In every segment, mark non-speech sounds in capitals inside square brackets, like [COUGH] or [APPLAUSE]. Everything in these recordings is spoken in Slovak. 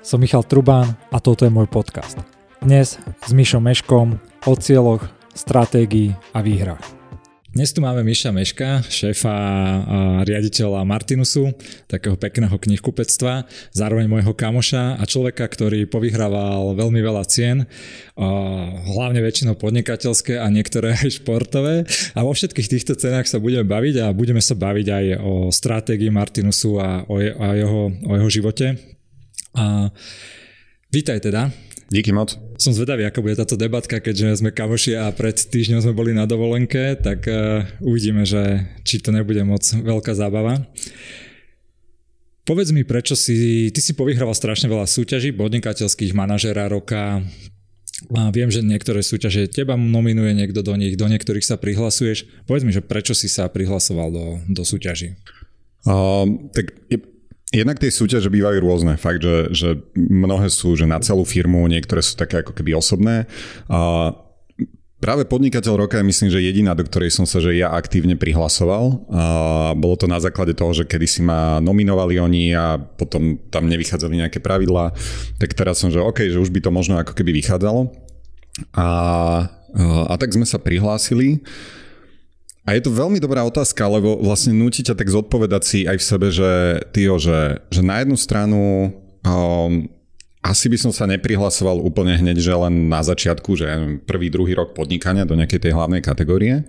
Som Michal Trubán a toto je môj podcast. Dnes s Mišom Meškom o cieľoch, stratégii a výhrách. Dnes tu máme Miša Meška, šéfa a riaditeľa Martinusu, takého pekného knihkupectva, zároveň môjho kamoša a človeka, ktorý povyhrával veľmi veľa cien, hlavne väčšinou podnikateľské a niektoré aj športové. A vo všetkých týchto cenách sa budeme baviť a budeme sa baviť aj o stratégii Martinusu a o, jeho, o jeho živote a vítaj teda. Díky moc. Som zvedavý, ako bude táto debatka, keďže sme kamoši a pred týždňom sme boli na dovolenke, tak uh, uvidíme, že či to nebude moc veľká zábava. Povedz mi, prečo si, ty si povyhrával strašne veľa súťaží, podnikateľských manažera roka, a viem, že niektoré súťaže teba nominuje niekto do nich, do niektorých sa prihlasuješ. Povedz mi, že prečo si sa prihlasoval do, do súťaží? Uh, tak Jednak tie súťaže bývajú rôzne. Fakt, že, že mnohé sú že na celú firmu, niektoré sú také ako keby osobné. A Práve podnikateľ roka je myslím, že jediná, do ktorej som sa že ja aktívne prihlasoval. A bolo to na základe toho, že kedy si ma nominovali oni a potom tam nevychádzali nejaké pravidlá, tak teraz som, že OK, že už by to možno ako keby vychádzalo. A, a tak sme sa prihlásili. A je to veľmi dobrá otázka, lebo vlastne nutí ťa tak zodpovedať si aj v sebe, že, tyjo, že, že na jednu stranu um, asi by som sa neprihlasoval úplne hneď, že len na začiatku, že prvý, druhý rok podnikania do nejakej tej hlavnej kategórie.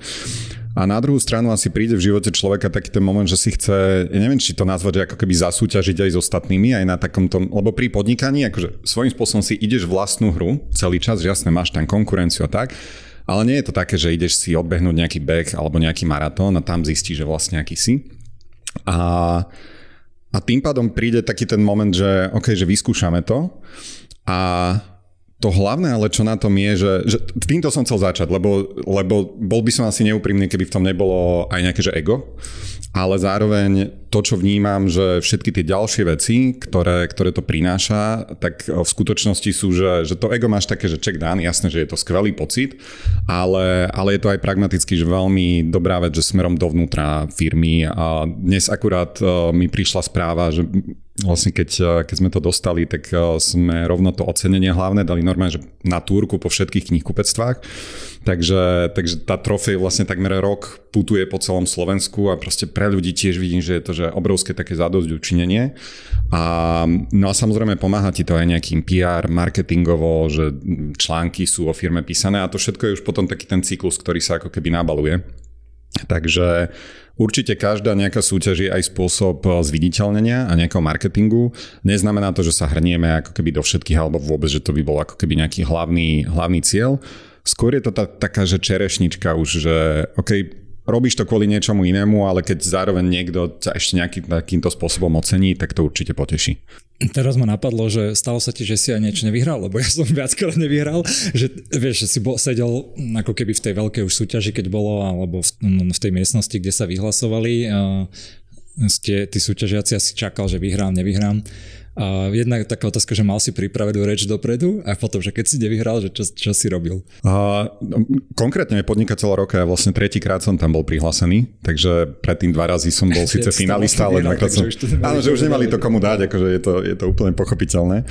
A na druhú stranu asi príde v živote človeka taký ten moment, že si chce, neviem, či to nazvať, že ako keby zasúťažiť aj s ostatnými, aj na takomto, lebo pri podnikaní, akože svojím spôsobom si ideš vlastnú hru celý čas, že jasne máš tam konkurenciu a tak, ale nie je to také, že ideš si odbehnúť nejaký beh alebo nejaký maratón a tam zistíš, že vlastne aký si. A, a tým pádom príde taký ten moment, že OK, že vyskúšame to a to hlavné ale čo na tom je, že, že týmto som chcel začať, lebo, lebo bol by som asi neúprimný, keby v tom nebolo aj nejaké že ego, ale zároveň to, čo vnímam, že všetky tie ďalšie veci, ktoré, ktoré to prináša, tak v skutočnosti sú, že, že to ego máš také, že check done, jasné, že je to skvelý pocit, ale, ale je to aj pragmaticky, že veľmi dobrá vec, že smerom dovnútra firmy a dnes akurát e, mi prišla správa, že vlastne keď, e, keď sme to dostali, tak e, sme rovno to ocenenie hlavné dali normálne, že na túrku po všetkých knihkupectvách Takže, takže tá trofej vlastne takmer rok putuje po celom Slovensku a proste pre ľudí tiež vidím, že je to že obrovské také zadosť učinenie. A, no a samozrejme pomáha ti to aj nejakým PR, marketingovo, že články sú o firme písané a to všetko je už potom taký ten cyklus, ktorý sa ako keby nabaluje. Takže Určite každá nejaká súťaž je aj spôsob zviditeľnenia a nejakého marketingu. Neznamená to, že sa hrnieme ako keby do všetkých alebo vôbec, že to by bol ako keby nejaký hlavný, hlavný cieľ. Skôr je to tá, taká, že čerešnička už, že OK, robíš to kvôli niečomu inému, ale keď zároveň niekto ťa ešte nejakým takýmto spôsobom ocení, tak to určite poteší. Teraz ma napadlo, že stalo sa ti, že si aj niečo nevyhral, lebo ja som viackrát nevyhral, že vieš, si bol, sedel ako keby v tej veľkej už súťaži, keď bolo, alebo v, v tej miestnosti, kde sa vyhlasovali, a ste, tí súťažiaci asi čakal, že vyhrám, nevyhrám. A jedna taká otázka, že mal si pripravenú reč dopredu a potom, že keď si nevyhral, že čo, čo si robil? A, konkrétne podnikateľ roka, ja vlastne tretíkrát som tam bol prihlásený, takže predtým dva razy som bol [LAUGHS] síce finalista, ale dvakrát som... Áno, že už nemali to komu dať, akože je to, je to úplne pochopiteľné.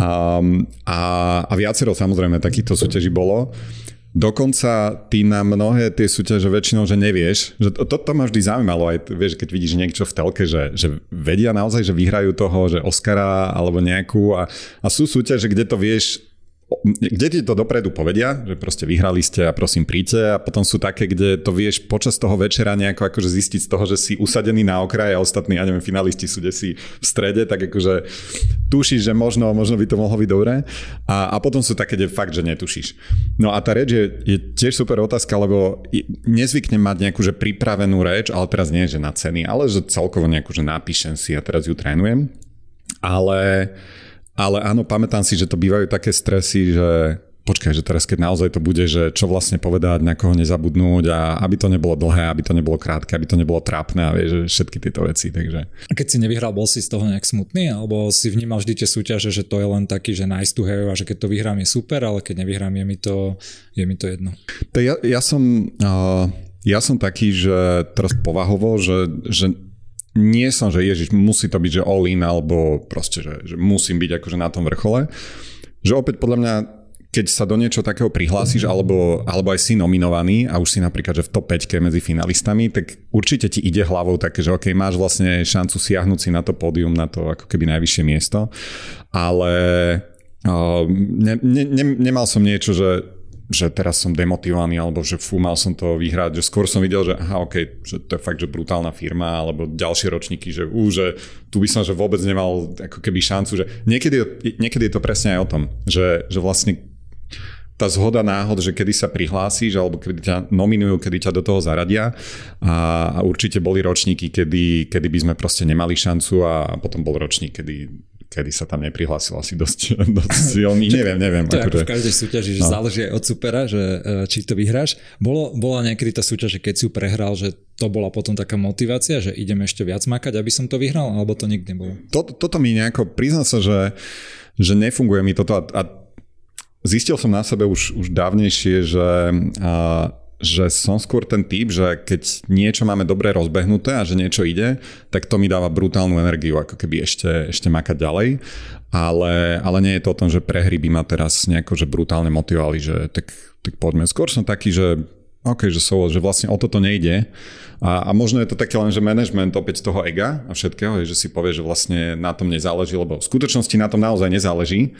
A, a, a viacero samozrejme takýchto súťaží bolo. Dokonca ty na mnohé tie súťaže väčšinou, že nevieš, že to, to ma vždy zaujímalo, aj vieš, keď vidíš niečo v telke, že, že vedia naozaj, že vyhrajú toho, že Oscara alebo nejakú a, a sú súťaže, kde to vieš kde ti to dopredu povedia, že proste vyhrali ste a prosím príďte a potom sú také, kde to vieš počas toho večera nejako akože zistiť z toho, že si usadený na okraji a ostatní, ja neviem, finalisti sú si v strede, tak akože tušíš, že možno, možno by to mohlo byť dobré a, a potom sú také, kde fakt, že netušíš. No a tá reč je, je tiež super otázka, lebo nezvyknem mať nejakú že pripravenú reč, ale teraz nie, že na ceny, ale že celkovo nejakú, že napíšem si a teraz ju trénujem. Ale ale áno, pamätám si, že to bývajú také stresy, že počkaj, že teraz keď naozaj to bude, že čo vlastne povedať, na koho nezabudnúť a aby to nebolo dlhé, aby to nebolo krátke, aby to nebolo trápne a vieš, všetky tieto veci, takže. A keď si nevyhral, bol si z toho nejak smutný, alebo si vnímal vždy tie súťaže, že to je len taký, že nice to have a že keď to vyhrám je super, ale keď nevyhrám je mi to, je mi to jedno. To ja, ja som, uh, ja som taký, že teraz povahovo, že, že nie som, že ježiš, musí to byť, že all in, alebo proste, že, že musím byť akože na tom vrchole. Že opäť podľa mňa keď sa do niečo takého prihlásiš, alebo, alebo aj si nominovaný a už si napríklad že v top 5 medzi finalistami, tak určite ti ide hlavou také, že OK, máš vlastne šancu siahnuť si na to pódium, na to ako keby najvyššie miesto, ale uh, ne, ne, ne, nemal som niečo, že že teraz som demotivovaný, alebo že fú, mal som to vyhrať, že skôr som videl, že aha, OK, že to je fakt, že brutálna firma, alebo ďalšie ročníky, že ú, že tu by som že vôbec nemal ako keby šancu, že niekedy, niekedy je to presne aj o tom, že, že vlastne tá zhoda náhod, že kedy sa prihlásiš alebo kedy ťa nominujú, kedy ťa do toho zaradia. A, a určite boli ročníky, kedy, kedy by sme proste nemali šancu a potom bol ročník, kedy kedy sa tam neprihlásil asi dosť, [LAUGHS] dosť silný, neviem, neviem. To je ako v každej súťaži, že no. záleží aj od supera, že e, či to vyhráš. Bolo, bola niekedy tá súťaž, že keď si ju prehral, že to bola potom taká motivácia, že idem ešte viac makať, aby som to vyhral, alebo to nikdy nebolo? To, toto mi nejako, priznám sa, že, že nefunguje mi toto a, a zistil som na sebe už, už dávnejšie, že, a, že som skôr ten typ, že keď niečo máme dobre rozbehnuté a že niečo ide, tak to mi dáva brutálnu energiu, ako keby ešte, ešte makať ďalej. Ale, ale nie je to o tom, že prehry by ma teraz nejako že brutálne motivovali, že tak, tak poďme. Skôr som taký, že OK, že, so, že vlastne o toto nejde. A, a možno je to také len, že management opäť toho ega a všetkého, že si povie, že vlastne na tom nezáleží, lebo v skutočnosti na tom naozaj nezáleží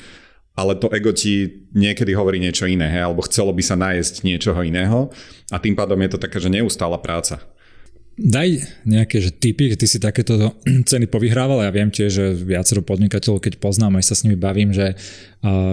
ale to ego ti niekedy hovorí niečo iné, hej, alebo chcelo by sa nájsť niečoho iného a tým pádom je to taká, že neustála práca. Daj nejaké že typy, ty si takéto [CLEARS THROAT] ceny povyhrával. Ja viem tiež, že viacero podnikateľov, keď poznám, aj sa s nimi bavím, že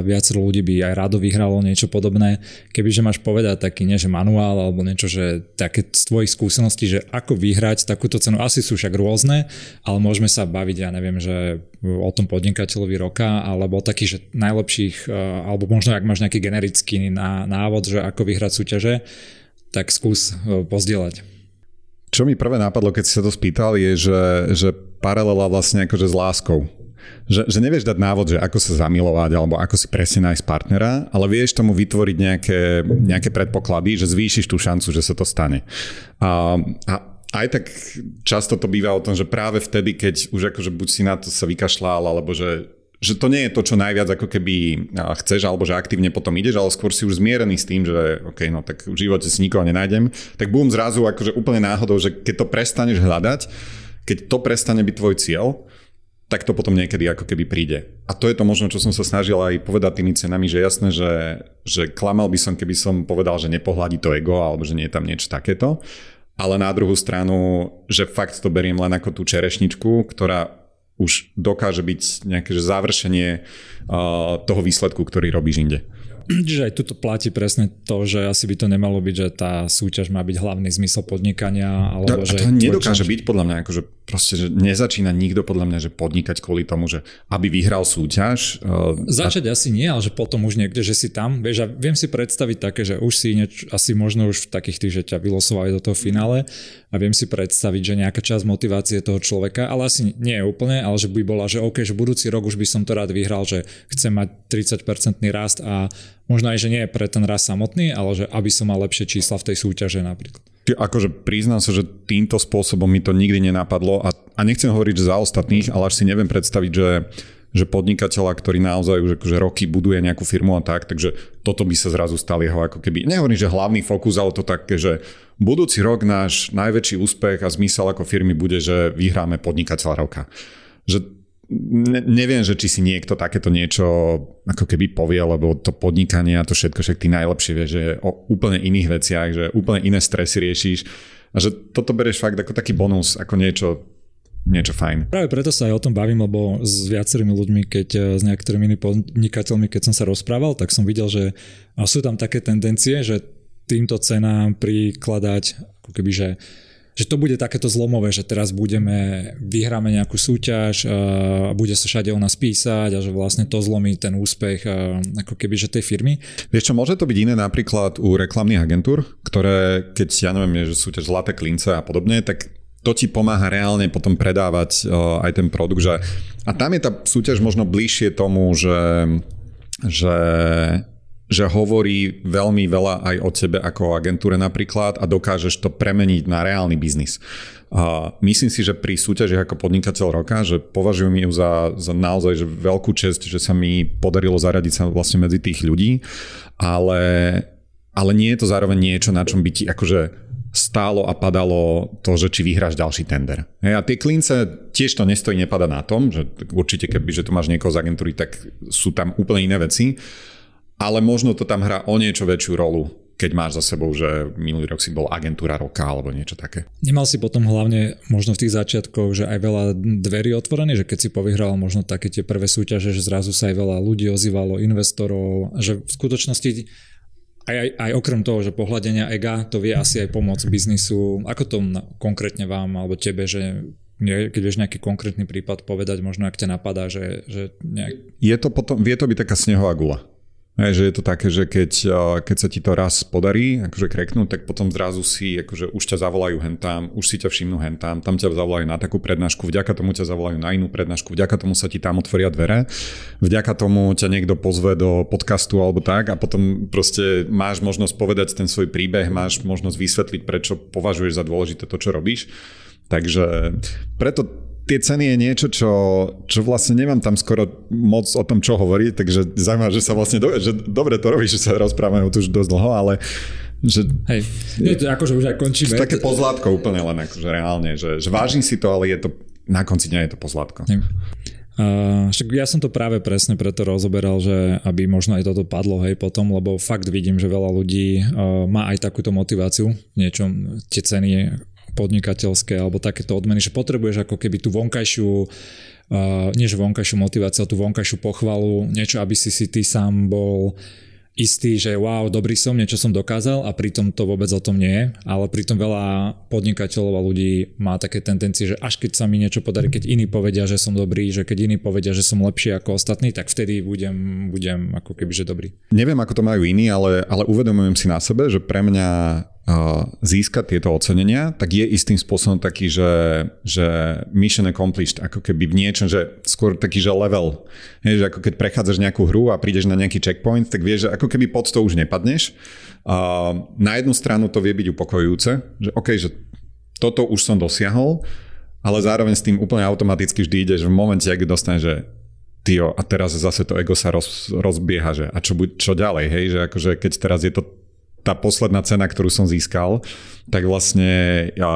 viacero ľudí by aj rado vyhralo niečo podobné. Kebyže máš povedať taký, nie že manuál alebo niečo, že také z tvojich skúseností, že ako vyhrať takúto cenu, asi sú však rôzne, ale môžeme sa baviť, ja neviem, že o tom podnikateľovi roka, alebo takých, že najlepších, alebo možno ak máš nejaký generický návod, že ako vyhrať súťaže, tak skús pozdieľať. Čo mi prvé napadlo, keď si sa to spýtal, je, že, že paralela vlastne akože s láskou. Že, že nevieš dať návod, že ako sa zamilovať alebo ako si presne nájsť partnera, ale vieš tomu vytvoriť nejaké, nejaké predpoklady, že zvýšiš tú šancu, že sa to stane. A, a aj tak často to býva o tom, že práve vtedy, keď už akože buď si na to sa vykašľal, alebo že že to nie je to, čo najviac ako keby chceš, alebo že aktívne potom ideš, ale skôr si už zmierený s tým, že OK, no tak v živote si nikoho nenájdem, tak bum zrazu akože úplne náhodou, že keď to prestaneš hľadať, keď to prestane byť tvoj cieľ, tak to potom niekedy ako keby príde. A to je to možno, čo som sa snažil aj povedať tými cenami, že jasné, že, že klamal by som, keby som povedal, že nepohľadí to ego, alebo že nie je tam niečo takéto. Ale na druhú stranu, že fakt to beriem len ako tú čerešničku, ktorá už dokáže byť nejaké že završenie uh, toho výsledku, ktorý robíš inde. [CLEARS THROAT] Čiže aj tuto platí presne to, že asi by to nemalo byť, že tá súťaž má byť hlavný zmysel podnikania. Alebo no, že to nedokáže byť podľa mňa, akože proste, že nezačína nikto podľa mňa, že podnikať kvôli tomu, že aby vyhral súťaž. Uh, Začať a... asi nie, ale že potom už niekde, že si tam, vieš, a viem si predstaviť také, že už si nieč, asi možno už v takých tých, že ťa vylosovali do toho finále a viem si predstaviť, že nejaká časť motivácie toho človeka, ale asi nie je úplne, ale že by bola, že OK, že budúci rok už by som to rád vyhral, že chcem mať 30% rast a možno aj, že nie pre ten raz samotný, ale že aby som mal lepšie čísla v tej súťaže napríklad. Akože priznám sa, že týmto spôsobom mi to nikdy nenapadlo a, a nechcem hovoriť, že za ostatných, ale až si neviem predstaviť, že že podnikateľa, ktorý naozaj už akože roky buduje nejakú firmu a tak, takže toto by sa zrazu stal jeho ako keby, nehovorím, že hlavný fokus, ale to také, že budúci rok náš najväčší úspech a zmysel ako firmy bude, že vyhráme podnikateľa roka. Že ne, neviem, že či si niekto takéto niečo ako keby povie, lebo to podnikanie a to všetko, však ty najlepšie vieš, že o úplne iných veciach, že úplne iné stresy riešiš a že toto bereš fakt ako taký bonus, ako niečo niečo fajn. Práve preto sa aj o tom bavím, lebo s viacerými ľuďmi, keď eh, s niektorými inými podnikateľmi, keď som sa rozprával, tak som videl, že sú tam také tendencie, že týmto cenám prikladať ako keby, že že to bude takéto zlomové, že teraz budeme, vyhráme nejakú súťaž a bude sa všade o nás písať a že vlastne to zlomí ten úspech ako keby že tej firmy. Vieš čo, môže to byť iné napríklad u reklamných agentúr, ktoré keď ja neviem, je, že súťaž Zlaté klince a podobne, tak to ti pomáha reálne potom predávať aj ten produkt. Že, a tam je tá súťaž možno bližšie tomu, že, že že hovorí veľmi veľa aj o tebe ako o agentúre napríklad a dokážeš to premeniť na reálny biznis. A myslím si, že pri súťaži ako podnikateľ roka, že považujem ju za, za naozaj že veľkú čest, že sa mi podarilo zaradiť sa vlastne medzi tých ľudí, ale, ale nie je to zároveň niečo, na čom by ti akože stálo a padalo to, že či vyhráš ďalší tender. A tie klince tiež to nestojí, nepada na tom, že určite keby, že tu máš niekoho z agentúry, tak sú tam úplne iné veci ale možno to tam hrá o niečo väčšiu rolu, keď máš za sebou, že minulý rok si bol agentúra roka alebo niečo také. Nemal si potom hlavne možno v tých začiatkoch, že aj veľa dverí otvorených, že keď si povyhral možno také tie prvé súťaže, že zrazu sa aj veľa ľudí ozývalo, investorov, že v skutočnosti aj, aj, aj okrem toho, že pohľadenia ega, to vie asi aj pomôcť biznisu. Ako to konkrétne vám alebo tebe, že keď vieš nejaký konkrétny prípad povedať, možno ak ťa napadá, že, že nejak... Je to potom, vie to byť taká snehová gula. Hej, že je to také, že keď, keď sa ti to raz podarí, akože kreknúť, tak potom zrazu si, akože už ťa zavolajú hentám, už si ťa všimnú hentám, tam ťa zavolajú na takú prednášku, vďaka tomu ťa zavolajú na inú prednášku, vďaka tomu sa ti tam otvoria dvere, vďaka tomu ťa niekto pozve do podcastu alebo tak a potom proste máš možnosť povedať ten svoj príbeh, máš možnosť vysvetliť, prečo považuješ za dôležité to, čo robíš. Takže preto tie ceny je niečo, čo, čo vlastne nemám tam skoro moc o tom, čo hovoriť, takže zaujímavé, že sa vlastne, do, že dobre to robíš, že sa rozprávame to už dosť dlho, ale že, Hej, nie, to akože už aj končíme. Také pozlátko úplne len akože reálne, že, že vážim si to, ale je to, na konci dňa je to pozlátko. Uh, však ja som to práve presne preto rozoberal, že aby možno aj toto padlo hej potom, lebo fakt vidím, že veľa ľudí uh, má aj takúto motiváciu niečom, tie ceny podnikateľské alebo takéto odmeny, že potrebuješ ako keby tú vonkajšiu uh, nie že vonkajšiu motiváciu, ale tú vonkajšiu pochvalu, niečo, aby si si ty sám bol istý, že wow, dobrý som, niečo som dokázal a pritom to vôbec o tom nie je, ale pritom veľa podnikateľov a ľudí má také tendencie, že až keď sa mi niečo podarí, keď iní povedia, že som dobrý, že keď iní povedia, že som lepší ako ostatní, tak vtedy budem, budem ako keby, že dobrý. Neviem, ako to majú iní, ale, ale uvedomujem si na sebe, že pre mňa získať tieto ocenenia, tak je istým spôsobom taký, že, že mission accomplished, ako keby v niečom, že skôr taký, že level. Je, že ako keď prechádzaš nejakú hru a prídeš na nejaký checkpoint, tak vieš, že ako keby pod to už nepadneš. A na jednu stranu to vie byť upokojujúce, že OK, že toto už som dosiahol, ale zároveň s tým úplne automaticky vždy ideš v momente, ak dostaneš, že tio, a teraz zase to ego sa roz, rozbieha, že a čo, čo ďalej, hej, že akože keď teraz je to tá posledná cena, ktorú som získal, tak vlastne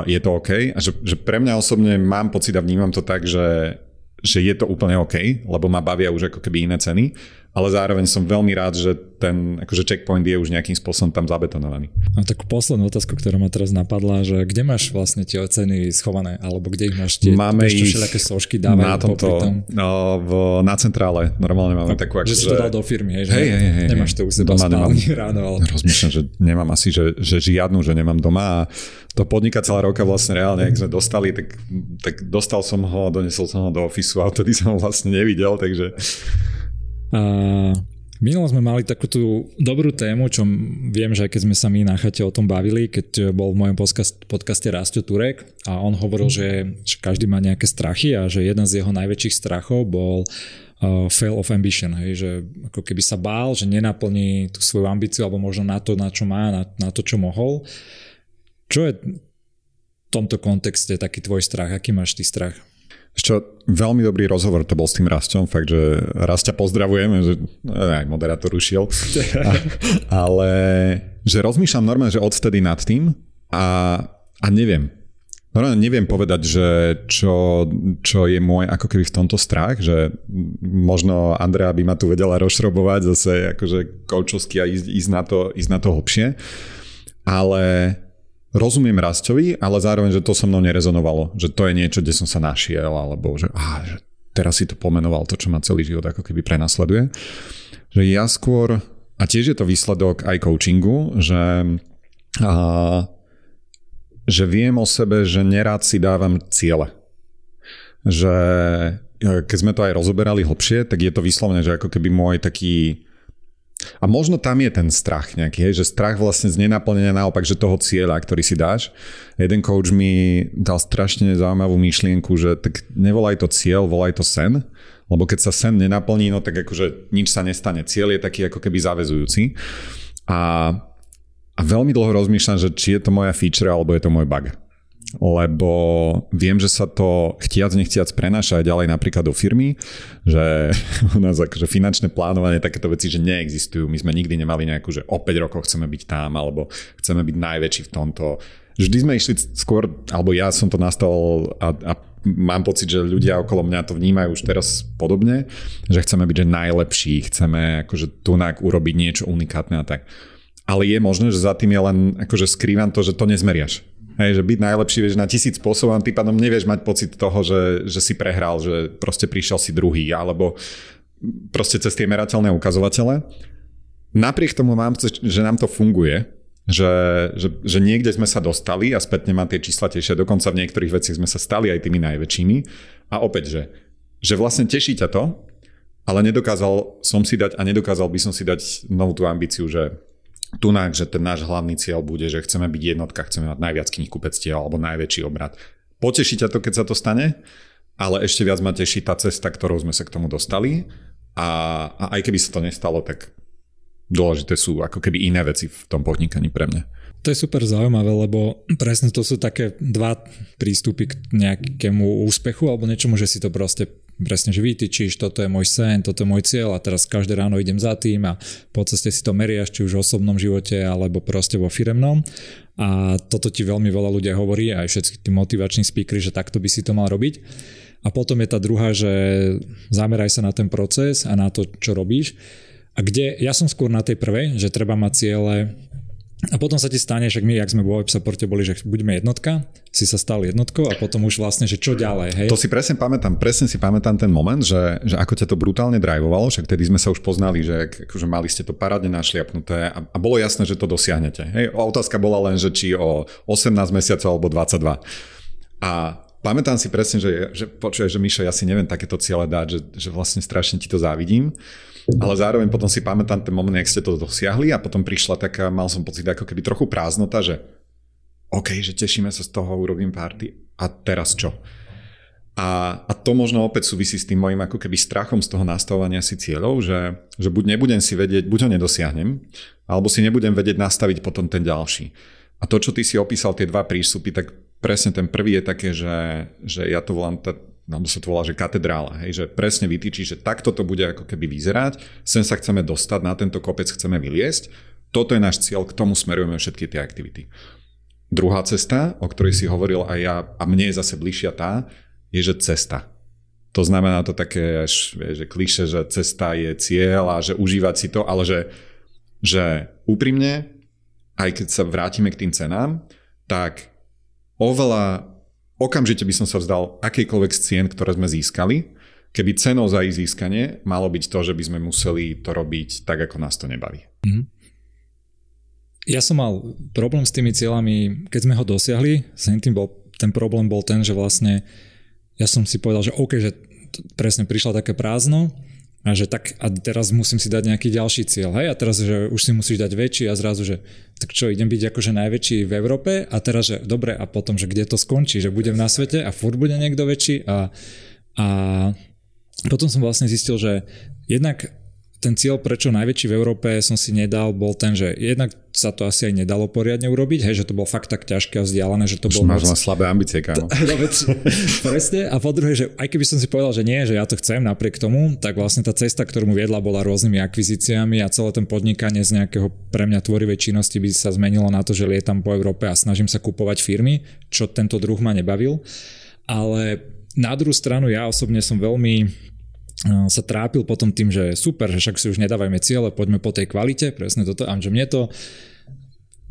je to OK. A že, že pre mňa osobne mám pocit a vnímam to tak, že, že je to úplne OK, lebo ma bavia už ako keby iné ceny ale zároveň som veľmi rád, že ten akože checkpoint je už nejakým spôsobom tam zabetonovaný. Mám takú poslednú otázku, ktorá ma teraz napadla, že kde máš vlastne tie ceny schované, alebo kde ich máš tie máme ich všelijaké sošky dávajú na tomto, tom? no, v, na centrále, normálne máme no, takú Že si to dal do firmy, hej, že hej, hej, hej, nemáš to u seba doma nemám, ráno. Ale... Rozmýšľam, že nemám asi, že, že žiadnu, že nemám doma a to celá roka vlastne reálne, ak sme dostali, tak, tak dostal som ho, donesol som ho do ofisu a vtedy som ho vlastne nevidel, takže a Minulo sme mali takú tú dobrú tému, čo viem, že aj keď sme sa my na chate o tom bavili, keď bol v mojom podcast, podcaste Rastio Turek a on hovoril, že, že každý má nejaké strachy a že jeden z jeho najväčších strachov bol uh, fail of ambition, hej, že ako keby sa bál, že nenaplní tú svoju ambíciu alebo možno na to, na čo má, na, na to, čo mohol. Čo je v tomto kontexte taký tvoj strach? Aký máš ty strach? Čo veľmi dobrý rozhovor to bol s tým Rastom, fakt, že Rastia pozdravujeme, že aj moderátor ušiel, a, ale že rozmýšľam normálne, že odvtedy nad tým a, a neviem. Normálne neviem povedať, že čo, čo je môj ako keby v tomto strach, že možno Andrea by ma tu vedela rozšrobovať zase akože koučovsky a ísť, ísť, na to, ísť na to hlbšie. Ale rozumiem Rastovi, ale zároveň, že to so mnou nerezonovalo. Že to je niečo, kde som sa našiel, alebo že, á, že teraz si to pomenoval, to, čo ma celý život ako keby prenasleduje. Že ja skôr, a tiež je to výsledok aj coachingu, že, a, že viem o sebe, že nerád si dávam ciele. Že keď sme to aj rozoberali hlbšie, tak je to vyslovene, že ako keby môj taký A možno tam je ten strach nejaký, hej, že strach vlastne z nenaplnenia naopak, že toho cieľa, ktorý si dáš. Jeden coach mi dal strašne zaujímavú myšlienku, že tak nevolaj to cieľ, volaj to sen, lebo keď sa sen nenaplní, no tak akože nič sa nestane. Cieľ je taký ako keby zavezujúci. A, a veľmi dlho rozmýšľam, že či je to moja feature alebo je to môj bug lebo viem, že sa to chtiac nechtiac prenáša aj ďalej napríklad do firmy, že [LAUGHS] u nás akože finančné plánovanie, takéto veci, že neexistujú. My sme nikdy nemali nejakú, že o 5 rokov chceme byť tam, alebo chceme byť najväčší v tomto. Vždy sme išli skôr, alebo ja som to nastavil a, a mám pocit, že ľudia okolo mňa to vnímajú už teraz podobne, že chceme byť že najlepší, chceme akože tunak urobiť niečo unikátne a tak. Ale je možné, že za tým je len akože skrývam to, že to nezmeriaš Hej, že byť najlepší vieš na tisíc spôsobov a tým pádom nevieš mať pocit toho, že, že si prehral, že proste prišiel si druhý, alebo proste cez tie merateľné ukazovatele. Napriek tomu mám, že nám to funguje, že, že, že niekde sme sa dostali a spätne mám tie čísla tešia, dokonca v niektorých veciach sme sa stali aj tými najväčšími. A opäť, že, že vlastne teší ťa to, ale nedokázal som si dať a nedokázal by som si dať novú tú ambíciu, že tunak, že ten náš hlavný cieľ bude, že chceme byť jednotka, chceme mať najviac knihkupectiev alebo najväčší obrad. Poteší ťa to, keď sa to stane, ale ešte viac ma teší tá cesta, ktorou sme sa k tomu dostali a, a aj keby sa to nestalo, tak dôležité sú ako keby iné veci v tom podnikaní pre mňa. To je super zaujímavé, lebo presne to sú také dva prístupy k nejakému úspechu alebo niečomu, že si to proste presne, že vytýčiš, toto je môj sen, toto je môj cieľ a teraz každé ráno idem za tým a po ceste si to meriaš, či už v osobnom živote alebo proste vo firemnom a toto ti veľmi veľa ľudia hovorí, aj všetci tí motivační speakery, že takto by si to mal robiť. A potom je tá druhá, že zameraj sa na ten proces a na to, čo robíš. A kde, ja som skôr na tej prvej, že treba mať ciele a potom sa ti stane, že my, jak sme vo WebSupporte boli, že buďme jednotka, si sa stal jednotkou a potom už vlastne, že čo ďalej, hej? To si presne pamätám, presne si pamätám ten moment, že, že ako ťa to brutálne drivovalo, však tedy sme sa už poznali, že akože mali ste to parádne našliapnuté a, a bolo jasné, že to dosiahnete. Hej? A otázka bola len, že či o 18 mesiacov alebo 22. A pamätám si presne, že, že počuješ, že Mišo, ja si neviem takéto ciele dať, že, že vlastne strašne ti to závidím ale zároveň potom si pamätám ten moment, jak ste to dosiahli a potom prišla taká, mal som pocit ako keby trochu prázdnota, že OK, že tešíme sa z toho, urobím party a teraz čo? A, a to možno opäť súvisí s tým mojim ako keby strachom z toho nastavovania si cieľov, že, že buď nebudem si vedieť, buď ho nedosiahnem, alebo si nebudem vedieť nastaviť potom ten ďalší. A to, čo ty si opísal, tie dva prístupy, tak presne ten prvý je také, že, že ja to volám tá, alebo sa to volá, že katedrála, hej, že presne vytýči, že takto to bude ako keby vyzerať, sem sa chceme dostať, na tento kopec chceme vyliesť, toto je náš cieľ, k tomu smerujeme všetky tie aktivity. Druhá cesta, o ktorej si hovoril aj ja, a mne je zase bližšia tá, je, že cesta. To znamená to také, že kliše, že cesta je cieľ a že užívať si to, ale že, že úprimne, aj keď sa vrátime k tým cenám, tak oveľa okamžite by som sa vzdal akýkoľvek z cien, ktoré sme získali, keby cenou za ich získanie malo byť to, že by sme museli to robiť tak, ako nás to nebaví. Mm-hmm. Ja som mal problém s tými cieľami, keď sme ho dosiahli, tým bol, ten problém bol ten, že vlastne ja som si povedal, že OK, že presne prišla také prázdno a že tak a teraz musím si dať nejaký ďalší cieľ, hej, a teraz, že už si musíš dať väčší a zrazu, že tak čo, idem byť akože najväčší v Európe? A teraz, že dobre, a potom, že kde to skončí, že budem na svete a furt bude niekto väčší? A, a potom som vlastne zistil, že jednak ten cieľ, prečo najväčší v Európe som si nedal, bol ten, že jednak sa to asi aj nedalo poriadne urobiť, hej, že to bolo fakt tak ťažké a vzdialené, že to bolo... Máš moc... slabé ambície, kámo. [LAUGHS] Presne. A po druhé, že aj keby som si povedal, že nie, že ja to chcem napriek tomu, tak vlastne tá cesta, ktorú mu viedla, bola rôznymi akvizíciami a celé ten podnikanie z nejakého pre mňa tvorivej činnosti by sa zmenilo na to, že lietam po Európe a snažím sa kupovať firmy, čo tento druh ma nebavil. Ale na druhú stranu ja osobne som veľmi sa trápil potom tým, že super, že však si už nedávajme ciele, poďme po tej kvalite, presne toto, a že mne to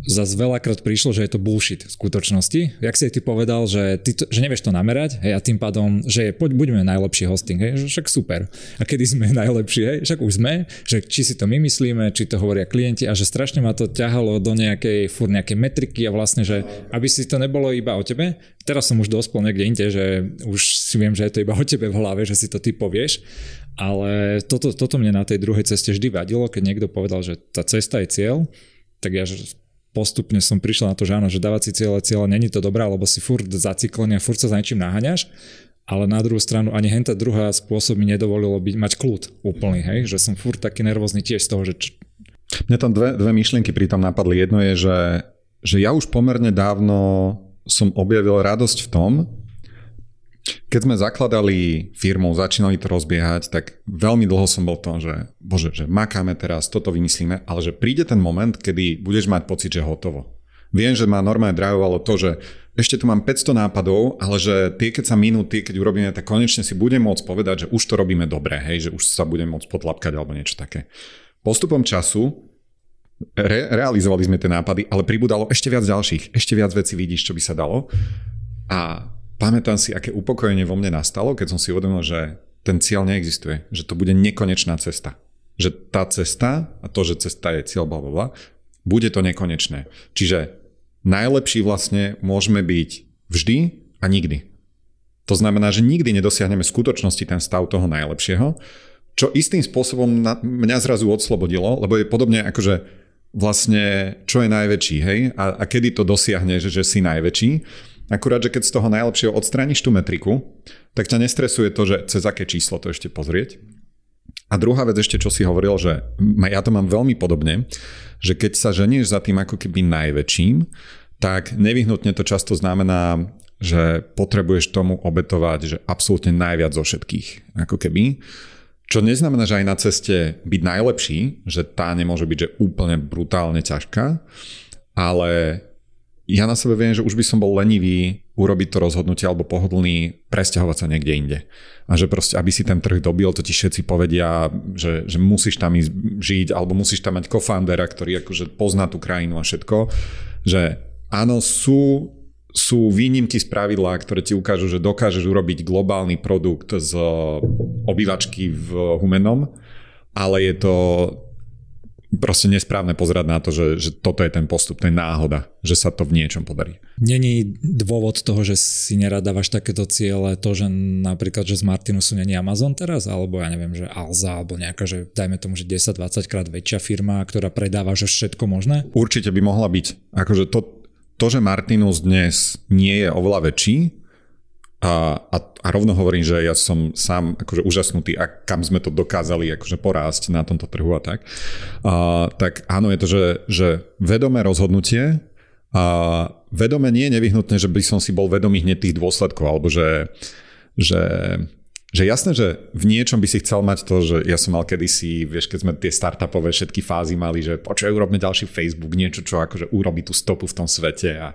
zase veľakrát prišlo, že je to bullshit v skutočnosti. Jak si ty povedal, že, ty to, že nevieš to namerať hej, a tým pádom, že je, poď, buďme najlepší hosting, hej, že však super. A kedy sme [LAUGHS] najlepší, hej, však už sme, že či si to my myslíme, či to hovoria klienti a že strašne ma to ťahalo do nejakej, fur nejakej metriky a vlastne, že aby si to nebolo iba o tebe, teraz som už dospel niekde inde, že už si viem, že je to iba o tebe v hlave, že si to ty povieš, ale toto, toto mne na tej druhej ceste vždy vadilo, keď niekto povedal, že tá cesta je cieľ, tak ja postupne som prišiel na to, že áno, že dávať si cieľe, cieľe není to dobré, lebo si furt zaciklený a furt sa za niečím naháňaš, ale na druhú stranu ani henta druhá spôsob mi nedovolilo byť, mať kľud úplný, hej, že som furt taký nervózny tiež z toho, že... Č... Mne tam dve, dve myšlienky pri tom napadli. Jedno je, že, že ja už pomerne dávno som objavil radosť v tom, keď sme zakladali firmu, začínali to rozbiehať, tak veľmi dlho som bol v tom, že bože, že makáme teraz, toto vymyslíme, ale že príde ten moment, kedy budeš mať pocit, že hotovo. Viem, že ma normálne drivovalo to, že ešte tu mám 500 nápadov, ale že tie, keď sa minú, tie, keď urobíme, tak konečne si budem môcť povedať, že už to robíme dobre, hej, že už sa budem môcť potlapkať alebo niečo také. Postupom času re- realizovali sme tie nápady, ale pribudalo ešte viac ďalších, ešte viac vecí vidíš, čo by sa dalo. A pamätám si, aké upokojenie vo mne nastalo, keď som si uvedomil, že ten cieľ neexistuje, že to bude nekonečná cesta. Že tá cesta a to, že cesta je cieľ, bla, bla, bla, bude to nekonečné. Čiže najlepší vlastne môžeme byť vždy a nikdy. To znamená, že nikdy nedosiahneme v skutočnosti ten stav toho najlepšieho, čo istým spôsobom na, mňa zrazu odslobodilo, lebo je podobne ako, že vlastne čo je najväčší, hej? A, a kedy to dosiahne, že, že si najväčší. Akurát, že keď z toho najlepšieho odstrániš tú metriku, tak ťa nestresuje to, že cez aké číslo to ešte pozrieť. A druhá vec ešte, čo si hovoril, že ja to mám veľmi podobne, že keď sa ženieš za tým ako keby najväčším, tak nevyhnutne to často znamená, že potrebuješ tomu obetovať, že absolútne najviac zo všetkých. Ako keby. Čo neznamená, že aj na ceste byť najlepší, že tá nemôže byť že úplne brutálne ťažká, ale ja na sebe viem, že už by som bol lenivý urobiť to rozhodnutie alebo pohodlný presťahovať sa niekde inde. A že proste, aby si ten trh dobil, to ti všetci povedia, že, že musíš tam ísť žiť alebo musíš tam mať co-foundera, ktorý akože pozná tú krajinu a všetko. Že áno, sú, sú výnimky z pravidla, ktoré ti ukážu, že dokážeš urobiť globálny produkt z obývačky v Humenom, ale je to proste nesprávne pozerať na to, že, že toto je ten postup, to je náhoda, že sa to v niečom podarí. Není dôvod toho, že si nerad dávaš takéto ciele, to, že napríklad, že z Martinusu není Amazon teraz, alebo ja neviem, že Alza, alebo nejaká, že dajme tomu, že 10-20 krát väčšia firma, ktorá predáva že všetko možné? Určite by mohla byť. Akože to, to, že Martinus dnes nie je oveľa väčší, a, a, a rovno hovorím, že ja som sám akože úžasnutý, a kam sme to dokázali akože porásť na tomto trhu a tak. A, tak áno, je to, že, že vedomé rozhodnutie a vedome nie je nevyhnutné, že by som si bol vedomý hneď tých dôsledkov, alebo že, že že jasné, že v niečom by si chcel mať to, že ja som mal kedysi, vieš, keď sme tie startupové všetky fázy mali, že počuj, urobme ďalší Facebook, niečo, čo akože urobí tú stopu v tom svete a,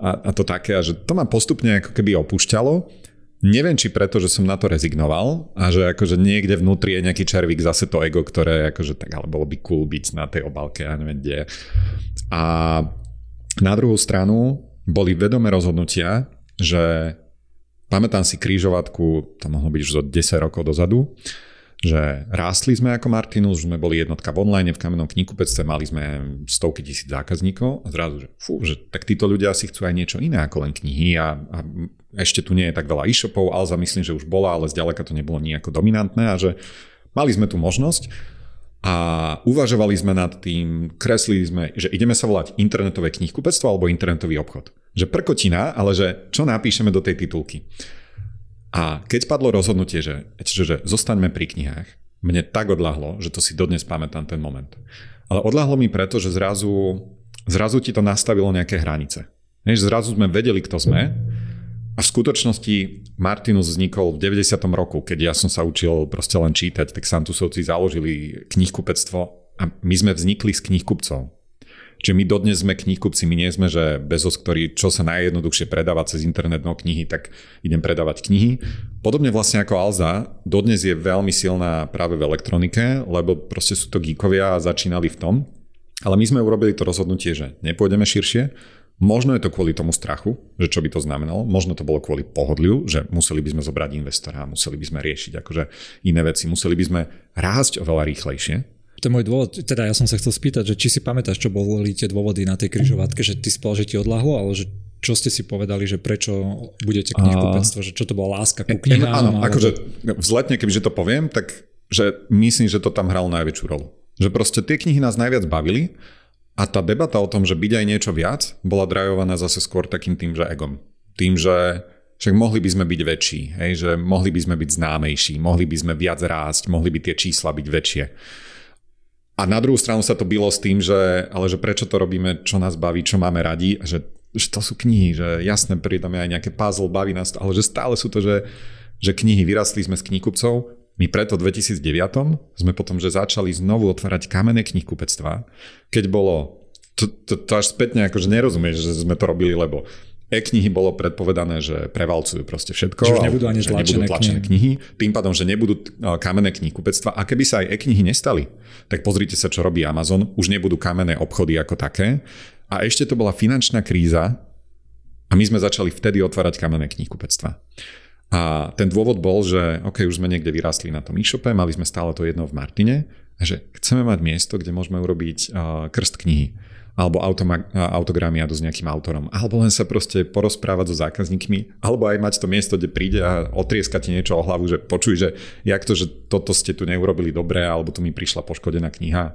a, a to také, a že to ma postupne ako keby opúšťalo. Neviem, či preto, že som na to rezignoval a že akože niekde vnútri je nejaký červík zase to ego, ktoré akože tak, ale bolo by cool byť na tej obálke, ja neviem kde. A na druhú stranu boli vedomé rozhodnutia, že Pamätám si krížovatku, to mohlo byť už zo 10 rokov dozadu, že rástli sme ako Martinus, že sme boli jednotka v online, v kamennom knihkupectve, mali sme stovky tisíc zákazníkov a zrazu, že fú, že tak títo ľudia si chcú aj niečo iné ako len knihy a, a ešte tu nie je tak veľa e-shopov, Alza myslím, že už bola, ale zďaleka to nebolo nejako dominantné a že mali sme tu možnosť a uvažovali sme nad tým, kreslili sme, že ideme sa volať internetové knihkupectvo alebo internetový obchod. Že prkotina, ale že čo napíšeme do tej titulky. A keď padlo rozhodnutie, že, že, že zostaňme pri knihách, mne tak odľahlo, že to si dodnes pamätám ten moment. Ale odľahlo mi preto, že zrazu, zrazu ti to nastavilo nejaké hranice. Než zrazu sme vedeli, kto sme a v skutočnosti Martinus vznikol v 90. roku, keď ja som sa učil proste len čítať, tak Santusovci založili knihkupectvo a my sme vznikli z knihkupcov. Čiže my dodnes sme knihkupci, my nie sme, že Bezos, ktorý čo sa najjednoduchšie predáva cez internet no knihy, tak idem predávať knihy. Podobne vlastne ako Alza, dodnes je veľmi silná práve v elektronike, lebo proste sú to geekovia a začínali v tom. Ale my sme urobili to rozhodnutie, že nepôjdeme širšie, Možno je to kvôli tomu strachu, že čo by to znamenalo, možno to bolo kvôli pohodliu, že museli by sme zobrať investora, museli by sme riešiť akože iné veci, museli by sme rásť oveľa rýchlejšie. To je môj dôvod, teda ja som sa chcel spýtať, že či si pamätáš, čo boli tie dôvody na tej križovatke, že ty povedal, že ti odľahlo, ale že čo ste si povedali, že prečo budete knihkupectvo, že čo to bola láska ku knihám? Áno, alebo... akože vzletne, kebyže to poviem, tak že myslím, že to tam hralo najväčšiu rolu. Že proste tie knihy nás najviac bavili a tá debata o tom, že byť aj niečo viac, bola drajovaná zase skôr takým tým, že egom. Tým, že však mohli by sme byť väčší, hej, že mohli by sme byť známejší, mohli by sme viac rásť, mohli by tie čísla byť väčšie. A na druhú stranu sa to bylo s tým, že ale že prečo to robíme, čo nás baví, čo máme radi, že, že to sú knihy, že jasné, pridáme aj nejaké puzzle, baví nás to, ale že stále sú to, že, že knihy, vyrastli sme z knihkupcov, my preto v 2009 sme potom, že začali znovu otvárať kamenné knihkupectvá, keď bolo, to, to, to až spätne akože nerozumieš, že sme to robili, lebo e-knihy bolo predpovedané, že prevalcujú proste všetko. Že už nebudú ani že nebudú tlačené knihy. knihy. Tým pádom, že nebudú kamenné knihkupectva. A keby sa aj e-knihy nestali, tak pozrite sa, čo robí Amazon. Už nebudú kamenné obchody ako také. A ešte to bola finančná kríza a my sme začali vtedy otvárať kamenné knihkupectva. A ten dôvod bol, že OK, už sme niekde vyrástli na tom e-shope, mali sme stále to jedno v Martine, že chceme mať miesto, kde môžeme urobiť uh, krst knihy alebo automa- autogramiadu s nejakým autorom, alebo len sa proste porozprávať so zákazníkmi, alebo aj mať to miesto, kde príde a otrieskate niečo o hlavu, že počuj, že jak to, že toto ste tu neurobili dobre, alebo tu mi prišla poškodená kniha.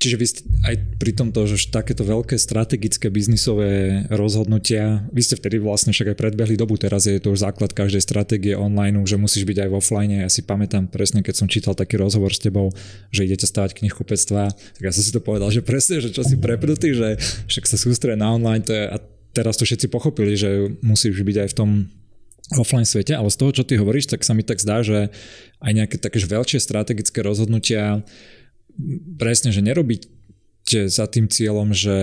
Čiže vy ste aj pri tomto, že takéto veľké strategické biznisové rozhodnutia, vy ste vtedy vlastne však aj predbehli dobu, teraz je to už základ každej stratégie online, že musíš byť aj v offline. Ja si pamätám presne, keď som čítal taký rozhovor s tebou, že idete stavať knihkupectva, tak ja som si to povedal, že presne, že čo si prepnutý, že však sa sústrie na online, to je, a teraz to všetci pochopili, že musíš byť aj v tom offline svete, ale z toho, čo ty hovoríš, tak sa mi tak zdá, že aj nejaké také veľšie strategické rozhodnutia presne, že nerobíte za tým cieľom, že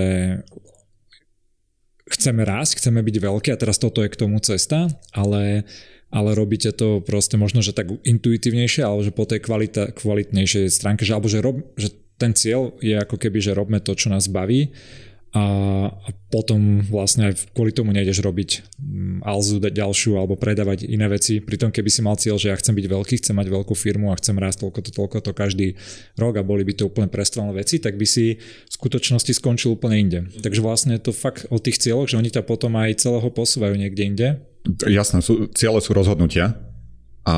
chceme rásť, chceme byť veľký a teraz toto je k tomu cesta, ale, ale robíte to proste možno, že tak intuitívnejšie, ale že po tej kvalita, kvalitnejšej stránke, že, alebo že, rob, že ten cieľ je ako keby, že robme to, čo nás baví a, a potom vlastne aj kvôli tomu nejdeš robiť mm, alzu ďalšiu alebo predávať iné veci. Pritom keby si mal cieľ, že ja chcem byť veľký, chcem mať veľkú firmu a chcem rásť toľko to, toľko to každý rok a boli by to úplne prestrelné veci, tak by si v skutočnosti skončil úplne inde. Takže vlastne to fakt o tých cieľoch, že oni ťa potom aj celého posúvajú niekde inde. Jasné, sú, ciele sú rozhodnutia a,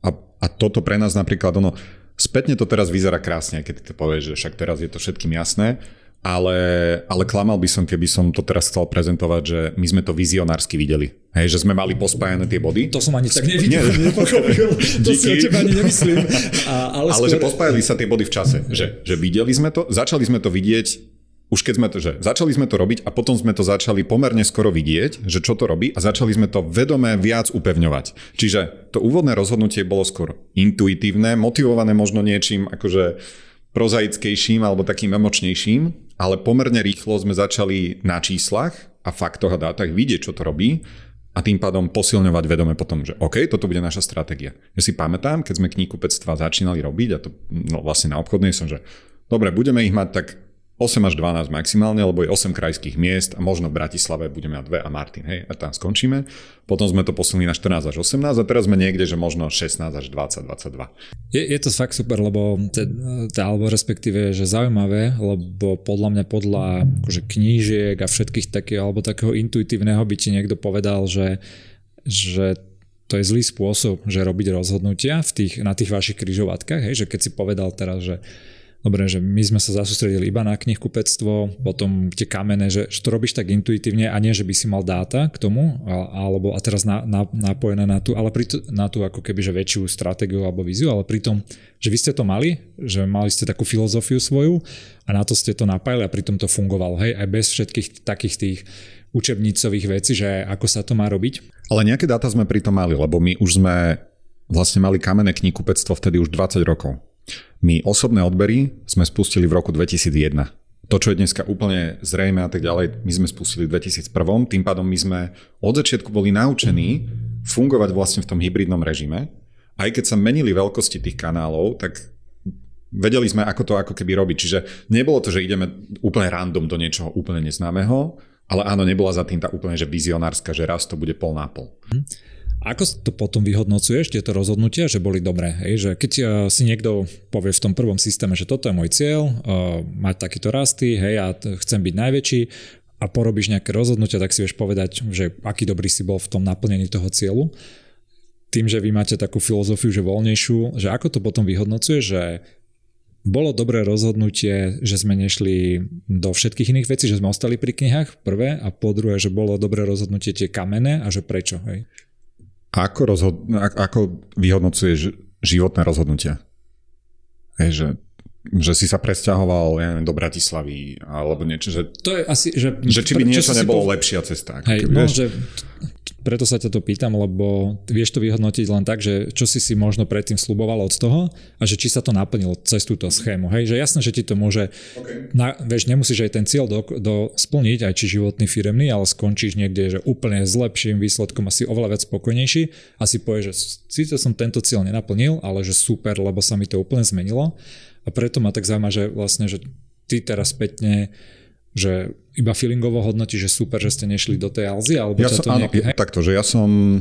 a, a toto pre nás napríklad, ono, spätne to teraz vyzerá krásne, keď ty to povieš, že však teraz je to všetkým jasné, ale, ale klamal by som, keby som to teraz chcel prezentovať, že my sme to vizionársky videli. Hej, že sme mali pospájane tie body. To som ani tak nevidel, Nie. [LAUGHS] nepochopil. to si o teba ani nemyslím. A, ale, ale skôr... že pospájali sa tie body v čase. Že, že videli sme to, začali sme to vidieť už keď sme to, že začali sme to robiť a potom sme to začali pomerne skoro vidieť, že čo to robí a začali sme to vedomé viac upevňovať. Čiže to úvodné rozhodnutie bolo skôr intuitívne, motivované možno niečím akože prozaickejším alebo takým emočnejším, ale pomerne rýchlo sme začali na číslach a faktoch a dátach vidieť, čo to robí a tým pádom posilňovať vedome potom, že OK, toto bude naša stratégia. Ja si pamätám, keď sme kníhkupectva začínali robiť a to no, vlastne na obchodnej som, že dobre, budeme ich mať tak 8 až 12 maximálne, lebo je 8 krajských miest a možno v Bratislave budeme mať 2 a Martin, hej, a tam skončíme. Potom sme to posunuli na 14 až 18 a teraz sme niekde, že možno 16 až 20, 22. Je, je to fakt super, lebo te, te, alebo respektíve, že zaujímavé, lebo podľa mňa podľa akože knížiek a všetkých takých, alebo takého intuitívneho by ti niekto povedal, že, že to je zlý spôsob, že robiť rozhodnutia v tých, na tých vašich kryžovatkách, hej, že keď si povedal teraz, že Dobre, že my sme sa zasústredili iba na knihkupectvo, potom tie kamene, že, že to robíš tak intuitívne a nie, že by si mal dáta k tomu, alebo a teraz na, na, napojené na tú, ale pri, na tú ako keby že väčšiu stratégiu alebo víziu, ale pritom, že vy ste to mali, že mali ste takú filozofiu svoju a na to ste to napájali a pritom to fungovalo, hej, aj bez všetkých takých tých učebnicových vecí, že ako sa to má robiť. Ale nejaké dáta sme pritom mali, lebo my už sme vlastne mali kamenné knihkupectvo vtedy už 20 rokov. My osobné odbery sme spustili v roku 2001. To, čo je dneska úplne zrejme a tak ďalej, my sme spustili v 2001. Tým pádom my sme od začiatku boli naučení fungovať vlastne v tom hybridnom režime. Aj keď sa menili veľkosti tých kanálov, tak Vedeli sme, ako to ako keby robiť. Čiže nebolo to, že ideme úplne random do niečoho úplne neznámeho, ale áno, nebola za tým tá úplne, že vizionárska, že raz to bude pol na pol. Hm. Ako to potom vyhodnocuješ, tieto rozhodnutia, že boli dobré? Hej? Že keď uh, si niekto povie v tom prvom systéme, že toto je môj cieľ, uh, mať takýto rasty, hej, ja chcem byť najväčší a porobíš nejaké rozhodnutia, tak si vieš povedať, že aký dobrý si bol v tom naplnení toho cieľu. Tým, že vy máte takú filozofiu, že voľnejšiu, že ako to potom vyhodnocuje, že bolo dobré rozhodnutie, že sme nešli do všetkých iných vecí, že sme ostali pri knihách, prvé, a po druhé, že bolo dobré rozhodnutie tie kamenné a že prečo, hej? Ako, rozhod- ako vyhodnocuješ životné rozhodnutia? Hej, že, že si sa presťahoval ja neviem, do Bratislavy alebo niečo, že, to je asi, že, že či by niečo nebolo po... lepšia cesta. Hej, no, vieš? že preto sa ťa to pýtam, lebo vieš to vyhodnotiť len tak, že čo si si možno predtým sluboval od toho a že či sa to naplnilo cez túto schému. Hej, že jasné, že ti to môže, okay. na, vieš, nemusíš aj ten cieľ do, do splniť, aj či životný firemný, ale skončíš niekde, že úplne s lepším výsledkom asi oveľa viac spokojnejší a si povieš, že síce som tento cieľ nenaplnil, ale že super, lebo sa mi to úplne zmenilo a preto ma tak zaujíma, že vlastne, že ty teraz spätne že iba feelingovo hodnotí, že super, že ste nešli do tej Alzy, alebo ja som, to áno, nejaký... takto, že ja som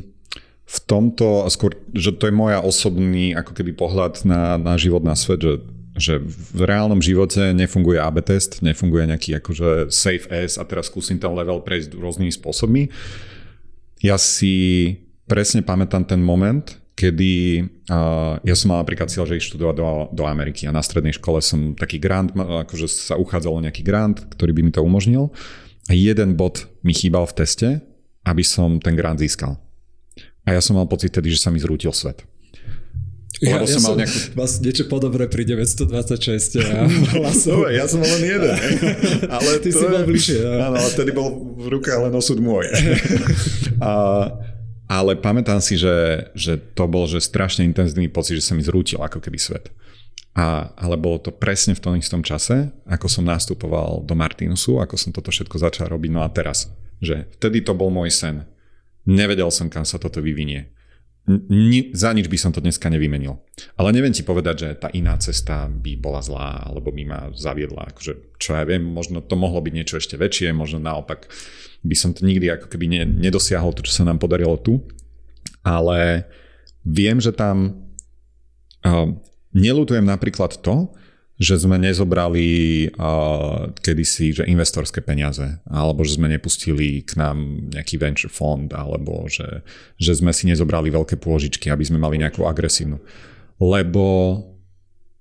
v tomto, skôr, že to je moja osobný ako keby pohľad na, na život, na svet, že, že v reálnom živote nefunguje AB test, nefunguje nejaký akože safe S a teraz skúsim ten level prejsť rôznymi spôsobmi. Ja si presne pamätám ten moment, kedy uh, ja som mal napríklad cieľ, že ísť študovať do, do Ameriky a na strednej škole som taký grant, akože sa uchádzalo nejaký grant, ktorý by mi to umožnil a jeden bod mi chýbal v teste, aby som ten grant získal. A ja som mal pocit tedy, že sa mi zrútil svet. Ja, ja som mal nejakú... Vás [LAUGHS] niečo podobné pri 926 a hlasov. ja som len jeden. [LAUGHS] ale ty si bol bližšie. Áno, ale vtedy bol v rukách len osud môj. [LAUGHS] a, ale pamätám si, že, že to bol že strašne intenzívny pocit, že sa mi zrútil ako keby svet. A, ale bolo to presne v tom istom čase, ako som nastupoval do Martinusu, ako som toto všetko začal robiť. No a teraz, že vtedy to bol môj sen. Nevedel som, kam sa toto vyvinie. Ni, za nič by som to dneska nevymenil. Ale neviem ti povedať, že tá iná cesta by bola zlá, alebo by ma zaviedla. Akože, čo ja viem, možno to mohlo byť niečo ešte väčšie, možno naopak by som to nikdy ako keby ne, nedosiahol to, čo sa nám podarilo tu. Ale viem, že tam uh, nelutujem napríklad to, že sme nezobrali uh, kedysi že investorské peniaze, alebo že sme nepustili k nám nejaký venture fond, alebo že, že sme si nezobrali veľké pôžičky, aby sme mali nejakú agresívnu. Lebo,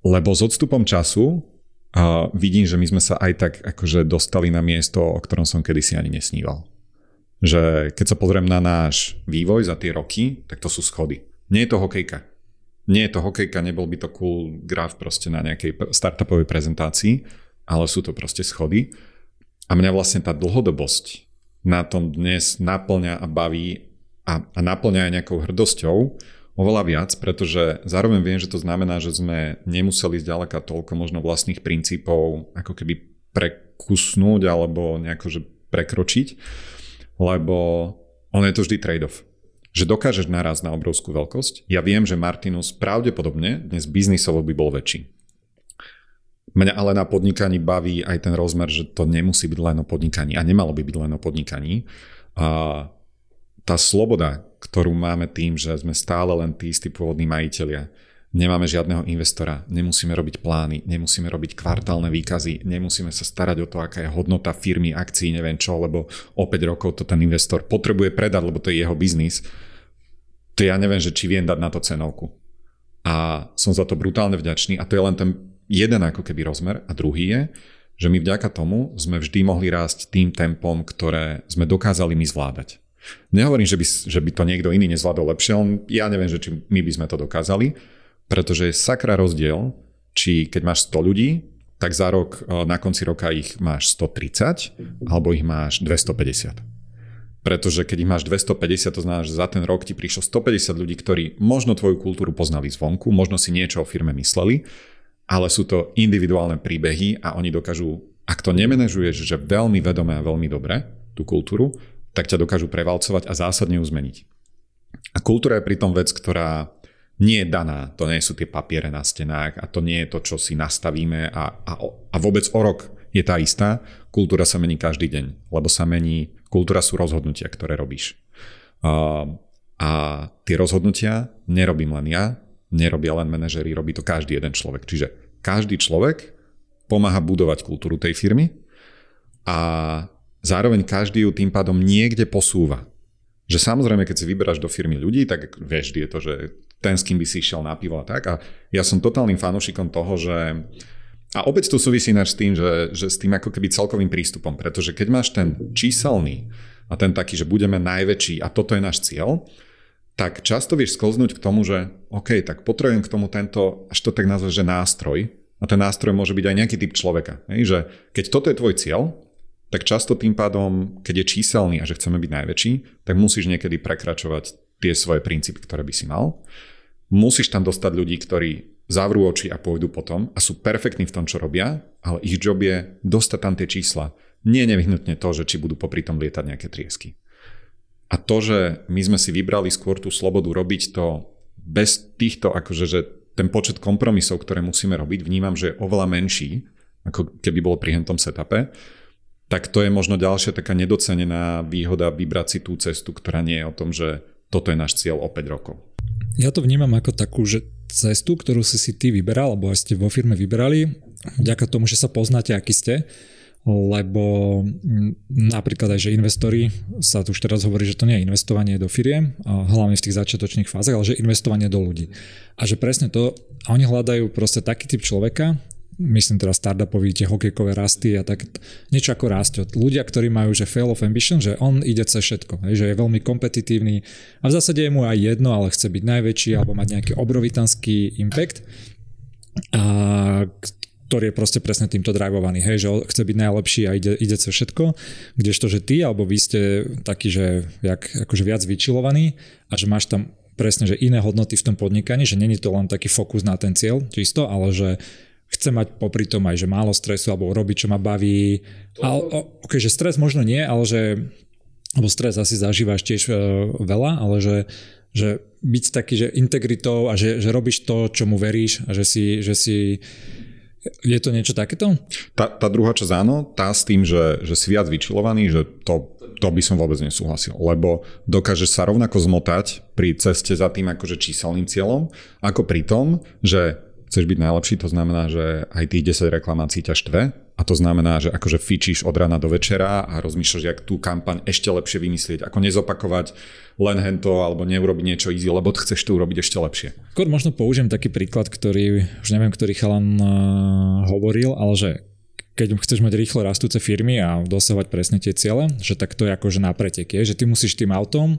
lebo s odstupom času a vidím, že my sme sa aj tak akože dostali na miesto, o ktorom som kedysi ani nesníval. Že keď sa pozriem na náš vývoj za tie roky, tak to sú schody. Nie je to hokejka. Nie je to hokejka, nebol by to cool graf proste na nejakej startupovej prezentácii, ale sú to proste schody. A mňa vlastne tá dlhodobosť na tom dnes naplňa a baví a, a naplňa aj nejakou hrdosťou, oveľa viac, pretože zároveň viem, že to znamená, že sme nemuseli zďaleka toľko možno vlastných princípov ako keby prekusnúť alebo nejako že prekročiť, lebo on je to vždy trade-off. Že dokážeš naraz na obrovskú veľkosť. Ja viem, že Martinus pravdepodobne dnes biznisovo by bol väčší. Mňa ale na podnikaní baví aj ten rozmer, že to nemusí byť len o podnikaní a nemalo by byť len o podnikaní. A tá sloboda, ktorú máme tým, že sme stále len tí istí pôvodní majiteľia, nemáme žiadneho investora, nemusíme robiť plány, nemusíme robiť kvartálne výkazy, nemusíme sa starať o to, aká je hodnota firmy, akcií, neviem čo, lebo o 5 rokov to ten investor potrebuje predať, lebo to je jeho biznis, to ja neviem, že či viem dať na to cenovku. A som za to brutálne vďačný a to je len ten jeden ako keby rozmer a druhý je, že my vďaka tomu sme vždy mohli rásť tým tempom, ktoré sme dokázali my zvládať. Nehovorím, že by, že by to niekto iný nezvládol lepšie, on, ja neviem, že či my by sme to dokázali, pretože je sakra rozdiel, či keď máš 100 ľudí, tak za rok, e, na konci roka ich máš 130, alebo ich máš 250. Pretože keď ich máš 250, to znamená, že za ten rok ti prišlo 150 ľudí, ktorí možno tvoju kultúru poznali zvonku, možno si niečo o firme mysleli, ale sú to individuálne príbehy a oni dokážu, ak to nemenežuješ, že veľmi vedome a veľmi dobre, tú kultúru, tak ťa dokážu prevalcovať a zásadne ju zmeniť. A kultúra je pritom vec, ktorá nie je daná, to nie sú tie papiere na stenách a to nie je to, čo si nastavíme a, a, a vôbec o rok je tá istá. Kultúra sa mení každý deň, lebo sa mení, kultúra sú rozhodnutia, ktoré robíš. A, a tie rozhodnutia nerobím len ja, nerobia len manažery, robí to každý jeden človek. Čiže každý človek pomáha budovať kultúru tej firmy a zároveň každý ju tým pádom niekde posúva. Že samozrejme, keď si vyberáš do firmy ľudí, tak vieš, je to, že ten, s kým by si išiel na pivo a tak. A ja som totálnym fanúšikom toho, že a opäť to súvisí s tým, že, že s tým ako keby celkovým prístupom, pretože keď máš ten číselný a ten taký, že budeme najväčší a toto je náš cieľ, tak často vieš sklznúť k tomu, že OK, tak potrebujem k tomu tento, až to tak nazvať, že nástroj. A ten nástroj môže byť aj nejaký typ človeka. Hej? Že keď toto je tvoj cieľ, tak často tým pádom, keď je číselný a že chceme byť najväčší, tak musíš niekedy prekračovať tie svoje princípy, ktoré by si mal musíš tam dostať ľudí, ktorí zavrú oči a pôjdu potom a sú perfektní v tom, čo robia, ale ich job je dostať tam tie čísla. Nie nevyhnutne to, že či budú popri tom lietať nejaké triesky. A to, že my sme si vybrali skôr tú slobodu robiť to bez týchto, akože, že ten počet kompromisov, ktoré musíme robiť, vnímam, že je oveľa menší, ako keby bolo pri hentom setupe, tak to je možno ďalšia taká nedocenená výhoda vybrať si tú cestu, ktorá nie je o tom, že toto je náš cieľ o 5 rokov. Ja to vnímam ako takú, že cestu, ktorú si si ty vyberal, alebo aj ste vo firme vyberali, vďaka tomu, že sa poznáte, aký ste, lebo napríklad aj, že investori, sa tu už teraz hovorí, že to nie je investovanie do firiem, hlavne v tých začiatočných fázach, ale že investovanie do ľudí. A že presne to, oni hľadajú proste taký typ človeka, myslím teraz startupový, tie hokejkové rasty a tak niečo ako rásť. Ľudia, ktorí majú že fail of ambition, že on ide cez všetko, že je veľmi kompetitívny a v zásade je mu aj jedno, ale chce byť najväčší alebo mať nejaký obrovitanský impact a ktorý je proste presne týmto drivovaný, hej, že chce byť najlepší a ide, ide cez všetko, kdežto, že ty alebo vy ste taký, že jak, akože viac vyčilovaný a že máš tam presne, že iné hodnoty v tom podnikaní, že není to len taký fokus na ten cieľ čisto, ale že chce mať popri tom aj, že málo stresu alebo robiť, čo ma baví. Ale, ok, že stres možno nie, ale že lebo stres asi zažívaš tiež uh, veľa, ale že, že byť taký, že integritou a že, že robíš to, čo mu veríš a že si, že si je to niečo takéto? Tá, tá druhá časť áno, tá s tým, že, že si viac vyčilovaný, že to, to by som vôbec nesúhlasil, lebo dokážeš sa rovnako zmotať pri ceste za tým akože číselným cieľom, ako pri tom, že chceš byť najlepší, to znamená, že aj tých 10 reklamácií ťa štve a to znamená, že akože fičíš od rána do večera a rozmýšľaš, jak tú kampaň ešte lepšie vymyslieť, ako nezopakovať len hento alebo neurobiť niečo easy, lebo chceš to urobiť ešte lepšie. Skôr možno použijem taký príklad, ktorý už neviem, ktorý chalan uh, hovoril, ale že keď chceš mať rýchlo rastúce firmy a dosahovať presne tie ciele, že tak to je akože na preteky, že ty musíš tým autom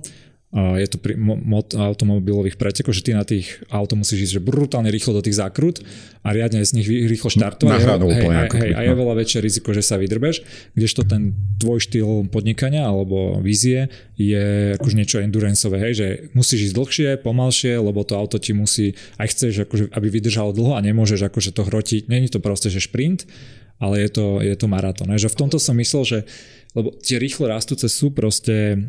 je to pri mod automobilových pretekov, že ty na tých auto musíš ísť že brutálne rýchlo do tých zákrut a riadne z nich rýchlo štartovať. Na hej, hej, hej, a je veľa väčšie riziko, že sa vydrbeš, kdežto ten tvoj štýl podnikania alebo vízie je akože niečo enduranceové, hej, že musíš ísť dlhšie, pomalšie, lebo to auto ti musí, aj chceš, akože, aby vydržalo dlho a nemôžeš akože to hrotiť. Není to proste, že šprint, ale je to, je to maratón. Že v tomto som myslel, že lebo tie rýchlo rastúce sú proste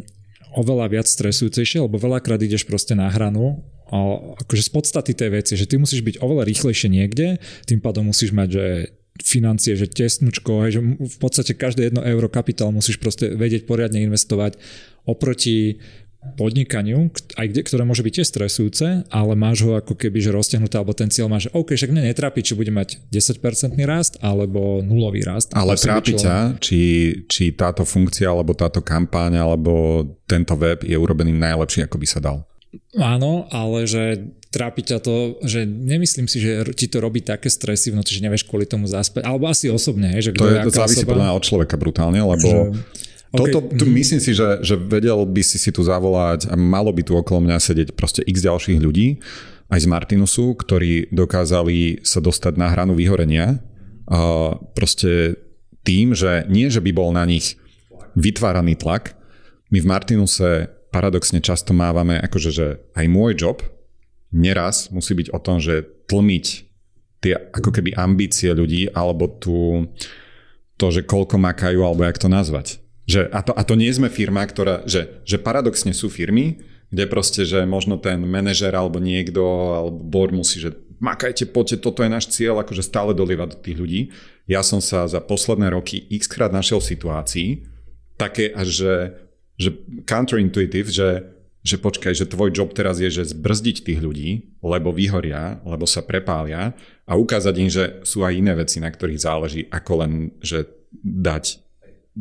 oveľa viac stresujúcejšie, lebo veľakrát ideš proste na hranu akože z podstaty tej veci, že ty musíš byť oveľa rýchlejšie niekde, tým pádom musíš mať, že financie, že tesnúčko, že v podstate každé jedno euro kapitál musíš proste vedieť poriadne investovať oproti podnikaniu, aj kde, ktoré môže byť tiež stresujúce, ale máš ho ako keby že roztiahnuté, alebo ten cieľ máš, že OK, však mne netrápi, či bude mať 10% rast, alebo nulový rast. Ale trápi ťa, či, či táto funkcia, alebo táto kampáň, alebo tento web je urobený najlepšie, ako by sa dal. Áno, ale že trápi ťa to, že nemyslím si, že ti to robí také stresy v noci, že nevieš kvôli tomu zaspať, alebo asi osobne, že to je, to závisí podľa od človeka brutálne, lebo že Okay. Toto, tu mhm. myslím si, že, že vedel by si si tu zavolať a malo by tu okolo mňa sedieť proste x ďalších ľudí, aj z Martinusu, ktorí dokázali sa dostať na hranu vyhorenia. A proste tým, že nie, že by bol na nich vytváraný tlak, my v Martinuse paradoxne často mávame, akože, že aj môj job neraz musí byť o tom, že tlmiť tie ako keby ambície ľudí, alebo tu to, že koľko makajú, alebo jak to nazvať. Že, a, to, a to nie sme firma, ktorá, že, že paradoxne sú firmy, kde proste, že možno ten manažer alebo niekto, alebo board musí, že makajte, poďte, toto je náš cieľ, akože stále dolievať do tých ľudí. Ja som sa za posledné roky x krát našiel v situácii, také až, že, že counterintuitive, že, že počkaj, že tvoj job teraz je, že zbrzdiť tých ľudí, lebo vyhoria, lebo sa prepália a ukázať im, že sú aj iné veci, na ktorých záleží, ako len, že dať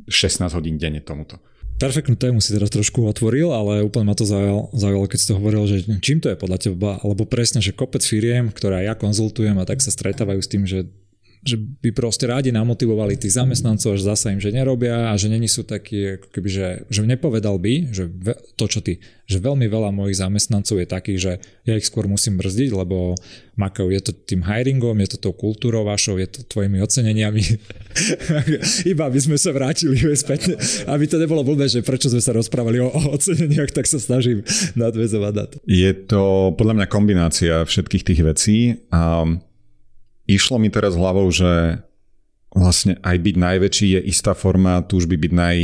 16 hodín denne tomuto. Perfektnú tému si teraz trošku otvoril, ale úplne ma to zaujalo, keď si to hovoril, že čím to je podľa teba, alebo presne, že kopec firiem, ktoré ja konzultujem a tak sa stretávajú s tým, že že by proste rádi namotivovali tých zamestnancov, že zasa im, že nerobia a že není sú takí, ako keby, že, že nepovedal by, že to, čo ty, že veľmi veľa mojich zamestnancov je takých, že ja ich skôr musím brzdiť, lebo makajú, je to tým hiringom, je to tou kultúrou vašou, je to tvojimi oceneniami. [LAUGHS] Iba aby sme sa vrátili späť, aby to nebolo blbé, že prečo sme sa rozprávali o, o oceneniach, tak sa snažím nadvezovať na to. Je to podľa mňa kombinácia všetkých tých vecí a išlo mi teraz hlavou, že vlastne aj byť najväčší je istá forma túžby byť naj...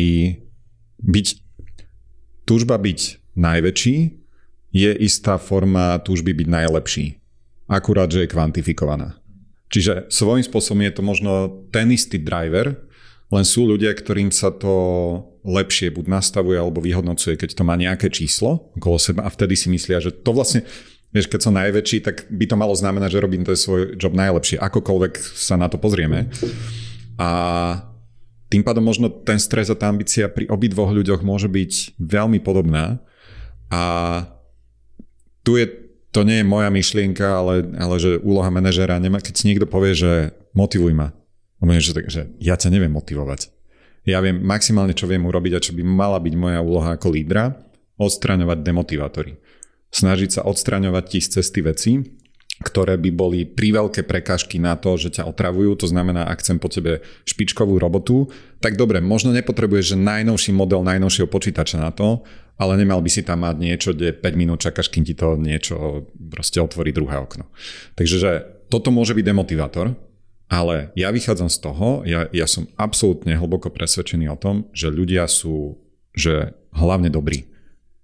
byť... túžba byť najväčší je istá forma túžby byť najlepší. Akurát, že je kvantifikovaná. Čiže svojím spôsobom je to možno ten istý driver, len sú ľudia, ktorým sa to lepšie buď nastavuje alebo vyhodnocuje, keď to má nejaké číslo okolo seba a vtedy si myslia, že to vlastne vieš, keď som najväčší, tak by to malo znamenať, že robím ten svoj job najlepšie, akokoľvek sa na to pozrieme. A tým pádom možno ten stres a tá ambícia pri obidvoch ľuďoch môže byť veľmi podobná. A tu je, to nie je moja myšlienka, ale, ale že úloha manažera, nemá, keď si niekto povie, že motivuj ma. Že, že ja ťa neviem motivovať. Ja viem maximálne, čo viem urobiť a čo by mala byť moja úloha ako lídra, odstraňovať demotivátory snažiť sa odstraňovať ti z cesty veci, ktoré by boli príveľké prekážky na to, že ťa otravujú, to znamená, ak chcem po tebe špičkovú robotu, tak dobre, možno nepotrebuješ že najnovší model najnovšieho počítača na to, ale nemal by si tam mať niečo, kde 5 minút čakáš, kým ti to niečo proste otvorí druhé okno. Takže že toto môže byť demotivátor, ale ja vychádzam z toho, ja, ja som absolútne hlboko presvedčený o tom, že ľudia sú že hlavne dobrí.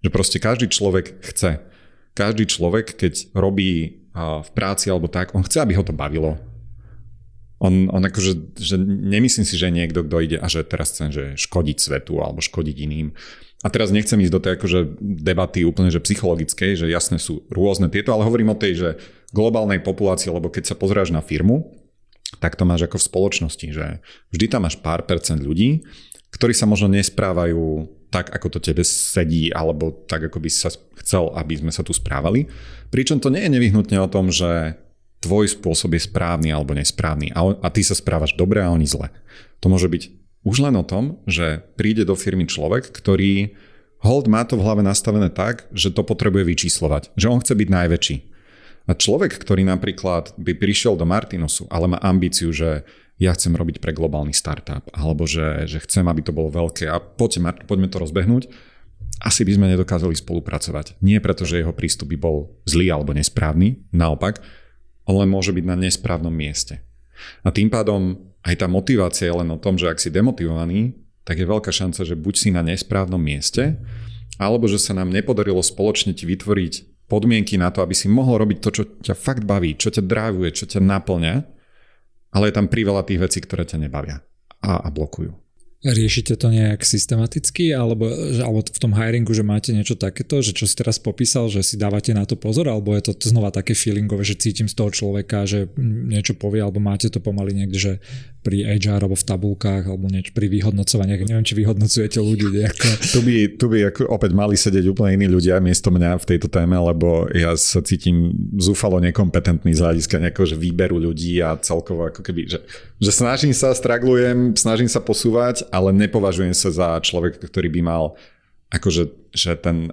Že proste každý človek chce každý človek, keď robí v práci alebo tak, on chce, aby ho to bavilo. On, on akože, že nemyslím si, že niekto, kto ide a že teraz chcem, že škodiť svetu alebo škodiť iným. A teraz nechcem ísť do tej akože debaty úplne že psychologickej, že jasné sú rôzne tieto, ale hovorím o tej, že globálnej populácii, lebo keď sa pozráš na firmu, tak to máš ako v spoločnosti, že vždy tam máš pár percent ľudí, ktorí sa možno nesprávajú tak, ako to tebe sedí, alebo tak, ako by sa chcel, aby sme sa tu správali. Pričom to nie je nevyhnutne o tom, že tvoj spôsob je správny alebo nesprávny a, a ty sa správaš dobre a oni zle. To môže byť už len o tom, že príde do firmy človek, ktorý hold má to v hlave nastavené tak, že to potrebuje vyčíslovať, že on chce byť najväčší. A človek, ktorý napríklad by prišiel do Martinosu, ale má ambíciu, že ja chcem robiť pre globálny startup, alebo že, že chcem, aby to bolo veľké a poďme, poďme to rozbehnúť, asi by sme nedokázali spolupracovať. Nie preto, že jeho prístup by bol zlý alebo nesprávny, naopak, len môže byť na nesprávnom mieste. A tým pádom aj tá motivácia je len o tom, že ak si demotivovaný, tak je veľká šanca, že buď si na nesprávnom mieste, alebo že sa nám nepodarilo spoločne ti vytvoriť podmienky na to, aby si mohol robiť to, čo ťa fakt baví, čo ťa drávuje, čo ťa naplňa ale je tam priveľa tých vecí, ktoré ťa nebavia a, a blokujú. Riešite to nejak systematicky alebo, alebo v tom hiringu, že máte niečo takéto, že čo si teraz popísal, že si dávate na to pozor alebo je to znova také feelingové, že cítim z toho človeka, že niečo povie alebo máte to pomaly niekde, že pri HR alebo v tabulkách alebo niečo pri vyhodnocovaniach. Neviem, či vyhodnocujete ľudí nejako. [LAUGHS] Tu by, tu by ako opäť mali sedieť úplne iní ľudia miesto mňa v tejto téme, lebo ja sa cítim zúfalo nekompetentný z hľadiska nejakého že výberu ľudí a celkovo ako keby, že, že snažím sa, straglujem, snažím sa posúvať, ale nepovažujem sa za človeka, ktorý by mal akože, že ten,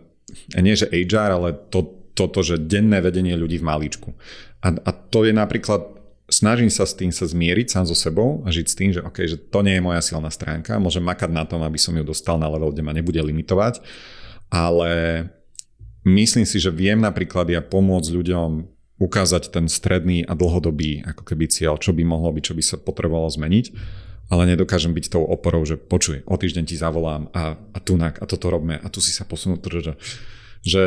nie že HR, ale to, toto, že denné vedenie ľudí v malíčku. A, a to je napríklad, snažím sa s tým sa zmieriť sám so sebou a žiť s tým, že, okay, že to nie je moja silná stránka, môžem makať na tom, aby som ju dostal na level, kde ma nebude limitovať, ale myslím si, že viem napríklad ja pomôcť ľuďom ukázať ten stredný a dlhodobý ako keby cieľ, čo by mohlo byť, čo by sa potrebovalo zmeniť ale nedokážem byť tou oporou, že počuj, o týždeň ti zavolám a, a tunak a toto robme a tu si sa posunú, že, že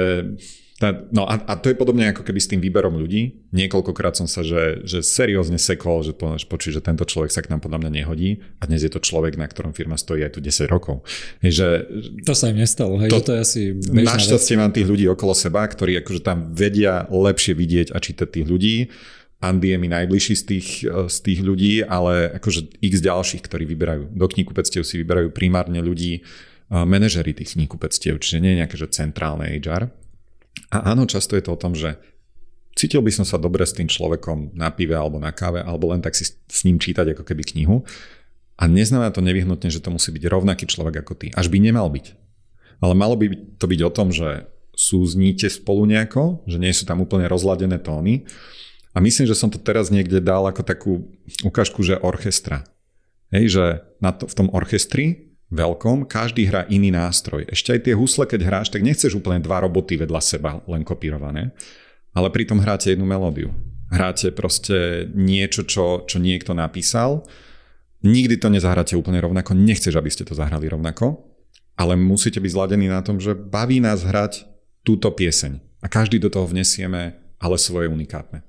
No a, a to je podobne ako keby s tým výberom ľudí. Niekoľkokrát som sa, že, že seriózne sekol, že počuť, že tento človek sa k nám podľa mňa nehodí a dnes je to človek, na ktorom firma stojí aj tu 10 rokov. Je, že, to sa im nestalo, hej, to, že to je asi Našťastie mám tých ľudí okolo seba, ktorí akože tam vedia lepšie vidieť a čítať tých ľudí. Andy je mi najbližší z tých, z tých ľudí, ale akože x ďalších, ktorí vyberajú. Do knihkupectiev si vyberajú primárne ľudí, manažery tých knihkupectiev, čiže nie nejaké že centrálne HR. A áno, často je to o tom, že cítil by som sa dobre s tým človekom na pive alebo na káve, alebo len tak si s ním čítať ako keby knihu. A neznamená to nevyhnutne, že to musí byť rovnaký človek ako ty. Až by nemal byť. Ale malo by to byť o tom, že súzníte spolu nejako, že nie sú tam úplne rozladené tóny. A myslím, že som to teraz niekde dal ako takú ukážku, že orchestra. Hej, že na to, v tom orchestri veľkom, každý hrá iný nástroj. Ešte aj tie husle, keď hráš, tak nechceš úplne dva roboty vedľa seba, len kopírované, ale pritom hráte jednu melódiu. Hráte proste niečo, čo, čo niekto napísal. Nikdy to nezahráte úplne rovnako, nechceš, aby ste to zahrali rovnako, ale musíte byť zladení na tom, že baví nás hrať túto pieseň. A každý do toho vnesieme ale svoje unikátne.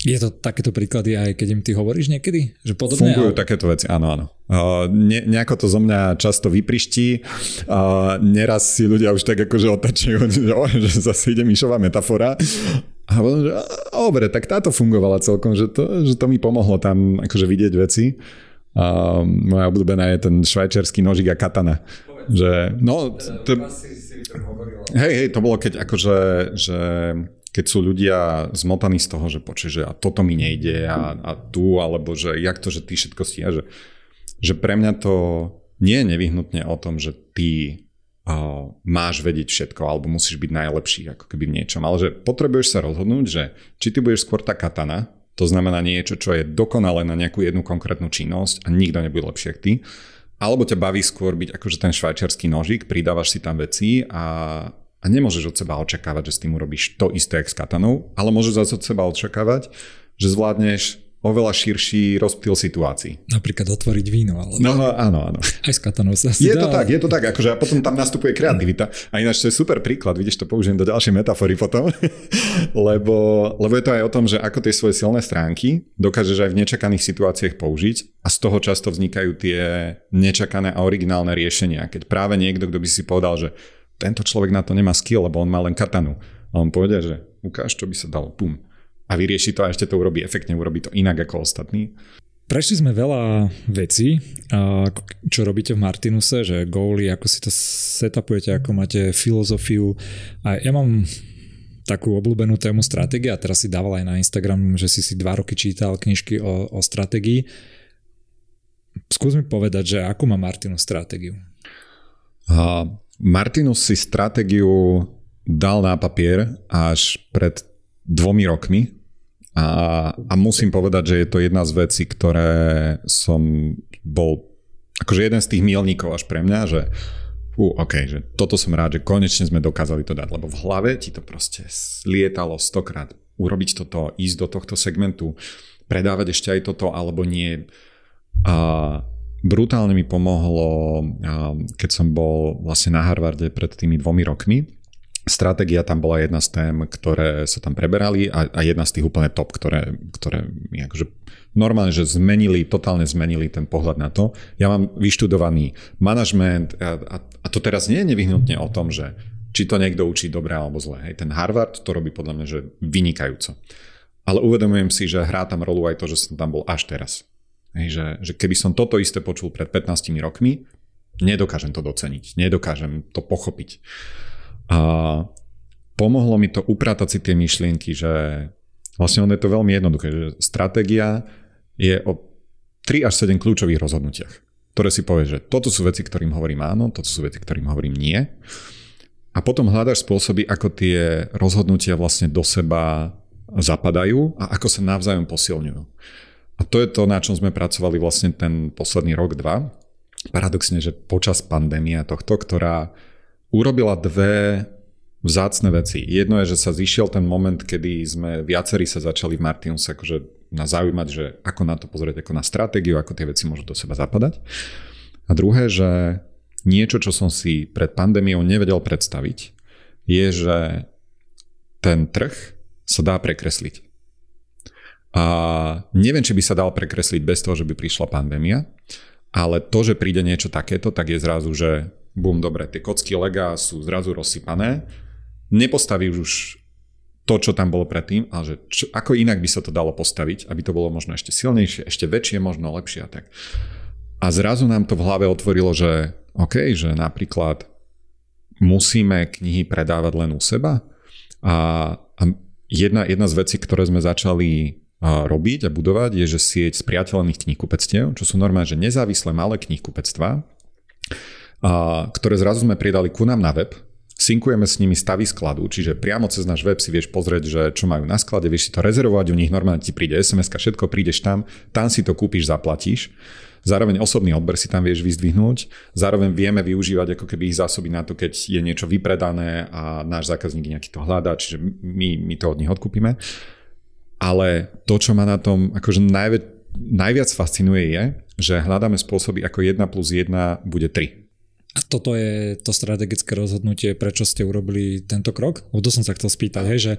Je to takéto príklady aj keď im ty hovoríš niekedy? Že podobne, Fungujú ale... takéto veci, áno, áno. Uh, ne, nejako to zo mňa často vypriští. Uh, neraz si ľudia už tak akože otačajú, [LAUGHS] že, oh, že zase ide Mišová metafora. A potom, že dobre, tak táto fungovala celkom, že to, že to mi pomohlo tam akože vidieť veci. Uh, moja obľúbená je ten švajčiarsky nožik a katana. Že, no, to, hej, hej, to bolo keď akože, že keď sú ľudia zmotaní z toho, že počuje, že a toto mi nejde a, a tu, alebo že jak to, že ty všetko stíha, že, že pre mňa to nie je nevyhnutne o tom, že ty uh, máš vedieť všetko alebo musíš byť najlepší ako keby v niečom, ale že potrebuješ sa rozhodnúť, že či ty budeš skôr tá katana, to znamená niečo, čo je dokonalé na nejakú jednu konkrétnu činnosť a nikto nebude lepšie ako ty, alebo ťa baví skôr byť akože ten švajčiarsky nožík, pridávaš si tam veci a, a nemôžeš od seba očakávať, že s tým urobíš to isté, ako s katanou, ale môžeš zase od seba očakávať, že zvládneš oveľa širší rozptýl situácií. Napríklad otvoriť víno. Alebo... No áno, áno. Aj s katanou sa Je dá. to tak, je to tak, akože a potom tam nastupuje kreativita. A ináč to je super príklad, vidíš, to použijem do ďalšej metafory potom, [LAUGHS] lebo, lebo je to aj o tom, že ako tie svoje silné stránky dokážeš aj v nečakaných situáciách použiť a z toho často vznikajú tie nečakané a originálne riešenia. Keď práve niekto, kto by si povedal, že tento človek na to nemá skill, lebo on má len katanu. A on povede, že ukáž, čo by sa dalo, pum. A vyrieši to a ešte to urobí efektne, urobí to inak ako ostatní. Prešli sme veľa vecí, čo robíte v Martinuse, že goaly, ako si to setupujete, ako máte filozofiu. A ja mám takú obľúbenú tému stratégie a teraz si dával aj na Instagram, že si si dva roky čítal knižky o, o stratégii. Skús mi povedať, že ako má Martinus stratégiu? Martinus si stratégiu dal na papier až pred dvomi rokmi a, a musím povedať, že je to jedna z vecí, ktoré som bol akože jeden z tých milníkov až pre mňa, že uh, OK, že toto som rád, že konečne sme dokázali to dať, lebo v hlave ti to proste slietalo stokrát urobiť toto, ísť do tohto segmentu, predávať ešte aj toto, alebo nie. A brutálne mi pomohlo, keď som bol vlastne na Harvarde pred tými dvomi rokmi. Stratégia tam bola jedna z tém, ktoré sa tam preberali a, a jedna z tých úplne top, ktoré, ktoré mi akože normálne, že zmenili, totálne zmenili ten pohľad na to. Ja mám vyštudovaný manažment a, a, a to teraz nie je nevyhnutne o tom, že či to niekto učí dobre alebo zle. Hej, ten Harvard to robí podľa mňa, že vynikajúco. Ale uvedomujem si, že hrá tam rolu aj to, že som tam bol až teraz. Hej, že, že keby som toto isté počul pred 15 rokmi, nedokážem to doceniť, nedokážem to pochopiť. A pomohlo mi to upratať si tie myšlienky, že vlastne ono je to veľmi jednoduché, že stratégia je o 3 až 7 kľúčových rozhodnutiach, ktoré si povieš, že toto sú veci, ktorým hovorím áno, toto sú veci, ktorým hovorím nie. A potom hľadaš spôsoby, ako tie rozhodnutia vlastne do seba zapadajú a ako sa navzájom posilňujú. A to je to, na čom sme pracovali vlastne ten posledný rok, dva. Paradoxne, že počas pandémie tohto, ktorá urobila dve vzácne veci. Jedno je, že sa zišiel ten moment, kedy sme viacerí sa začali v Martinus akože na zaujímať, že ako na to pozrieť ako na stratégiu, ako tie veci môžu do seba zapadať. A druhé, že niečo, čo som si pred pandémiou nevedel predstaviť, je, že ten trh sa dá prekresliť. A neviem, či by sa dal prekresliť bez toho, že by prišla pandémia, ale to, že príde niečo takéto, tak je zrazu, že bum, dobre, tie kocky lega sú zrazu rozsypané, nepostavíš už to, čo tam bolo predtým, ale že čo, ako inak by sa to dalo postaviť, aby to bolo možno ešte silnejšie, ešte väčšie, možno lepšie a tak. A zrazu nám to v hlave otvorilo, že OK, že napríklad musíme knihy predávať len u seba a, a jedna, jedna z vecí, ktoré sme začali robiť a budovať, je, že sieť spriateľených knihkupectiev, čo sú normálne, že nezávislé malé knihkupectvá, ktoré zrazu sme pridali ku nám na web, synkujeme s nimi stavy skladu, čiže priamo cez náš web si vieš pozrieť, že čo majú na sklade, vieš si to rezervovať u nich, normálne ti príde sms všetko, prídeš tam, tam si to kúpiš, zaplatíš. Zároveň osobný odber si tam vieš vyzdvihnúť, zároveň vieme využívať ako keby ich zásoby na to, keď je niečo vypredané a náš zákazník nejaký to hľadá, čiže my, my to od nich odkúpime. Ale to, čo ma na tom akože najviac, najviac fascinuje je, že hľadáme spôsoby, ako 1 plus 1 bude 3. A toto je to strategické rozhodnutie, prečo ste urobili tento krok? O to som sa chcel spýtať, hej, že,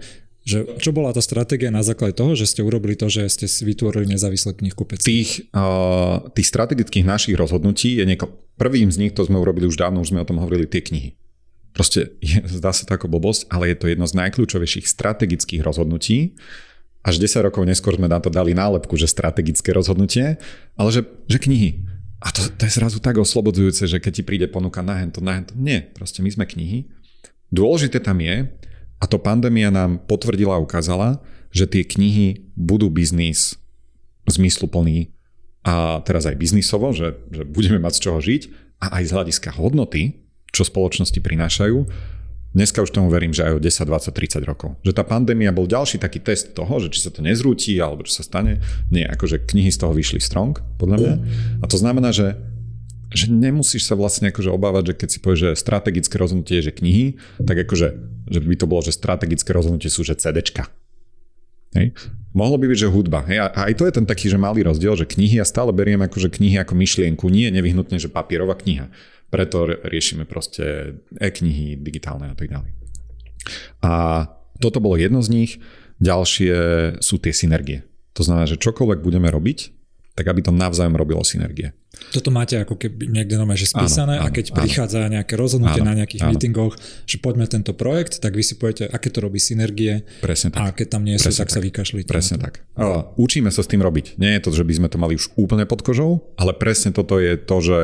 že čo bola tá stratégia na základe toho, že ste urobili to, že ste si vytvorili nezávislé knihkupectvo? Tých, uh, tých strategických našich rozhodnutí je nieko... Prvým z nich, to sme urobili už dávno, už sme o tom hovorili, tie knihy. Proste je, zdá sa to ako blbosť, ale je to jedno z najkľúčovejších strategických rozhodnutí, až 10 rokov neskôr sme na to dali nálepku, že strategické rozhodnutie, ale že, že knihy. A to, to je zrazu tak oslobodzujúce, že keď ti príde ponuka na hento, na hento. Nie, proste my sme knihy. Dôležité tam je, a to pandémia nám potvrdila a ukázala, že tie knihy budú biznis zmysluplný a teraz aj biznisovo, že, že budeme mať z čoho žiť a aj z hľadiska hodnoty, čo spoločnosti prinášajú, Dneska už tomu verím, že aj o 10, 20, 30 rokov. Že tá pandémia bol ďalší taký test toho, že či sa to nezrúti alebo čo sa stane. Nie, akože knihy z toho vyšli strong, podľa mňa. A to znamená, že že nemusíš sa vlastne akože obávať, že keď si povieš, že strategické rozhodnutie je, že knihy, tak akože, že by to bolo, že strategické rozhodnutie sú, že CDčka. Hej. Mohlo by byť, že hudba. Hej. A aj to je ten taký, že malý rozdiel, že knihy ja stále beriem akože knihy ako myšlienku, nie nevyhnutne, že papierová kniha. Preto riešime proste e-knihy, digitálne a tak ďalej. A toto bolo jedno z nich. Ďalšie sú tie synergie. To znamená, že čokoľvek budeme robiť, tak aby to navzájom robilo synergie. Toto máte ako keby niekde nové, že spísané áno, áno, a keď áno. prichádza nejaké rozhodnutie áno, na nejakých áno. meetingoch, že poďme tento projekt, tak vy si poviete, aké to robí synergie Presne tak. a keď tam nie sú, tak, tak sa vykašľujete. Presne tak. Ale učíme sa s tým robiť. Nie je to, že by sme to mali už úplne pod kožou, ale presne toto je to, že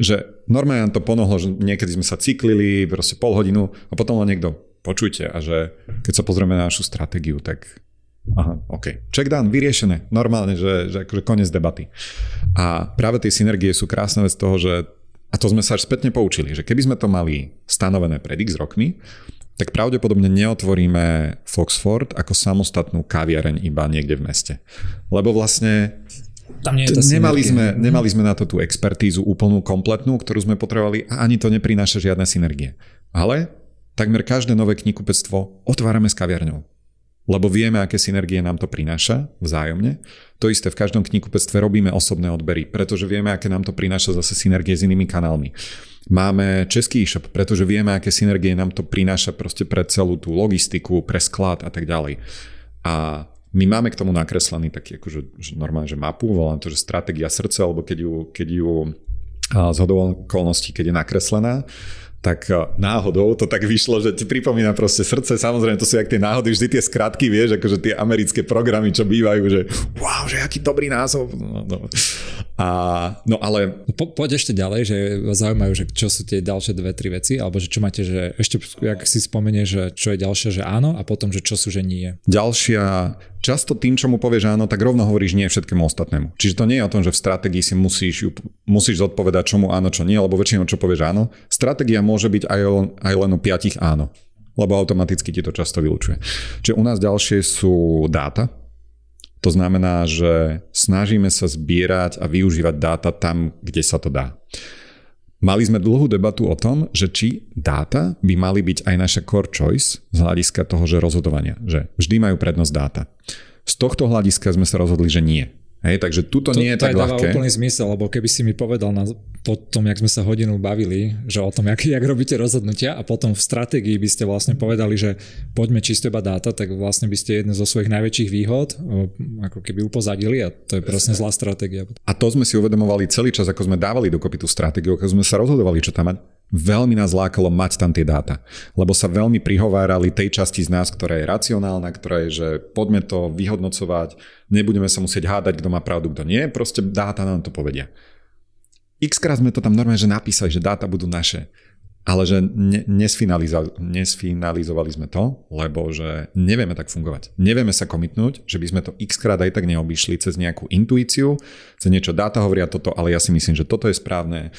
že normálne nám to ponohlo, že niekedy sme sa cyklili proste pol hodinu a potom len niekto počujte a že keď sa pozrieme na našu stratégiu, tak aha, OK, check down, vyriešené, normálne, že, že akože koniec debaty. A práve tie synergie sú krásne vec toho, že a to sme sa až spätne poučili, že keby sme to mali stanovené pred x rokmi, tak pravdepodobne neotvoríme Foxford ako samostatnú kaviareň iba niekde v meste. Lebo vlastne tam nie je nemali, sme, nemali sme na to tú expertízu úplnú, kompletnú, ktorú sme potrebovali a ani to neprináša žiadne synergie. Ale takmer každé nové knihkupectvo otvárame s kaviarňou. Lebo vieme, aké synergie nám to prináša vzájomne. To isté v každom knihkupectve robíme osobné odbery, pretože vieme, aké nám to prináša zase synergie s inými kanálmi. Máme český e-shop, pretože vieme, aké synergie nám to prináša proste pre celú tú logistiku, pre sklad a tak ďalej. A my máme k tomu nakreslený taký akože že normálne, že mapu, volám to, že stratégia srdca, alebo keď ju, keď ju z hodou okolností, keď je nakreslená, tak náhodou to tak vyšlo, že ti pripomína proste srdce. Samozrejme, to sú jak tie náhody, vždy tie skratky, vieš, akože tie americké programy, čo bývajú, že wow, že aký dobrý názov. No, no. A, no ale... Po, poď ešte ďalej, že vás zaujímajú, že čo sú tie ďalšie dve, tri veci, alebo že čo máte, že ešte, jak si spomenie, že čo je ďalšie, že áno, a potom, že čo sú, že nie. Ďalšia, často tým, čo mu povieš áno, tak rovno hovoríš nie všetkému ostatnému. Čiže to nie je o tom, že v stratégii si musíš, musíš zodpovedať, čomu áno, čo nie, lebo väčšinou čo povieš áno. Stratégia môže byť aj, len, aj len o piatich áno lebo automaticky ti to často vylučuje. Čiže u nás ďalšie sú dáta, to znamená, že snažíme sa zbierať a využívať dáta tam, kde sa to dá. Mali sme dlhú debatu o tom, že či dáta by mali byť aj naša core choice z hľadiska toho, že rozhodovania, že vždy majú prednosť dáta. Z tohto hľadiska sme sa rozhodli, že nie. Hej, takže tuto to, nie je to tak ľahké. úplný zmysel, lebo keby si mi povedal na, po tom, jak sme sa hodinu bavili, že o tom, jak, [LAUGHS] jak robíte rozhodnutia a potom v stratégii by ste vlastne povedali, že poďme čisto iba dáta, tak vlastne by ste jednu zo svojich najväčších výhod ako keby upozadili a to je presne zlá stratégia. A to sme si uvedomovali celý čas, ako sme dávali dokopy tú stratégiu, ako sme sa rozhodovali, čo tam mať. Veľmi nás lákalo mať tam tie dáta, lebo sa veľmi prihovárali tej časti z nás, ktorá je racionálna, ktorá je, že poďme to vyhodnocovať, nebudeme sa musieť hádať, kto má pravdu, kto nie, proste dáta nám to povedia. X krát sme to tam normálne že napísali, že dáta budú naše, ale že ne, nesfinalizo- nesfinalizovali sme to, lebo že nevieme tak fungovať. Nevieme sa komitnúť, že by sme to x krát aj tak neobyšli cez nejakú intuíciu, cez niečo dáta hovoria toto, ale ja si myslím, že toto je správne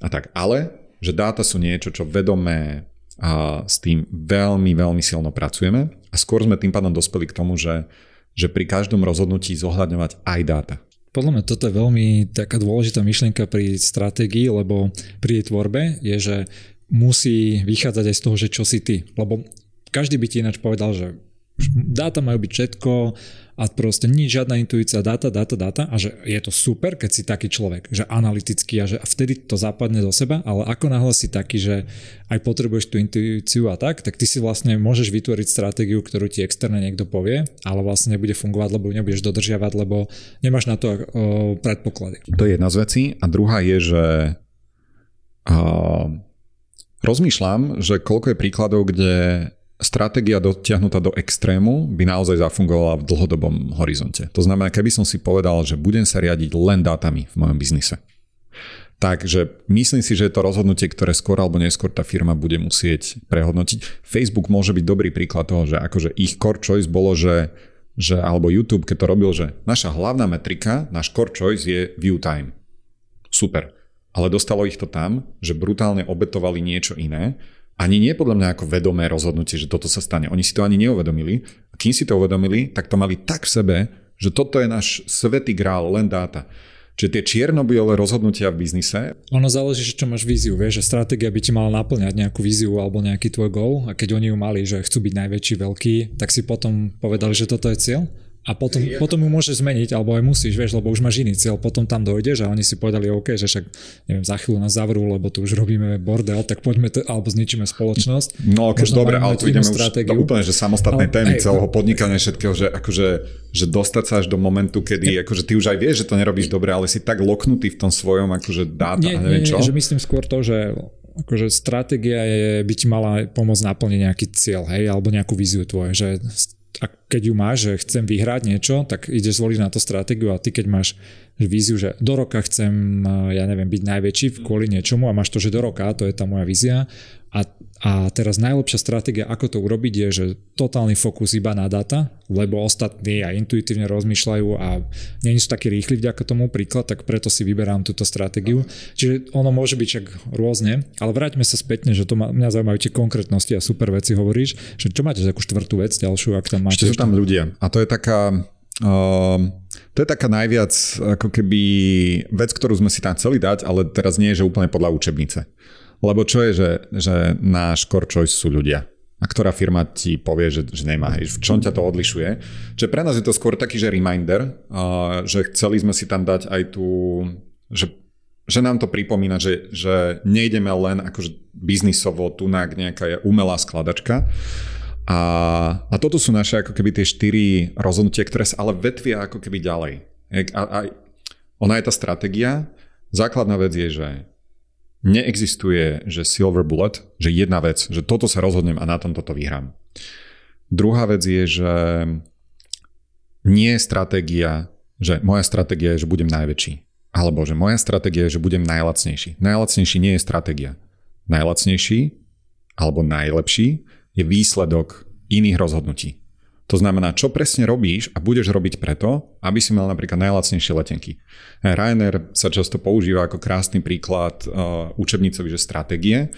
a tak. Ale, že dáta sú niečo, čo vedomé a s tým veľmi, veľmi silno pracujeme a skôr sme tým pádom dospeli k tomu, že, že pri každom rozhodnutí zohľadňovať aj dáta. Podľa mňa toto je veľmi taká dôležitá myšlienka pri stratégii, lebo pri jej tvorbe je, že musí vychádzať aj z toho, že čo si ty. Lebo každý by ti ináč povedal, že dáta majú byť všetko a proste nič, žiadna intuícia, dáta, dáta, dáta a že je to super, keď si taký človek, že analytický a že vtedy to západne do seba, ale ako náhle si taký, že aj potrebuješ tú intuíciu a tak, tak ty si vlastne môžeš vytvoriť stratégiu, ktorú ti externe niekto povie, ale vlastne nebude fungovať, lebo nebudeš dodržiavať, lebo nemáš na to o, predpoklady. To je jedna z vecí. A druhá je, že uh, rozmýšľam, že koľko je príkladov, kde stratégia dotiahnutá do extrému by naozaj zafungovala v dlhodobom horizonte. To znamená, keby som si povedal, že budem sa riadiť len dátami v mojom biznise. Takže myslím si, že je to rozhodnutie, ktoré skôr alebo neskôr tá firma bude musieť prehodnotiť. Facebook môže byť dobrý príklad toho, že akože ich core choice bolo, že, že alebo YouTube, keď to robil, že naša hlavná metrika, náš core choice je view time. Super. Ale dostalo ich to tam, že brutálne obetovali niečo iné ani nie podľa mňa ako vedomé rozhodnutie, že toto sa stane. Oni si to ani neuvedomili. A kým si to uvedomili, tak to mali tak v sebe, že toto je náš svetý grál, len dáta. Čiže tie čierno-biele rozhodnutia v biznise. Ono záleží, že čo máš víziu, vieš, že stratégia by ti mala naplňať nejakú víziu alebo nejaký tvoj goal a keď oni ju mali, že chcú byť najväčší, veľký, tak si potom povedali, že toto je cieľ a potom, ja. potom ju môžeš zmeniť, alebo aj musíš, vieš, lebo už máš iný cieľ, potom tam dojdeš a oni si povedali, OK, že však, neviem, za chvíľu nás zavrú, lebo tu už robíme bordel, tak poďme, to, alebo zničíme spoločnosť. No, keď dobre, ale tu ideme stratégiu. už do úplne, že samostatné ale, témy hej, celého podnikania všetkého, že akože, že dostať sa až do momentu, kedy, akože ty už aj vieš, že to nerobíš dobre, ale si tak loknutý v tom svojom, akože dáta, nie, neviem nie, čo. Nie, že myslím skôr to, že akože stratégia je, by ti mala pomôcť naplniť nejaký cieľ, hej, alebo nejakú víziu tvoje, že a keď ju máš, že chcem vyhrať niečo, tak ideš zvoliť na to stratégiu a ty keď máš víziu, že do roka chcem, ja neviem, byť najväčší kvôli niečomu a máš to, že do roka, to je tá moja vízia a, a teraz najlepšia stratégia, ako to urobiť je, že totálny fokus iba na data, lebo ostatní aj intuitívne rozmýšľajú a nie sú takí rýchli vďaka tomu príklad, tak preto si vyberám túto stratégiu. Čiže ono môže byť však rôzne, ale vráťme sa spätne, že to ma, mňa zaujímajú tie konkrétnosti a super veci hovoríš, že čo máte takú štvrtú vec ďalšiu, ak tam máte? Ešte sú tam ľudia a to je taká Uh, to je taká najviac ako keby vec, ktorú sme si tam chceli dať, ale teraz nie je, že úplne podľa učebnice. Lebo čo je, že, že náš core choice sú ľudia. A ktorá firma ti povie, že, že nemá, hej, v čom ťa to odlišuje. Čiže pre nás je to skôr taký, že reminder, uh, že chceli sme si tam dať aj tú, že, že nám to pripomína, že, že nejdeme len akože biznisovo, tu nejaká umelá skladačka, a, a toto sú naše ako keby tie štyri rozhodnutia, ktoré sa ale vetvia ako keby ďalej. A, a, ona je tá stratégia. Základná vec je, že neexistuje, že silver bullet, že jedna vec, že toto sa rozhodnem a na tom toto vyhrám. Druhá vec je, že nie je stratégia, že moja stratégia je, že budem najväčší. Alebo že moja stratégia je, že budem najlacnejší. Najlacnejší nie je stratégia. Najlacnejší alebo najlepší je výsledok iných rozhodnutí. To znamená, čo presne robíš a budeš robiť preto, aby si mal napríklad najlacnejšie letenky. Ryanair sa často používa ako krásny príklad uh, učebnicový, že stratégie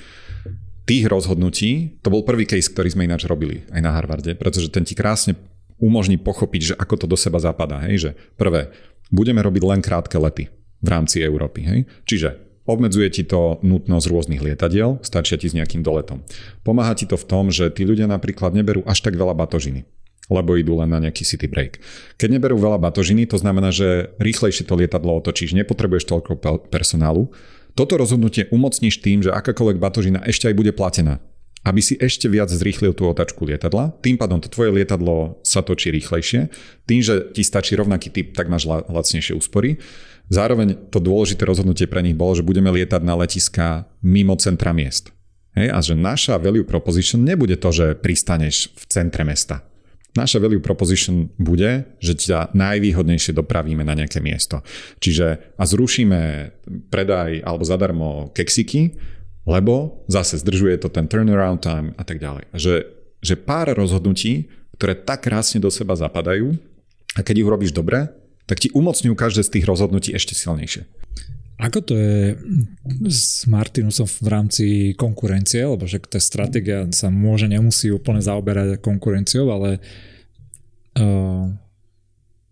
tých rozhodnutí, to bol prvý case, ktorý sme ináč robili aj na Harvarde, pretože ten ti krásne umožní pochopiť, že ako to do seba zapadá. Hej? Že prvé, budeme robiť len krátke lety v rámci Európy. Hej? Čiže Obmedzuje ti to nutnosť rôznych lietadiel, stačia ti s nejakým doletom. Pomáha ti to v tom, že tí ľudia napríklad neberú až tak veľa batožiny. Lebo idú len na nejaký city break. Keď neberú veľa batožiny, to znamená, že rýchlejšie to lietadlo otočíš, nepotrebuješ toľko personálu. Toto rozhodnutie umocníš tým, že akákoľvek batožina ešte aj bude platená. Aby si ešte viac zrýchlil tú otačku lietadla, tým pádom to tvoje lietadlo sa točí rýchlejšie, tým, že ti stačí rovnaký typ, tak máš lacnejšie úspory. Zároveň to dôležité rozhodnutie pre nich bolo, že budeme lietať na letiska mimo centra miest. Hej, a že naša value proposition nebude to, že pristaneš v centre mesta. Naša value proposition bude, že ťa najvýhodnejšie dopravíme na nejaké miesto. Čiže a zrušíme predaj alebo zadarmo keksiky, lebo zase zdržuje to ten turnaround time a tak ďalej. Že, že pár rozhodnutí, ktoré tak krásne do seba zapadajú a keď ich robíš dobre, tak ti umocňujú každé z tých rozhodnutí ešte silnejšie. Ako to je s Martinusom v rámci konkurencie, lebo že tá stratégia sa môže, nemusí úplne zaoberať konkurenciou, ale uh,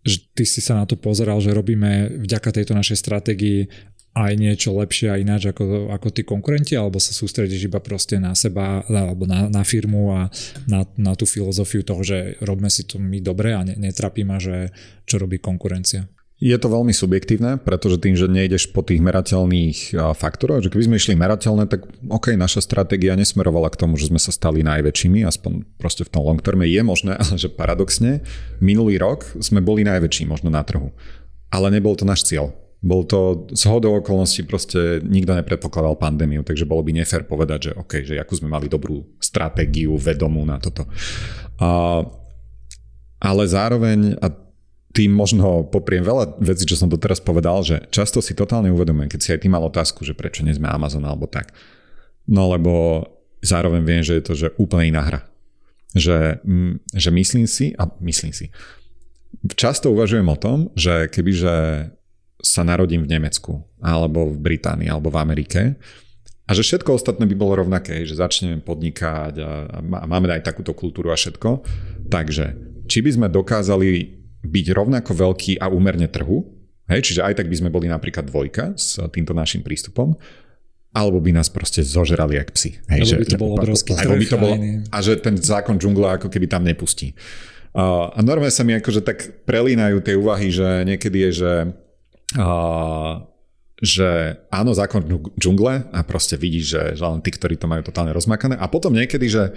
že ty si sa na to pozeral, že robíme vďaka tejto našej stratégii aj niečo lepšie a ináč ako, ako tí konkurenti, alebo sa sústredíš iba proste na seba, alebo na, na firmu a na, na tú filozofiu toho, že robíme si to my dobre a ne, netrapí že čo robí konkurencia. Je to veľmi subjektívne, pretože tým, že nejdeš po tých merateľných faktoroch, že keby sme išli merateľné, tak OK, naša stratégia nesmerovala k tomu, že sme sa stali najväčšími, aspoň proste v tom long terme je možné, ale [LAUGHS] že paradoxne, minulý rok sme boli najväčší možno na trhu. Ale nebol to náš cieľ. Bol to z hodou okolností proste nikto nepredpokladal pandémiu, takže bolo by nefér povedať, že OK, že akú sme mali dobrú stratégiu vedomú na toto. A, ale zároveň, a tým možno popriem veľa vecí, čo som doteraz povedal, že často si totálne uvedomujem, keď si aj ty mal otázku, že prečo nie sme Amazon alebo tak. No lebo zároveň viem, že je to že úplne iná hra. Že, mm, že myslím si, a myslím si, často uvažujem o tom, že kebyže sa narodím v Nemecku, alebo v Británii, alebo v Amerike, a že všetko ostatné by bolo rovnaké, že začneme podnikať a, a máme aj takúto kultúru a všetko. Takže, či by sme dokázali byť rovnako veľký a úmerne trhu, hej, čiže aj tak by sme boli napríklad dvojka s týmto našim prístupom, alebo by nás proste zožrali jak psi. Hej, že, by to bol obrovský trh. By to bolo, a že ten zákon džungla ako keby tam nepustí. Uh, a normálne sa mi akože tak prelínajú tie úvahy, že niekedy je, že uh, že áno, zákon džungle a proste vidíš, že, že len tí, ktorí to majú totálne rozmakané a potom niekedy, že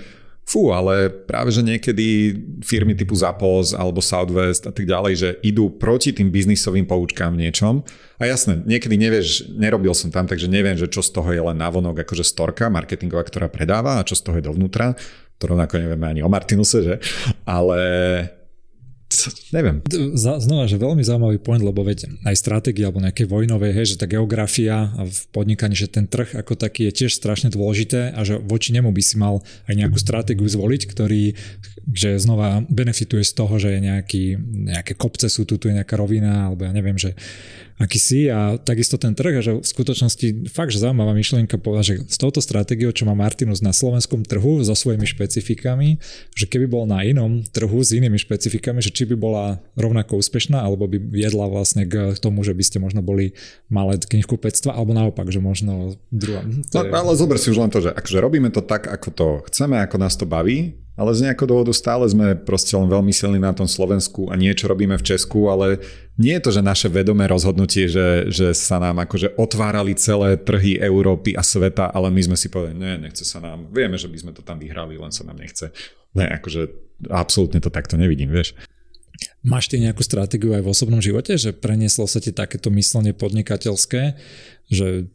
Fú, ale práve, že niekedy firmy typu Zappos alebo Southwest a tak ďalej, že idú proti tým biznisovým poučkám v niečom. A jasné, niekedy nevieš, nerobil som tam, takže neviem, že čo z toho je len návonok akože storka marketingová, ktorá predáva a čo z toho je dovnútra. To rovnako nevieme ani o Martinuse, že? Ale neviem. Znova, že veľmi zaujímavý point, lebo veď aj stratégia alebo nejaké vojnové, hej, že tá geografia a v podnikaní, že ten trh ako taký je tiež strašne dôležité a že voči nemu by si mal aj nejakú stratégiu zvoliť, ktorý že znova benefituje z toho, že je nejaký, nejaké kopce sú tu, tu je nejaká rovina, alebo ja neviem, že aký si a takisto ten trh a že v skutočnosti fakt, že zaujímavá myšlienka povedať, že s touto stratégiou, čo má Martinus na slovenskom trhu so svojimi špecifikami, že keby bol na inom trhu s inými špecifikami, že či by bola rovnako úspešná, alebo by viedla vlastne k tomu, že by ste možno boli malé knihkupectva, alebo naopak, že možno druhá. No, ale zober si už len to, že akože robíme to tak, ako to chceme, ako nás to baví, ale z nejakého dôvodu stále sme proste len veľmi silní na tom Slovensku a niečo robíme v Česku, ale nie je to, že naše vedomé rozhodnutie, že, že sa nám akože otvárali celé trhy Európy a sveta, ale my sme si povedali, nie, nechce sa nám, vieme, že by sme to tam vyhrali, len sa nám nechce. Ne, akože absolútne to takto nevidím, vieš. Máš ty nejakú stratégiu aj v osobnom živote, že prenieslo sa ti takéto myslenie podnikateľské, že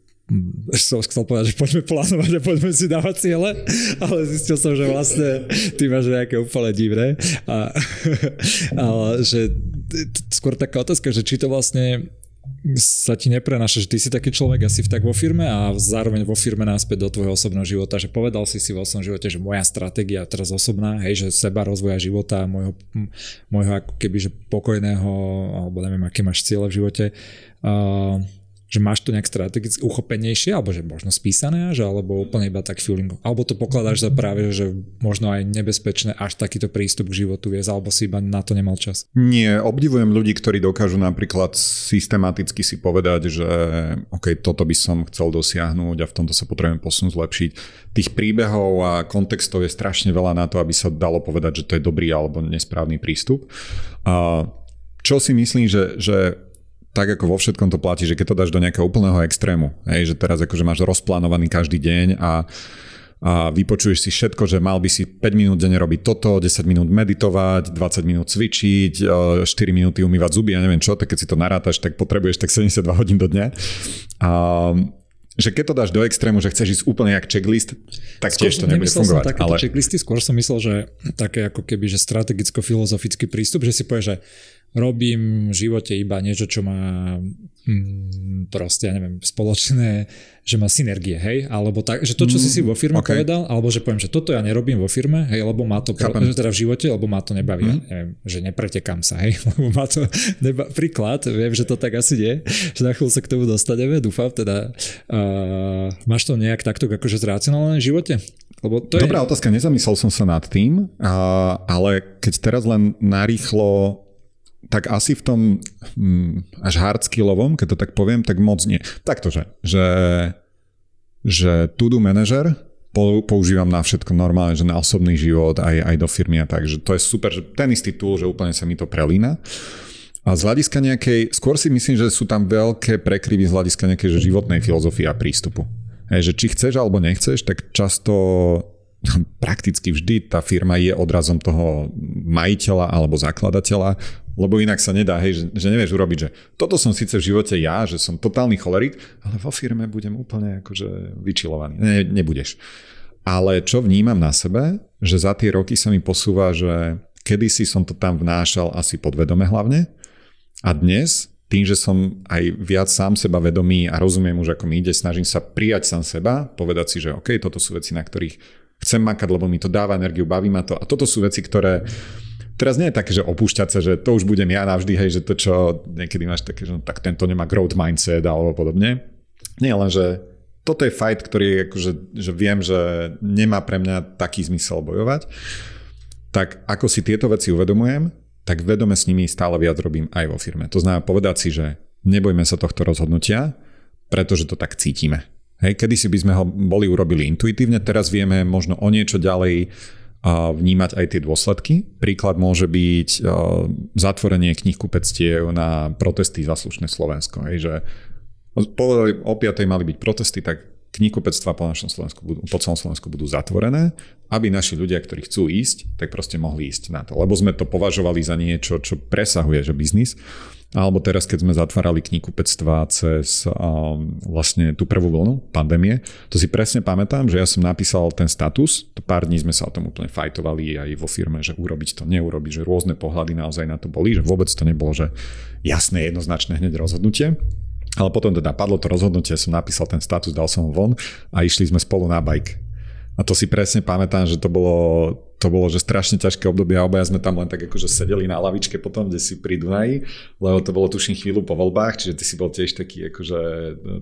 som chcel povedať, že poďme plánovať a poďme si dávať ciele, ale zistil som, že vlastne ty máš nejaké úplne divné. A, [LAUGHS] ale že skôr taká otázka, že či to vlastne sa ti neprenáša, že ty si taký človek asi tak vo firme a zároveň vo firme náspäť do tvojho osobného života, že povedal si si vo svojom živote, že moja stratégia teraz osobná, hej, že seba rozvoja života, môjho, môjho ako keby, že pokojného, alebo neviem, aké máš cieľe v živote, uh, že máš to nejak strategicky uchopenejšie, alebo že možno spísané až, alebo úplne iba tak feeling. Alebo to pokladáš za práve, že možno aj nebezpečné až takýto prístup k životu viesť, alebo si iba na to nemal čas. Nie, obdivujem ľudí, ktorí dokážu napríklad systematicky si povedať, že OK, toto by som chcel dosiahnuť a v tomto sa potrebujem posunúť, zlepšiť. Tých príbehov a kontextov je strašne veľa na to, aby sa dalo povedať, že to je dobrý alebo nesprávny prístup. A čo si myslím, že, že tak ako vo všetkom to platí, že keď to dáš do nejakého úplného extrému, hej, že teraz akože máš rozplánovaný každý deň a, a vypočuješ si všetko, že mal by si 5 minút denne robiť toto, 10 minút meditovať, 20 minút cvičiť, 4 minúty umývať zuby, ja neviem čo, tak keď si to narátaš, tak potrebuješ tak 72 hodín do dňa. A, že keď to dáš do extrému, že chceš ísť úplne jak checklist, tak skôr tiež to nebude fungovať. Som ale... checklisty, skôr som myslel, že také ako keby, že strategicko-filozofický prístup, že si povieš, že robím v živote iba niečo, čo má mm, proste, ja neviem, spoločné, že má synergie, hej, alebo tak, že to, čo si si vo firme okay. povedal, alebo že poviem, že toto ja nerobím vo firme, hej, lebo má to, že teda v živote, lebo má to nebaví, mm. neviem, že nepretekám sa, hej, [LAUGHS] lebo má to, neba, príklad, viem, že to tak asi nie, že na chvíľu sa k tomu dostaneme, dúfam, teda uh, máš to nejak takto akože zracionálne v živote? Lebo to Dobrá je... otázka, nezamyslel som sa nad tým, uh, ale keď teraz len narýchlo tak asi v tom hm, až hardskillovom, keď to tak poviem, tak moc nie. Takto, že, že, že to-do manager používam na všetko normálne, že na osobný život, aj, aj do firmy a tak, že to je super, že ten istý tool, že úplne sa mi to prelína. A z hľadiska nejakej, skôr si myslím, že sú tam veľké prekryvy z hľadiska nejakej že životnej filozofie a prístupu. Hej, že či chceš alebo nechceš, tak často prakticky vždy tá firma je odrazom toho majiteľa alebo zakladateľa, lebo inak sa nedá, hej, že, že nevieš urobiť, že toto som síce v živote ja, že som totálny cholerik, ale vo firme budem úplne akože vyčilovaný. Ne, nebudeš. Ale čo vnímam na sebe, že za tie roky sa mi posúva, že kedysi som to tam vnášal asi podvedome hlavne a dnes tým, že som aj viac sám seba vedomý a rozumiem už ako mi ide, snažím sa prijať sám seba, povedať si, že OK, toto sú veci, na ktorých chcem makať, lebo mi to dáva energiu, baví ma to a toto sú veci, ktoré Teraz nie je také, že opúšťať sa, že to už budem ja navždy, hej, že to čo niekedy máš také, že no, tak tento nemá growth mindset alebo podobne. Nie len, že toto je fight, ktorý akože, že viem, že nemá pre mňa taký zmysel bojovať. Tak ako si tieto veci uvedomujem, tak vedome s nimi stále viac robím aj vo firme. To znamená povedať si, že nebojme sa tohto rozhodnutia, pretože to tak cítime. Hej, kedysi by sme ho boli urobili intuitívne, teraz vieme možno o niečo ďalej vnímať aj tie dôsledky. Príklad môže byť zatvorenie knihkupectiev na protesty za slušné Slovensko. Hej, že povedali, o 5. mali byť protesty, tak knihkupectva po, našom Slovensku budú, po celom Slovensku budú zatvorené, aby naši ľudia, ktorí chcú ísť, tak proste mohli ísť na to. Lebo sme to považovali za niečo, čo presahuje, že biznis. Alebo teraz, keď sme zatvárali knihkupectva cez um, vlastne tú prvú vlnu pandémie, to si presne pamätám, že ja som napísal ten status, to pár dní sme sa o tom úplne fajtovali aj vo firme, že urobiť to, neurobiť, že rôzne pohľady naozaj na to boli, že vôbec to nebolo, že jasné, jednoznačné hneď rozhodnutie. Ale potom teda padlo to rozhodnutie, som napísal ten status, dal som ho von a išli sme spolu na bike. A to si presne pamätám, že to bolo, to bolo že strašne ťažké obdobie a obaja sme tam len tak akože sedeli na lavičke potom, kde si pri Dunaji, lebo to bolo tuším chvíľu po voľbách, čiže ty si bol tiež taký akože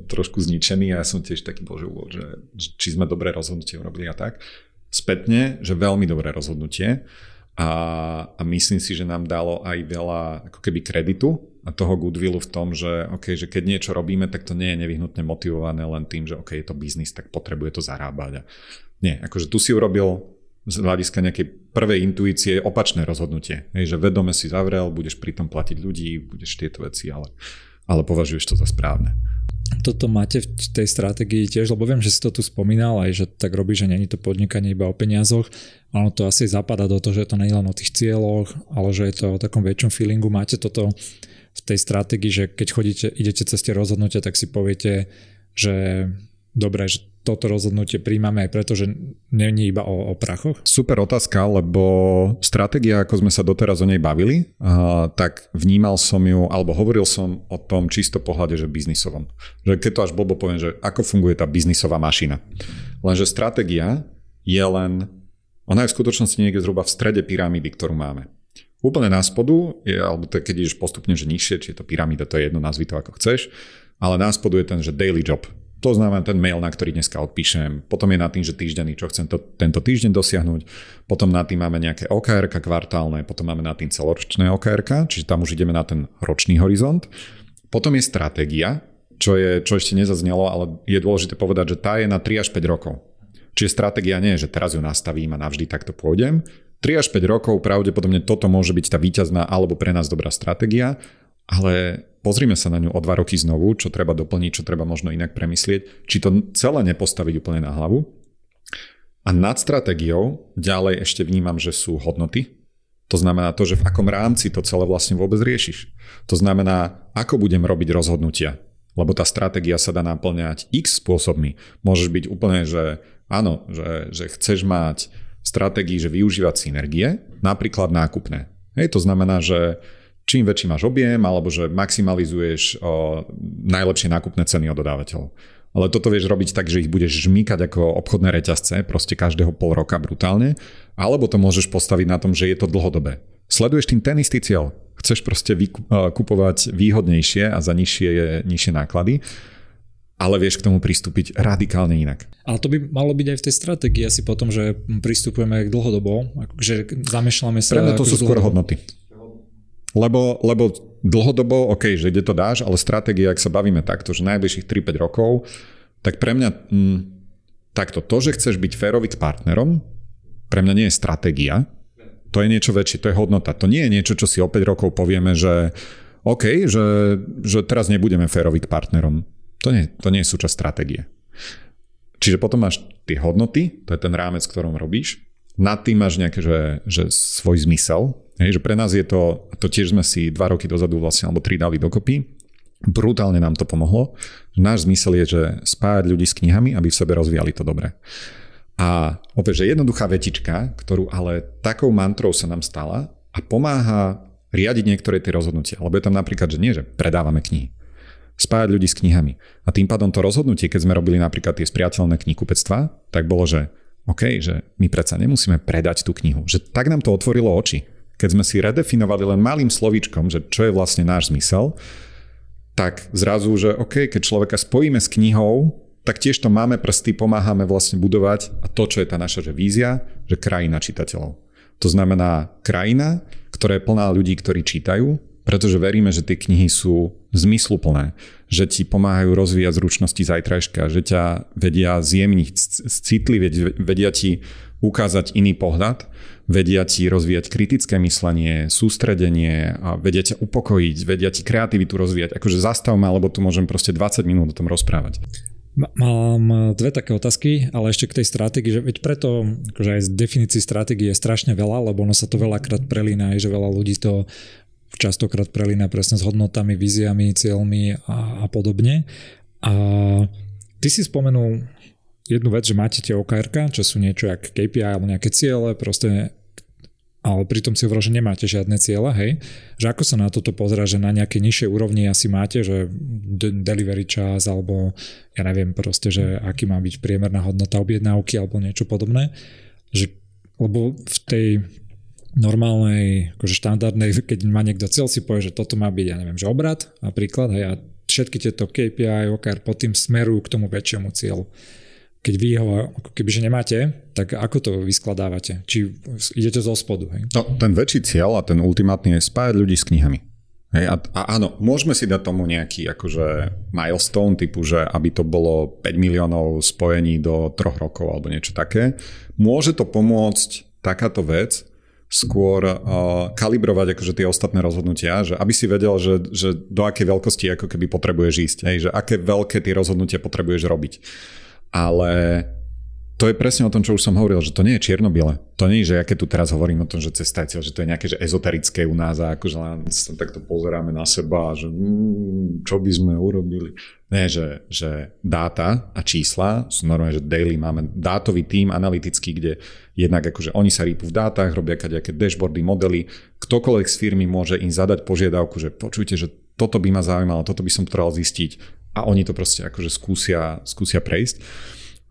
trošku zničený a ja som tiež taký bol, že, že či sme dobré rozhodnutie urobili a tak. Spätne, že veľmi dobré rozhodnutie a, a myslím si, že nám dalo aj veľa ako keby kreditu a toho goodwillu v tom, že, okay, že keď niečo robíme, tak to nie je nevyhnutne motivované len tým, že okay, je to biznis, tak potrebuje to zarábať. A nie, akože tu si urobil z hľadiska nejakej prvej intuície opačné rozhodnutie. Hej, že vedome si zavrel, budeš pritom platiť ľudí, budeš tieto veci, ale, ale považuješ to za správne toto máte v tej stratégii tiež, lebo viem, že si to tu spomínal aj, že tak robí, že není to podnikanie iba o peniazoch, ono to asi zapadá do toho, že je to nie len o tých cieľoch, ale že je to o takom väčšom feelingu. Máte toto v tej stratégii, že keď chodíte, idete cez tie rozhodnutia, tak si poviete, že dobre, že toto rozhodnutie príjmame aj preto, že není iba o, o prachoch? Super otázka, lebo stratégia, ako sme sa doteraz o nej bavili, uh, tak vnímal som ju, alebo hovoril som o tom čisto pohľade, že biznisovom. Že keď to až blbo poviem, že ako funguje tá biznisová mašina. Lenže stratégia je len, ona je v skutočnosti niekde zhruba v strede pyramídy, ktorú máme. Úplne na spodu, je, alebo to, keď ideš postupne, že nižšie, či je to pyramída, to je jedno, nazvi to ako chceš, ale na spodu je ten, že daily job. To znamená ten mail, na ktorý dneska odpíšem. Potom je na tým, že týždenný, čo chcem to, tento týždeň dosiahnuť. Potom na tým máme nejaké OKR kvartálne, potom máme na tým celoročné OKR, čiže tam už ideme na ten ročný horizont. Potom je stratégia, čo, je, čo ešte nezaznelo, ale je dôležité povedať, že tá je na 3 až 5 rokov. Čiže stratégia nie je, že teraz ju nastavím a navždy takto pôjdem. 3 až 5 rokov pravdepodobne toto môže byť tá víťazná alebo pre nás dobrá stratégia, ale pozrime sa na ňu o dva roky znovu, čo treba doplniť, čo treba možno inak premyslieť, či to celé nepostaviť úplne na hlavu. A nad stratégiou ďalej ešte vnímam, že sú hodnoty. To znamená to, že v akom rámci to celé vlastne vôbec riešiš. To znamená, ako budem robiť rozhodnutia. Lebo tá stratégia sa dá naplňať x spôsobmi. Môžeš byť úplne, že áno, že, že chceš mať stratégii, že využívať synergie, napríklad nákupné. Hej, to znamená, že čím väčší máš objem, alebo že maximalizuješ o, najlepšie nákupné ceny od dodávateľov. Ale toto vieš robiť tak, že ich budeš žmýkať ako obchodné reťazce, proste každého pol roka brutálne, alebo to môžeš postaviť na tom, že je to dlhodobé. Sleduješ tým ten istý cieľ. Chceš proste kupovať výhodnejšie a za nižšie, nižšie náklady, ale vieš k tomu pristúpiť radikálne inak. Ale to by malo byť aj v tej stratégii asi potom, že pristupujeme k dlhodobo, že zamýšľame sa... Pre mňa to sú skôr hodnoty. Lebo, lebo dlhodobo, OK, že kde to dáš, ale stratégia, ak sa bavíme takto, že najbližších 3-5 rokov, tak pre mňa mm, takto, to, že chceš byť férový s partnerom, pre mňa nie je stratégia, to je niečo väčšie, to je hodnota. To nie je niečo, čo si o 5 rokov povieme, že OK, že, že teraz nebudeme férovi k partnerom. To nie, to nie je súčasť stratégie. Čiže potom máš tie hodnoty, to je ten rámec, ktorom robíš. Nad tým máš nejaké, že, že svoj zmysel, Hej, že pre nás je to, to tiež sme si dva roky dozadu vlastne, alebo tri dali dokopy, brutálne nám to pomohlo. Náš zmysel je, že spájať ľudí s knihami, aby v sebe rozvíjali to dobre. A opäť, že jednoduchá vetička, ktorú ale takou mantrou sa nám stala a pomáha riadiť niektoré tie rozhodnutia. Lebo je tam napríklad, že nie, že predávame knihy. Spájať ľudí s knihami. A tým pádom to rozhodnutie, keď sme robili napríklad tie spriateľné knihkupectva, tak bolo, že OK, že my predsa nemusíme predať tú knihu. Že tak nám to otvorilo oči keď sme si redefinovali len malým slovíčkom, že čo je vlastne náš zmysel, tak zrazu, že OK, keď človeka spojíme s knihou, tak tiež to máme prsty, pomáhame vlastne budovať a to, čo je tá naša že vízia, že krajina čitateľov. To znamená krajina, ktorá je plná ľudí, ktorí čítajú, pretože veríme, že tie knihy sú zmysluplné, že ti pomáhajú rozvíjať zručnosti zajtrajška, že ťa vedia zjemniť, citlivieť, vedia ti ukázať iný pohľad vedia ti rozvíjať kritické myslenie, sústredenie, a vedia ťa upokojiť, vedia ti kreativitu rozvíjať. Akože zastav ma, lebo tu môžem proste 20 minút o tom rozprávať. Mám dve také otázky, ale ešte k tej stratégii, že veď preto, akože aj z definícií stratégie je strašne veľa, lebo ono sa to veľakrát prelína, aj že veľa ľudí to častokrát prelína presne s hodnotami, víziami, cieľmi a, a podobne. A ty si spomenul jednu vec, že máte tie OKR, čo sú niečo ako KPI alebo nejaké ciele, proste ale pritom si hovoril, že nemáte žiadne ciele, hej? Že ako sa na toto pozera, že na nejakej nižšej úrovni asi máte, že delivery čas alebo ja neviem proste, že aký má byť priemerná hodnota objednávky alebo niečo podobné. Že, lebo v tej normálnej, akože štandardnej, keď má niekto cieľ, si povie, že toto má byť, ja neviem, že obrad napríklad, hej, a všetky tieto KPI, OKR pod tým smerujú k tomu väčšiemu cieľu keď vy ho ako kebyže nemáte, tak ako to vyskladávate? Či idete zo spodu? Hej? No, ten väčší cieľ a ten ultimátny je spájať ľudí s knihami. Hej, a, a áno, môžeme si dať tomu nejaký akože milestone typu, že aby to bolo 5 miliónov spojení do troch rokov alebo niečo také. Môže to pomôcť takáto vec skôr uh, kalibrovať akože tie ostatné rozhodnutia, že aby si vedel, že, že do akej veľkosti ako keby potrebuješ ísť, hej, že aké veľké tie rozhodnutia potrebuješ robiť. Ale to je presne o tom, čo už som hovoril, že to nie je čierno-biele. To nie je, že ja keď tu teraz hovorím o tom, že cesta že to je nejaké že ezoterické u nás a akože len sa takto pozeráme na seba, že mm, čo by sme urobili. Nie, že, že dáta a čísla sú normálne, že daily máme dátový tím analytický, kde jednak akože oni sa rýpu v dátach, robia nejaké dashboardy, modely, ktokoľvek z firmy môže im zadať požiadavku, že počujte, že toto by ma zaujímalo, toto by som potreboval zistiť a oni to proste akože skúsia, skúsia prejsť.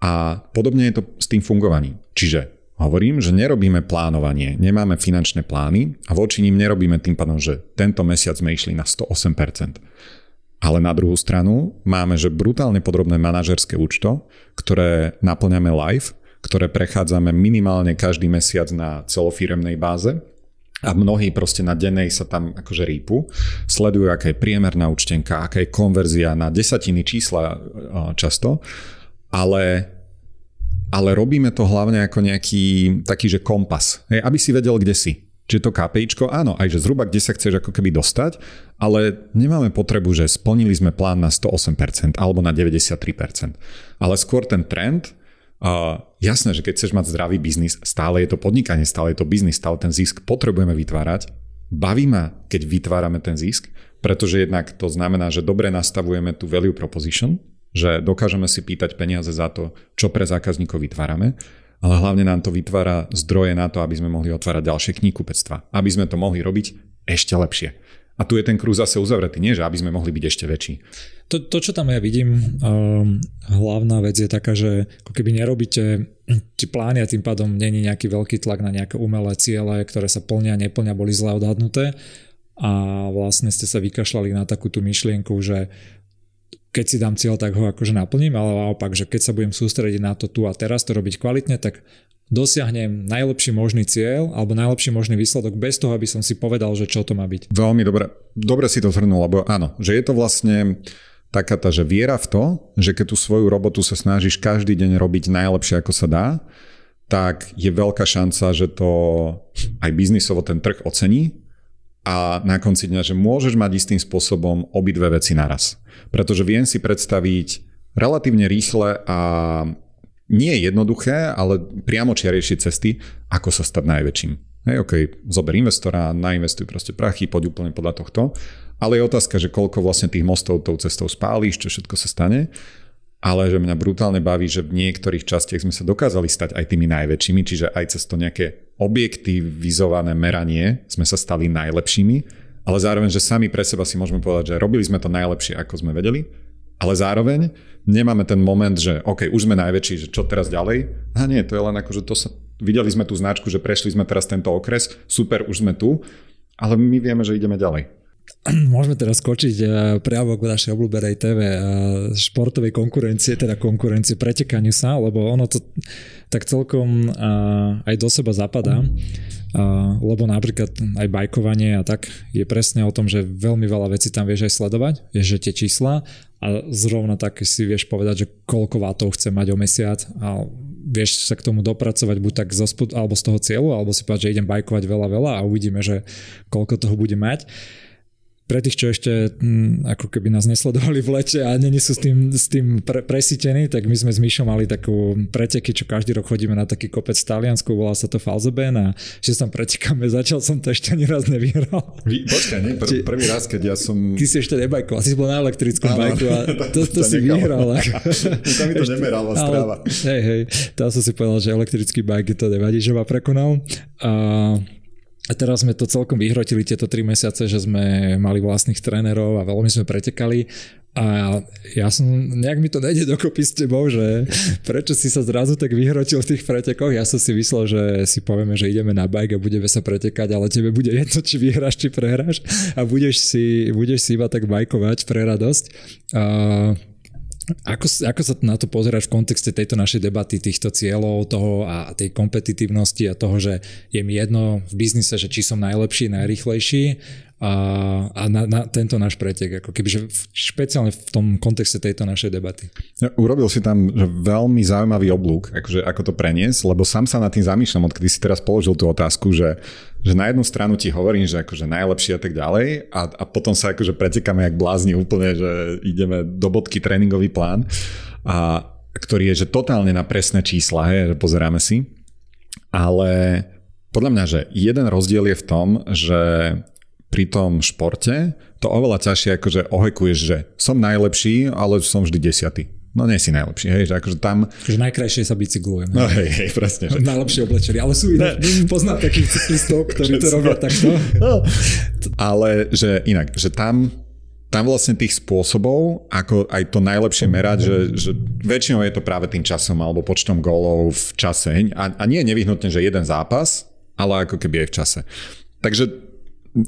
A podobne je to s tým fungovaním. Čiže hovorím, že nerobíme plánovanie, nemáme finančné plány a voči ním nerobíme tým pádom, že tento mesiac sme išli na 108%. Ale na druhú stranu máme, že brutálne podrobné manažerské účto, ktoré naplňame live, ktoré prechádzame minimálne každý mesiac na celofiremnej báze a mnohí proste na dennej sa tam akože rýpu, sledujú, aká je priemerná účtenka, aká je konverzia na desatiny čísla často, ale ale robíme to hlavne ako nejaký taký, že kompas, hej, aby si vedel, kde si. Čiže to KPIčko, áno, aj že zhruba kde sa chceš ako keby dostať, ale nemáme potrebu, že splnili sme plán na 108% alebo na 93%. Ale skôr ten trend, uh, jasné, že keď chceš mať zdravý biznis, stále je to podnikanie, stále je to biznis, stále ten zisk potrebujeme vytvárať. Baví ma, keď vytvárame ten zisk, pretože jednak to znamená, že dobre nastavujeme tú value proposition, že dokážeme si pýtať peniaze za to, čo pre zákazníkov vytvárame, ale hlavne nám to vytvára zdroje na to, aby sme mohli otvárať ďalšie kníhkupectva, aby sme to mohli robiť ešte lepšie. A tu je ten krúz zase uzavretý, nie že aby sme mohli byť ešte väčší. To, to čo tam ja vidím, um, hlavná vec je taká, že ako keby nerobíte ti plány a tým pádom není nejaký veľký tlak na nejaké umelé ciele, ktoré sa plnia, neplnia, boli zle odhadnuté a vlastne ste sa vykašľali na takú tú myšlienku, že keď si dám cieľ, tak ho akože naplním, ale naopak, že keď sa budem sústrediť na to tu a teraz to robiť kvalitne, tak dosiahnem najlepší možný cieľ alebo najlepší možný výsledok bez toho, aby som si povedal, že čo to má byť. Veľmi dobre, dobre si to zhrnul, lebo áno, že je to vlastne taká tá, že viera v to, že keď tú svoju robotu sa snažíš každý deň robiť najlepšie, ako sa dá, tak je veľká šanca, že to aj biznisovo ten trh ocení a na konci dňa, že môžeš mať istým spôsobom obidve veci naraz. Pretože viem si predstaviť relatívne rýchle a nie jednoduché, ale priamo čiarejšie cesty, ako sa stať najväčším. Hej, OK, zober investora, nainvestuj proste prachy, poď úplne podľa tohto. Ale je otázka, že koľko vlastne tých mostov tou cestou spálíš, čo všetko sa stane ale že mňa brutálne baví, že v niektorých častiach sme sa dokázali stať aj tými najväčšími, čiže aj cez to nejaké objektivizované meranie sme sa stali najlepšími, ale zároveň, že sami pre seba si môžeme povedať, že robili sme to najlepšie, ako sme vedeli, ale zároveň nemáme ten moment, že OK, už sme najväčší, že čo teraz ďalej? A nie, to je len ako, že to sa, videli sme tú značku, že prešli sme teraz tento okres, super, už sme tu, ale my vieme, že ideme ďalej. [CLEARS THROAT] Môžeme teraz skočiť eh, priamo k našej obľúbenej TV eh, športovej konkurencie, teda konkurencie pretekaniu sa, lebo ono to tak celkom eh, aj do seba zapadá, lebo napríklad aj bajkovanie a tak je presne o tom, že veľmi veľa vecí tam vieš aj sledovať, vieš, že tie čísla a zrovna tak si vieš povedať, že koľko vátov chce mať o mesiac a vieš sa k tomu dopracovať buď tak zo spod, alebo z toho cieľu, alebo si povedať, že idem bajkovať veľa, veľa a uvidíme, že koľko toho bude mať pre tých, čo ešte m, hm, ako keby nás nesledovali v lete a není sú s tým, s tým pre, presítení, tak my sme s Myšom mali takú preteky, čo každý rok chodíme na taký kopec v Taliansku, volá sa to Falzeben a že tam pretekáme, začal som to ešte ani raz nevyhral. Počkaj, nie, pr- prvý raz, keď ja som... Ty si ešte nebajkoval, si bol na elektrickom Áno, bajku a [LAUGHS] to, to, to si vyhral. [LAUGHS] Tam mi to nemerala stráva. Hej, hej, tam som si povedal, že elektrický bajk to nevadí, že ma prekonal. A a teraz sme to celkom vyhrotili tieto tri mesiace, že sme mali vlastných trénerov a veľmi sme pretekali a ja som, nejak mi to nejde dokopy s tebou, že prečo si sa zrazu tak vyhrotil v tých pretekoch. Ja som si myslel, že si povieme, že ideme na bike a budeme sa pretekať, ale tebe bude jedno, či vyhráš, či prehráš a budeš si, budeš si iba tak bajkovať pre radosť. A ako, ako sa na to pozeráš v kontexte tejto našej debaty, týchto cieľov toho a tej kompetitívnosti a toho, že je mi jedno v biznise, že či som najlepší, najrychlejší a, a na, na tento náš pretek, ako kebyže špeciálne v tom kontexte tejto našej debaty. Ja, urobil si tam že veľmi zaujímavý oblúk, akože ako to preniesť, lebo sám sa nad tým zamýšľam, odkedy si teraz položil tú otázku, že, že na jednu stranu ti hovorím, že akože najlepšie a tak ďalej a, a potom sa akože pretekáme jak blázni úplne, že ideme do bodky tréningový plán, a, ktorý je že totálne na presné čísla, hej, že pozeráme si. Ale podľa mňa, že jeden rozdiel je v tom, že pri tom športe to oveľa ťažšie akože ohekuješ, že som najlepší, ale som vždy desiatý. No nie si najlepší, hej, že akože tam... Že najkrajšie sa bicyklujem. No hej, hej, presne. Že... Najlepšie oblečení, ale sú iné, poznám takých cyklistov, ktorí to robia takto. [LAUGHS] No. Ale že inak, že tam tam vlastne tých spôsobov, ako aj to najlepšie merať, že, že väčšinou je to práve tým časom alebo počtom gólov v čase. A, a nie je nevyhnutne, že jeden zápas, ale ako keby aj v čase. Takže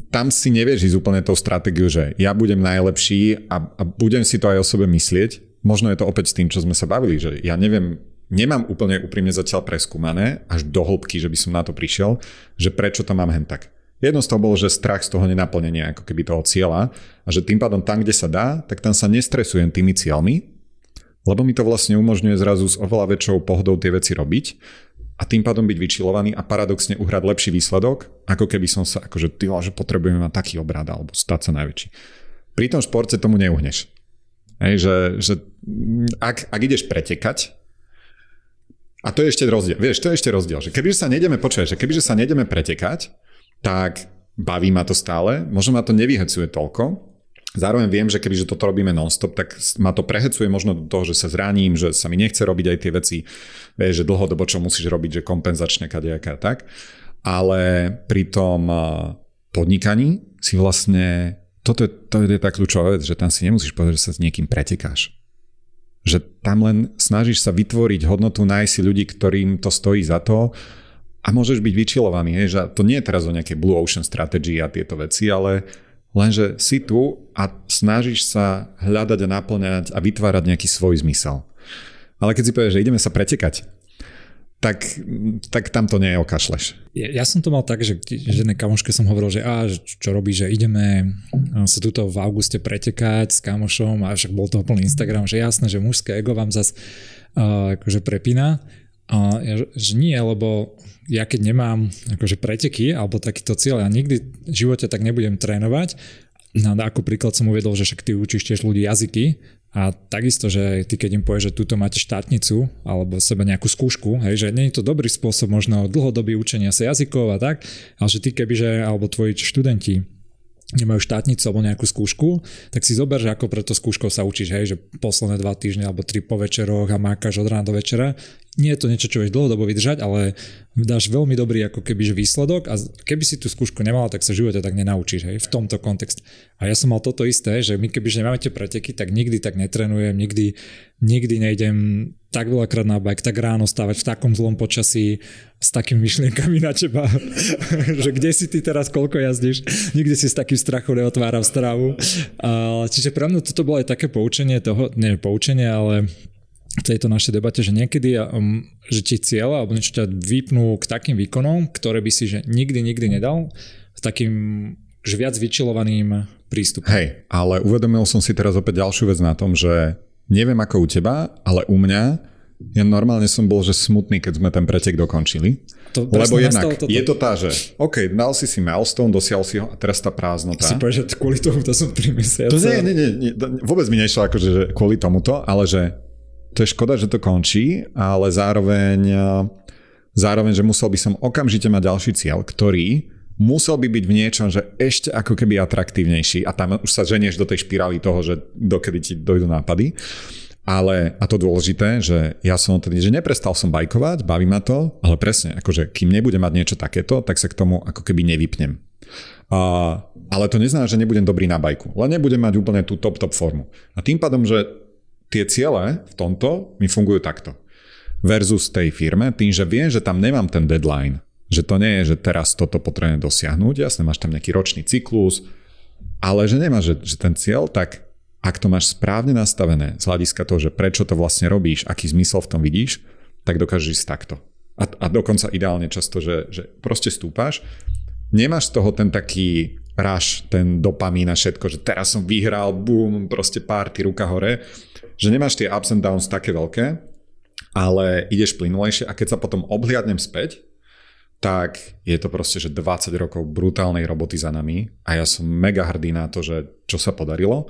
tam si nevieš ísť úplne tou stratégiu, že ja budem najlepší a, a budem si to aj o sebe myslieť. Možno je to opäť s tým, čo sme sa bavili, že ja neviem, nemám úplne úprimne zatiaľ preskúmané, až do hĺbky, že by som na to prišiel, že prečo to mám hen tak. Jedno z toho bolo, že strach z toho nenaplnenia ako keby toho cieľa a že tým pádom tam, kde sa dá, tak tam sa nestresujem tými cieľmi, lebo mi to vlastne umožňuje zrazu s oveľa väčšou pohodou tie veci robiť a tým pádom byť vyčilovaný a paradoxne uhrať lepší výsledok, ako keby som sa akože ty, že potrebujeme mať taký obrad alebo stať sa najväčší. Pri tom športe tomu neuhneš. Hej, že, že ak, ak ideš pretekať, a to je ešte rozdiel, vieš, to je ešte rozdiel, že kebyže sa nejdeme, počuť, že kebyže sa nejdeme pretekať, tak baví ma to stále, možno ma to nevyhecuje toľko, Zároveň viem, že kebyže toto robíme non-stop, tak ma to prehecuje možno do toho, že sa zraním, že sa mi nechce robiť aj tie veci, vieš, že dlhodobo čo musíš robiť, že kompenzačne kadejaká tak. Ale pri tom podnikaní si vlastne, toto je, to je tá kľúčová vec, že tam si nemusíš povedať, že sa s niekým pretekáš. Že tam len snažíš sa vytvoriť hodnotu, nájsť si ľudí, ktorým to stojí za to a môžeš byť vyčilovaný. Hej, že to nie je teraz o nejakej Blue Ocean strategy a tieto veci, ale Lenže si tu a snažíš sa hľadať a naplňať a vytvárať nejaký svoj zmysel. Ale keď si povieš, že ideme sa pretekať, tak, tak tam to neokašleš. Ja, ja som to mal tak, že jednej kamoške som hovoril, že, že čo robí, že ideme sa tuto v auguste pretekať s kamošom a však bol to plný Instagram, že jasné, že mužské ego vám zase uh, akože prepína. A ja, že nie, lebo ja keď nemám akože preteky alebo takýto cieľ, ja nikdy v živote tak nebudem trénovať. No, ako príklad som uvedol, že však ty učíš tiež ľudí jazyky a takisto, že ty keď im povieš, že tuto máte štátnicu alebo sebe nejakú skúšku, hej, že nie je to dobrý spôsob možno dlhodobý učenia sa jazykov a tak, ale že ty kebyže, alebo tvoji študenti nemajú štátnicu alebo nejakú skúšku, tak si zober, že ako preto skúškou sa učíš, hej, že posledné dva týždne alebo tri po večeroch a mákaš od rána do večera. Nie je to niečo, čo vieš dlhodobo vydržať, ale dáš veľmi dobrý ako keby výsledok a keby si tú skúšku nemal, tak sa v živote tak nenaučíš, hej, v tomto kontexte. A ja som mal toto isté, že my kebyže nemáme tie preteky, tak nikdy tak netrenujem, nikdy, nikdy nejdem tak veľakrát na bike, tak ráno stávať v takom zlom počasí s takými myšlienkami na teba, [LAUGHS] že kde si ty teraz, koľko jazdíš, nikdy si s takým strachom neotváram stravu. Čiže pre mňa toto bolo aj také poučenie toho, nie poučenie, ale tejto našej debate, že niekedy um, že ti cieľa alebo niečo ťa vypnú k takým výkonom, ktoré by si že nikdy, nikdy nedal, s takým že viac vyčilovaným prístupom. Hej, ale uvedomil som si teraz opäť ďalšiu vec na tom, že neviem ako u teba, ale u mňa ja normálne som bol, že smutný, keď sme ten pretek dokončili. To, Lebo jednak toto. je to tá, že OK, dal si si milestone, dosial si ho a teraz tá prázdnota. Si povedal, že kvôli tomu to som 3 mesiace. To nie, nie, nie, nie, vôbec mi nešlo akože že kvôli tomuto, ale že to je škoda, že to končí, ale zároveň, zároveň, že musel by som okamžite mať ďalší cieľ, ktorý musel by byť v niečom, že ešte ako keby atraktívnejší a tam už sa ženieš do tej špirály toho, že dokedy ti dojdú nápady. Ale, a to dôležité, že ja som tedy, že neprestal som bajkovať, baví ma to, ale presne, akože kým nebudem mať niečo takéto, tak sa k tomu ako keby nevypnem. A, ale to neznamená, že nebudem dobrý na bajku, len nebudem mať úplne tú top top formu. A tým pádom, že tie ciele v tomto mi fungujú takto. Versus tej firme, tým, že viem, že tam nemám ten deadline, že to nie je, že teraz toto potrebujem dosiahnuť, jasne máš tam nejaký ročný cyklus, ale že nemáš, že, že ten cieľ, tak ak to máš správne nastavené z hľadiska toho, že prečo to vlastne robíš, aký zmysel v tom vidíš, tak dokážeš ísť takto. A, a dokonca ideálne často, že, že proste stúpaš, nemáš z toho ten taký raš, ten dopamín a všetko, že teraz som vyhral, bum, proste party, ruka hore, že nemáš tie ups and downs také veľké, ale ideš plynulejšie a keď sa potom obhliadnem späť, tak je to proste, že 20 rokov brutálnej roboty za nami a ja som mega hrdý na to, že čo sa podarilo.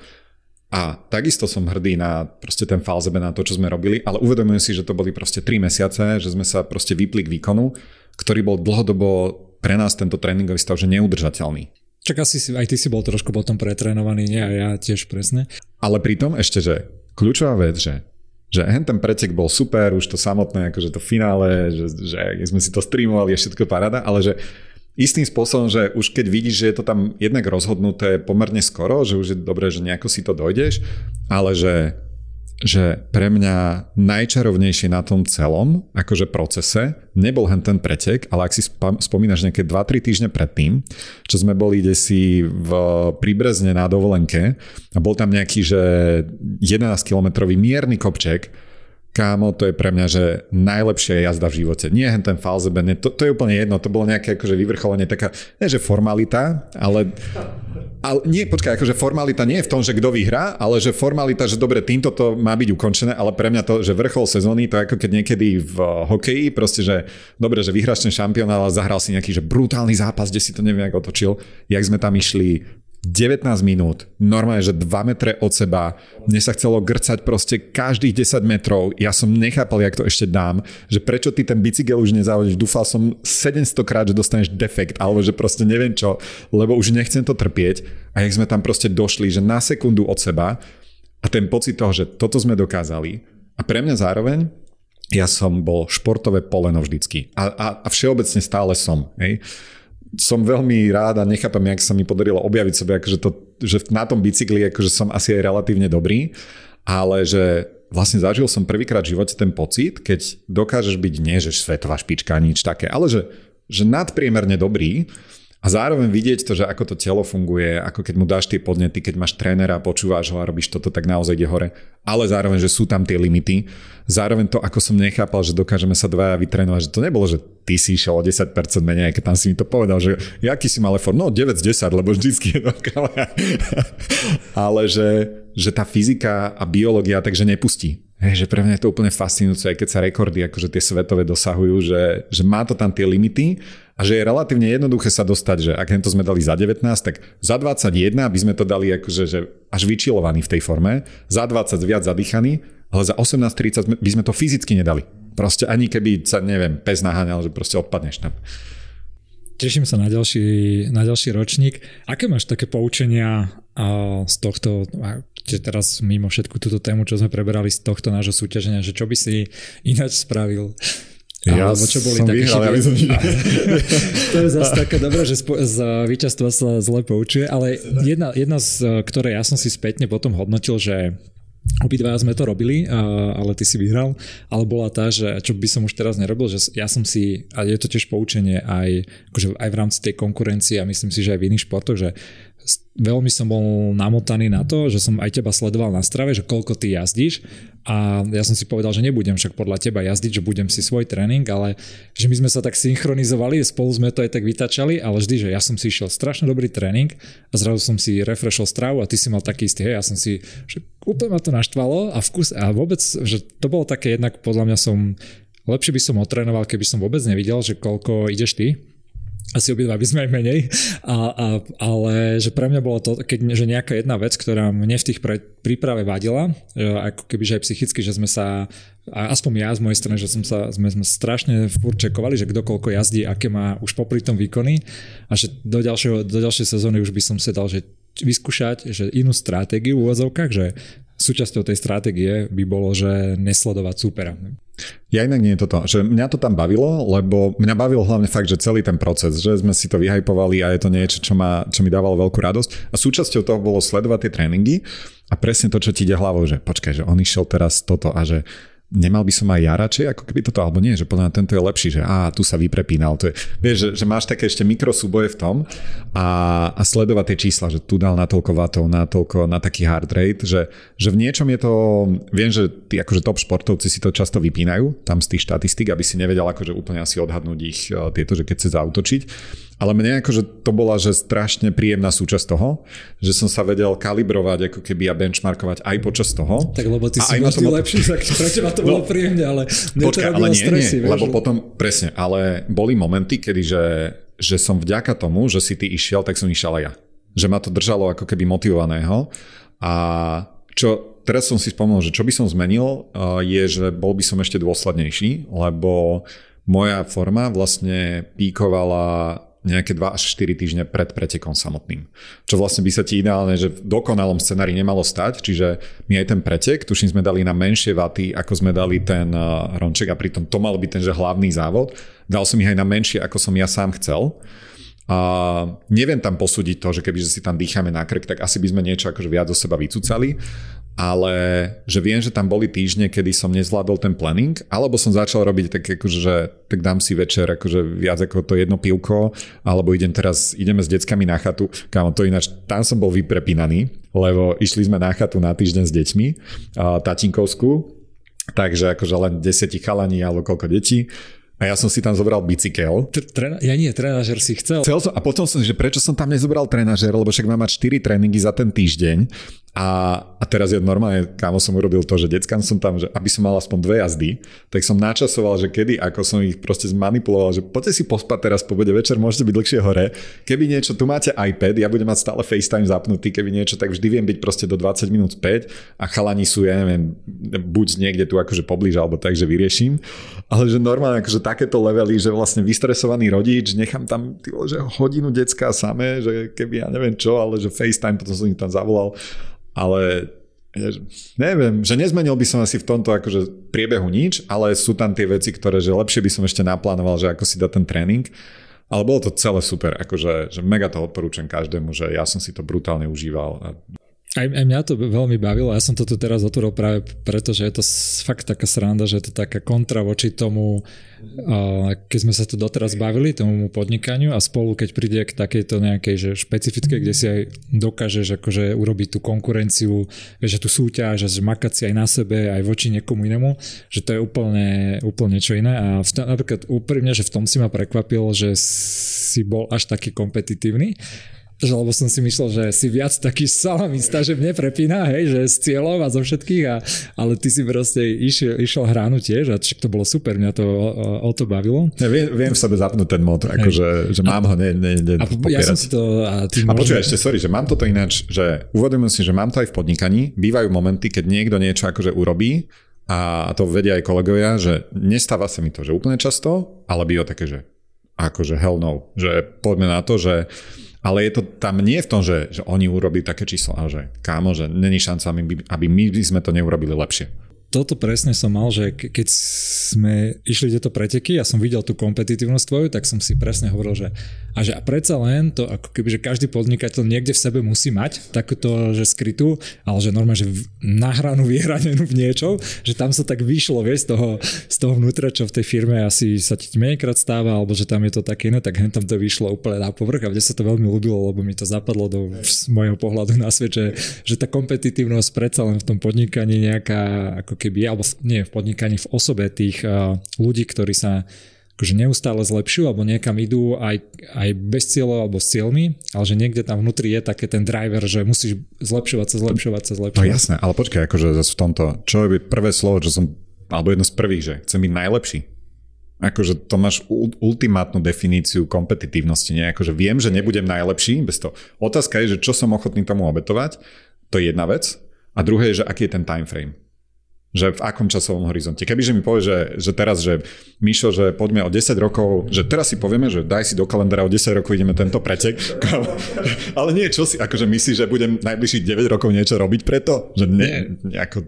A takisto som hrdý na proste ten falzebe, na to, čo sme robili, ale uvedomujem si, že to boli proste 3 mesiace, že sme sa proste vypli k výkonu, ktorý bol dlhodobo pre nás tento tréningový stav, že neudržateľný. Čak asi aj ty si bol trošku potom pretrénovaný, nie? A ja tiež presne. Ale pritom ešte, že kľúčová vec, že že hen ten pretek bol super, už to samotné, akože to finále, že, že sme si to streamovali, je všetko parada, ale že istým spôsobom, že už keď vidíš, že je to tam jednak rozhodnuté pomerne skoro, že už je dobré, že nejako si to dojdeš, ale že, že pre mňa najčarovnejšie na tom celom, akože procese, nebol hen ten pretek, ale ak si spomínaš nejaké 2-3 týždne predtým, čo sme boli si v Príbrezne na dovolenke a bol tam nejaký, že 11 kilometrový mierny kopček, kámo, to je pre mňa, že najlepšia jazda v živote. Nie hen ten Falzeben, to, to je úplne jedno, to bolo nejaké akože vyvrcholenie, taká, nie že formalita, ale ale nie, počkaj, akože formalita nie je v tom, že kto vyhrá, ale že formalita, že dobre, týmto to má byť ukončené, ale pre mňa to, že vrchol sezóny, to je ako keď niekedy v hokeji, proste, že dobre, že vyhráš ten šampión, ale zahral si nejaký že brutálny zápas, kde si to neviem, ako otočil, jak sme tam išli 19 minút, normálne, že 2 metre od seba, mne sa chcelo grcať proste každých 10 metrov, ja som nechápal, jak to ešte dám, že prečo ty ten bicykel už nezávodíš, dúfal som 700 krát, že dostaneš defekt, alebo že proste neviem čo, lebo už nechcem to trpieť. A jak sme tam proste došli, že na sekundu od seba a ten pocit toho, že toto sme dokázali. A pre mňa zároveň ja som bol športové poleno vždycky. A, a, a všeobecne stále som, hej som veľmi rád a nechápam, jak sa mi podarilo objaviť sebe, akože to, že na tom bicykli akože som asi aj relatívne dobrý, ale že vlastne zažil som prvýkrát v živote ten pocit, keď dokážeš byť nie, že svetová špička, nič také, ale že, že nadpriemerne dobrý a zároveň vidieť to, že ako to telo funguje, ako keď mu dáš tie podnety, keď máš trénera, počúvaš ho a robíš toto, tak naozaj ide hore. Ale zároveň, že sú tam tie limity. Zároveň to, ako som nechápal, že dokážeme sa dvaja vytrénovať, že to nebolo, že ty si išiel o 10% menej, keď tam si mi to povedal, že jaký si mal form, no 9 z 10, lebo vždycky je to [LAUGHS] Ale že, že tá fyzika a biológia takže nepustí. Hej, že pre mňa je to úplne fascinujúce, aj keď sa rekordy, akože tie svetové dosahujú, že, že má to tam tie limity a že je relatívne jednoduché sa dostať, že ak to sme dali za 19, tak za 21 by sme to dali akože že až vyčilovaný v tej forme, za 20 viac zadýchaný, ale za 18-30 by sme to fyzicky nedali. Proste ani keby sa, neviem, pes naháňal, že proste odpadneš tam. Teším sa na ďalší, na ďalší ročník. Aké máš také poučenia z tohto, teraz mimo všetku túto tému, čo sme preberali z tohto nášho súťaženia, že čo by si ináč spravil? Ja Alebo čo boli som také vyhral, ja som... [LAUGHS] [LAUGHS] To je zase také dobré, že spo- z víťazstva sa zle poučuje, ale jedna, jedna z ktorej ja som si spätne potom hodnotil, že Obidva sme to robili, ale ty si vyhral, ale bola tá, že čo by som už teraz nerobil, že ja som si, a je to tiež poučenie aj, akože aj v rámci tej konkurencie a myslím si, že aj v iných športoch, že veľmi som bol namotaný na to, že som aj teba sledoval na strave, že koľko ty jazdíš. A ja som si povedal, že nebudem však podľa teba jazdiť, že budem si svoj tréning, ale že my sme sa tak synchronizovali, spolu sme to aj tak vytačali, ale vždy, že ja som si išiel strašne dobrý tréning a zrazu som si refreshol stravu a ty si mal taký istý, hej, ja som si, že úplne ma to naštvalo a vkus a vôbec, že to bolo také jednak, podľa mňa som, lepšie by som otrénoval, keby som vôbec nevidel, že koľko ideš ty, asi obidva by sme aj menej, a, a, ale že pre mňa bolo to, keď, že nejaká jedna vec, ktorá mne v tých pre, príprave vadila, ako keby že aj psychicky, že sme sa, a aspoň ja z mojej strany, že som sa, sme, sme strašne furt čekovali, že kto koľko jazdí, aké má už popri tom výkony a že do, ďalšieho, do ďalšej sezóny už by som si dal, že vyskúšať že inú stratégiu v úvodzovkách, že súčasťou tej stratégie by bolo, že nesledovať supera. Ja inak nie je toto, že mňa to tam bavilo, lebo mňa bavil hlavne fakt, že celý ten proces, že sme si to vyhajpovali a je to niečo, čo, ma, čo mi dávalo veľkú radosť. A súčasťou toho bolo sledovať tie tréningy a presne to, čo ti ide hlavou, že počkaj, že on išiel teraz toto a že nemal by som aj ja radšej ako keby toto, alebo nie, že podľa mňa tento je lepší, že á, tu sa vyprepínal. To je, vieš, že, že máš také ešte mikrosúboje v tom a, a sledovať tie čísla, že tu dal na toľko vatov, na na taký hard rate, že, že v niečom je to, viem, že tí akože top športovci si to často vypínajú tam z tých štatistík, aby si nevedel akože úplne asi odhadnúť ich eh, tieto, že keď chce zautočiť ale mne akože to bola, že strašne príjemná súčasť toho, že som sa vedel kalibrovať ako keby a benchmarkovať aj počas toho. Tak lebo ty a si možno tom... lepší, tak pre teba to no, bolo príjemne, ale mne počka, to ale nie, stresy, nie, lebo potom, presne, ale boli momenty, kedy že, že som vďaka tomu, že si ty išiel, tak som išiel aj ja. Že ma to držalo ako keby motivovaného a čo teraz som si spomenul, že čo by som zmenil, je, že bol by som ešte dôslednejší, lebo moja forma vlastne píkovala nejaké 2 až 4 týždne pred pretekom samotným. Čo vlastne by sa ti ideálne, že v dokonalom scenári nemalo stať, čiže my aj ten pretek, tuším sme dali na menšie vaty, ako sme dali ten uh, ronček a pritom to mal byť ten že hlavný závod. Dal som ich aj na menšie, ako som ja sám chcel. A neviem tam posúdiť to, že keby si tam dýchame na krk, tak asi by sme niečo akože viac do seba vycúcali. Ale že viem, že tam boli týždne, kedy som nezvládol ten planning, alebo som začal robiť tak akože, že tak dám si večer akože viac ako to jedno pivko, alebo idem teraz, ideme s deckami na chatu, kámo, to ináč, tam som bol vyprepínaný, lebo išli sme na chatu na týždeň s deťmi, tatinkovskú, takže akože len desiatich chalaní alebo koľko detí, a ja som si tam zobral bicykel. Tre- ja nie, trenažer si chcel. Chcel som, a potom som, že prečo som tam nezobral trenažer, lebo však mám mať 4 tréningy za ten týždeň a, a teraz je normálne, kámo som urobil to, že deckám som tam, že aby som mal aspoň dve jazdy, tak som načasoval, že kedy, ako som ich proste zmanipuloval, že poďte si pospať teraz po bude večer, môžete byť dlhšie hore. Keby niečo, tu máte iPad, ja budem mať stále FaceTime zapnutý, keby niečo, tak vždy viem byť proste do 20 minút späť a chalani sú, ja neviem, buď niekde tu akože poblíž, alebo tak, že vyrieším. Ale že normálne akože takéto levely, že vlastne vystresovaný rodič, nechám tam že hodinu decka samé, že keby ja neviem čo, ale že FaceTime, potom som ich tam zavolal ale neviem, že nezmenil by som asi v tomto akože priebehu nič, ale sú tam tie veci, ktoré že lepšie by som ešte naplánoval, že ako si dá ten tréning. Ale bolo to celé super, akože že mega to odporúčam každému, že ja som si to brutálne užíval. Aj, aj mňa to veľmi bavilo, ja som to tu teraz otvoril práve preto, že je to fakt taká sranda, že je to taká kontra voči tomu, keď sme sa tu doteraz bavili, tomu podnikaniu a spolu, keď príde k takejto nejakej že špecifickej, kde si aj dokážeš akože urobiť tú konkurenciu, že tú súťaž že makať si aj na sebe, aj voči niekomu inému, že to je úplne, úplne niečo iné. A v tom, napríklad úprimne, že v tom si ma prekvapilo, že si bol až taký kompetitívny že lebo som si myslel, že si viac taký salamista, že mne prepína, hej, že z cieľov a zo všetkých, a, ale ty si proste išiel, išiel hránu tiež a to bolo super, mňa to o, o to bavilo. Ja viem, viem v sebe zapnúť ten mod, akože, že mám a, ho, ne, ne, ne, a ja som si to... A, ty a počuj, ešte, sorry, že mám toto ináč, že uvedomujem si, že mám to aj v podnikaní, bývajú momenty, keď niekto niečo akože urobí a to vedia aj kolegovia, že nestáva sa mi to, že úplne často, ale býva také, že akože hell no, že poďme na to, že ale je to tam nie v tom, že, že oni urobili také číslo, ale že kámo, že není šanca, aby my sme to neurobili lepšie toto presne som mal, že keď sme išli tieto preteky a ja som videl tú kompetitívnosť tvoju, tak som si presne hovoril, že a že a predsa len to, ako keby, že každý podnikateľ niekde v sebe musí mať takúto, že skrytú, ale že normálne, že nahranú, [LAUGHS] vyhranenú v niečo, že tam sa tak vyšlo, vieš, z toho, z toho vnútra, čo v tej firme asi sa ti menejkrát stáva, alebo že tam je to také iné, tak hen tam to vyšlo úplne na povrch a mne sa to veľmi ľúbilo, lebo mi to zapadlo do môjho pohľadu na svet, že, že tá kompetitívnosť predsa len v tom podnikaní nejaká ako keby, alebo nie v podnikaní, v osobe tých uh, ľudí, ktorí sa akože neustále zlepšujú alebo niekam idú aj, aj bez cieľov alebo s cieľmi, ale že niekde tam vnútri je také ten driver, že musíš zlepšovať sa, zlepšovať sa, zlepšovať. No jasné, ale počkaj, akože zase v tomto, čo je prvé slovo, čo som, alebo jedno z prvých, že chcem byť najlepší. Akože to máš ultimátnu definíciu kompetitívnosti, nie? Akože viem, že nebudem najlepší, bez toho. Otázka je, že čo som ochotný tomu obetovať, to je jedna vec. A druhé je, že aký je ten time frame že v akom časovom horizonte. Kebyže mi povie, že, že teraz, že Mišo, že poďme o 10 rokov, že teraz si povieme, že daj si do kalendára o 10 rokov ideme tento pretek, [LAUGHS] ale nie, čo si, akože myslíš, že budem najbližších 9 rokov niečo robiť preto? Že nie, nejako...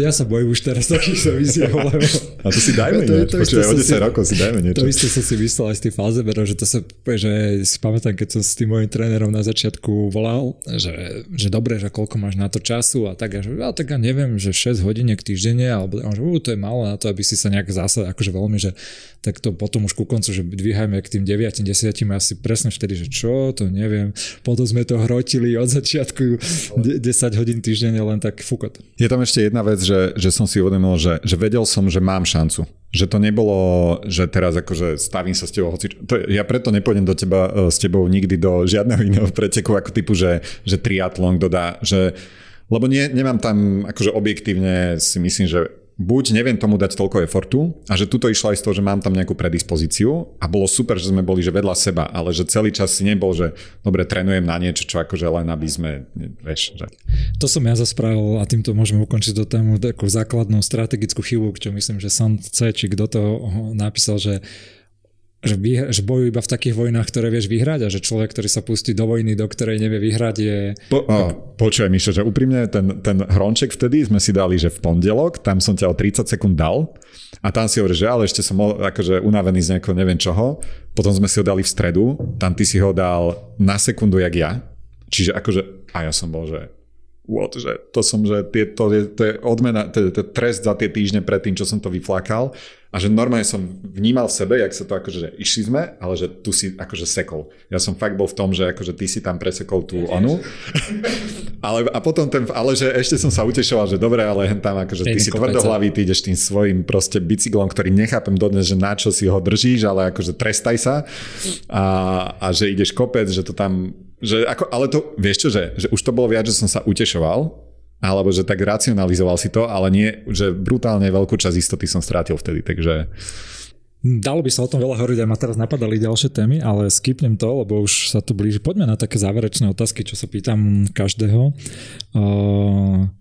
Ja sa bojím už teraz takýchto víziev, [LAUGHS] lebo... A to si dajme to, niečo, to, to, o 10 si, rokov si dajme niečo. To isté som si myslel aj z tých Falzeberov, že to sa, že si pamätám, keď som s tým mojim trénerom na začiatku volal, že, že dobre, že koľko máš na to času a tak, a že ja tak ja neviem, že 6 hodiniek týždenne, alebo že uh, to je málo na to, aby si sa nejak zase akože veľmi, že tak to potom už ku koncu, že dvíhajme k tým 9, 10 asi presne vtedy, že čo, to neviem. Potom sme to hrotili od začiatku 10 hodín týždenne len tak fukot. Je tam ešte jedna vec, že, že som si uvedomil, že, že vedel som, že mám šancu. Že to nebolo, že teraz akože stavím sa s tebou, hoci, to, ja preto nepôjdem do teba, e, s tebou nikdy do žiadneho iného preteku ako typu, že, že triatlon dodá, že lebo nie, nemám tam, akože objektívne si myslím, že buď neviem tomu dať toľko efortu a že tuto išlo aj z toho, že mám tam nejakú predispozíciu a bolo super, že sme boli že vedľa seba, ale že celý čas si nebol, že dobre, trénujem na niečo, čo akože len aby sme, vieš, že... To som ja zaspravil a týmto môžeme ukončiť do tému takú základnú strategickú chybu, čo myslím, že San C, či kto to napísal, že že, vyhra, že bojujú iba v takých vojnách, ktoré vieš vyhrať a že človek, ktorý sa pustí do vojny, do ktorej nevie vyhrať je... Po, a, počuj Mišo, že úprimne ten, ten hronček vtedy sme si dali, že v pondelok, tam som ťa o 30 sekúnd dal a tam si hovorí, že ale ešte som akože unavený z nejakého neviem čoho, potom sme si ho dali v stredu, tam ty si ho dal na sekundu jak ja, čiže akože a ja som bol, že what, že to som, že tie, to, je, to je odmena, to je, to je trest za tie týždne predtým, čo som to vyflákal. A že normálne som vnímal v sebe, jak sa to akože, že išli sme, ale že tu si akože sekol. Ja som fakt bol v tom, že akože ty si tam presekol tú onu. [LAUGHS] ale, a potom ten, ale že ešte som sa utešoval, že dobre, ale hen tam akože ty si tvrdohlavý, ty ideš tým svojim proste bicyklom, ktorý nechápem dodnes, že na čo si ho držíš, ale akože trestaj sa. A, a že ideš kopec, že to tam že ako, ale to, vieš čo, že, že už to bolo viac, že som sa utešoval, alebo že tak racionalizoval si to, ale nie, že brutálne veľkú časť istoty som strátil vtedy, takže... Dalo by sa o tom veľa hovoriť, aj ma teraz napadali ďalšie témy, ale skipnem to, lebo už sa tu blíži. Poďme na také záverečné otázky, čo sa pýtam každého. Uh,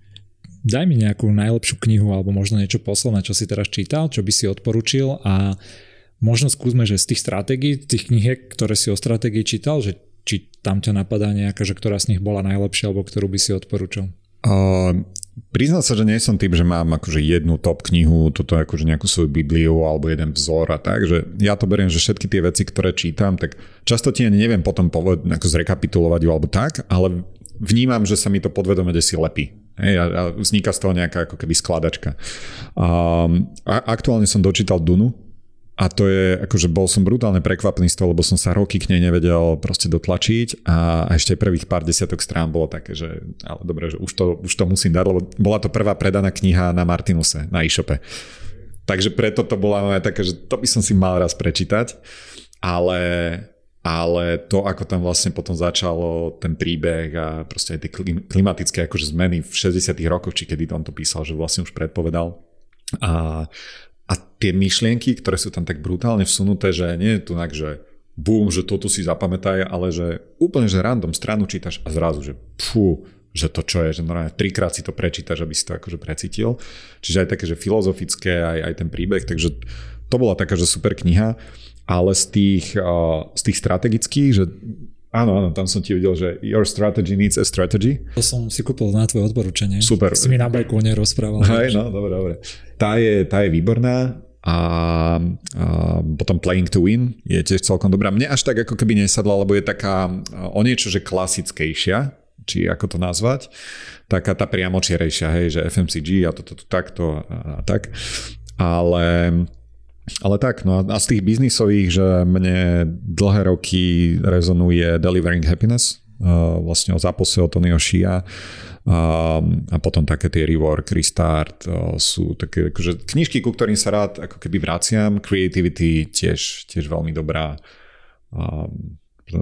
daj mi nejakú najlepšiu knihu alebo možno niečo posledné, čo si teraz čítal, čo by si odporučil a možno skúsme, že z tých stratégií, tých knihiek, ktoré si o stratégii čítal, že či tam ťa napadá nejaká, že ktorá z nich bola najlepšia, alebo ktorú by si odporúčal? Uh, priznal sa, že nie som typ, že mám akože jednu top knihu, toto akože nejakú svoju bibliu alebo jeden vzor a tak, že ja to beriem, že všetky tie veci, ktoré čítam, tak často ti neviem potom poved, ako zrekapitulovať ju alebo tak, ale vnímam, že sa mi to podvedome si lepí. Hej, a, a vzniká z toho nejaká ako keby skladačka. Um, a aktuálne som dočítal Dunu, a to je, akože bol som brutálne prekvapený z toho, lebo som sa roky k nej nevedel proste dotlačiť a ešte prvých pár desiatok strán bolo také, že ale dobre, že už to, už to musím dať, lebo bola to prvá predaná kniha na Martinuse, na e-shope. Takže preto to bola moja také, že to by som si mal raz prečítať, ale, ale to, ako tam vlastne potom začalo ten príbeh a proste aj tie klimatické akože zmeny v 60 rokoch, či kedy on to písal, že vlastne už predpovedal. A a tie myšlienky, ktoré sú tam tak brutálne vsunuté, že nie je tu tak, že bum, že toto si zapamätaj, ale že úplne, že random stranu čítaš a zrazu, že pfú, že to čo je, že normálne trikrát si to prečítaš, aby si to akože precítil. Čiže aj také, že filozofické, aj, aj ten príbeh, takže to bola taká, že super kniha, ale z tých, uh, z tých strategických, že Áno, áno, tam som ti videl, že your strategy needs a strategy. To som si kúpil na tvoje odporúčanie. Super. Si mi na bajku nerozprával. Hej, no, dobre, dobre. Tá je, tá je výborná a, a potom Playing to Win je tiež celkom dobrá. Mne až tak ako keby nesadla, lebo je taká o niečo, že klasickejšia, či ako to nazvať, taká tá priamočierejšia, hej, že FMCG a toto, to, to, takto a, a tak. Ale ale tak, no a z tých biznisových, že mne dlhé roky rezonuje Delivering Happiness, vlastne o zápose od Tonyho Shia a potom také tie Rework, Restart sú také akože knižky, ku ktorým sa rád ako keby vraciam. Creativity tiež, tiež veľmi dobrá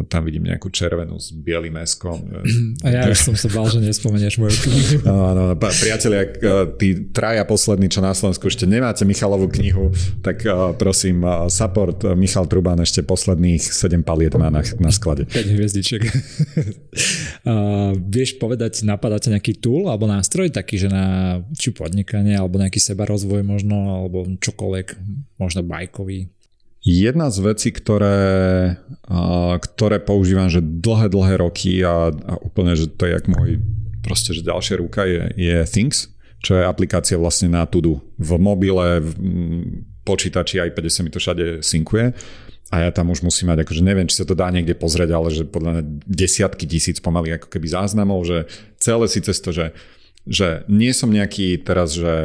tam vidím nejakú červenú s bielým meskom. [CLEARS THROAT] A ja už som sa bál, že nespomenieš moju knihu. [LAUGHS] No, no, priatelia, tí traja poslední, čo na Slovensku ešte nemáte Michalovú knihu, tak prosím, support Michal Trubán ešte posledných 7 paliet má na, na sklade. 5 hviezdičiek. [LAUGHS] uh, vieš povedať, napadáte nejaký tool alebo nástroj taký, že na či podnikanie, alebo nejaký sebarozvoj možno, alebo čokoľvek, možno bajkový? Jedna z vecí, ktoré, ktoré používam že dlhé, dlhé roky a, a úplne, že to je jak môj proste, že ďalšia ruka je, je Things, čo je aplikácia vlastne na Tudu. V mobile, v počítači, iPade sa mi to všade synkuje a ja tam už musím mať, akože neviem, či sa to dá niekde pozrieť, ale že podľa mňa desiatky tisíc pomaly ako keby záznamov, že celé si cez to, že, že nie som nejaký teraz, že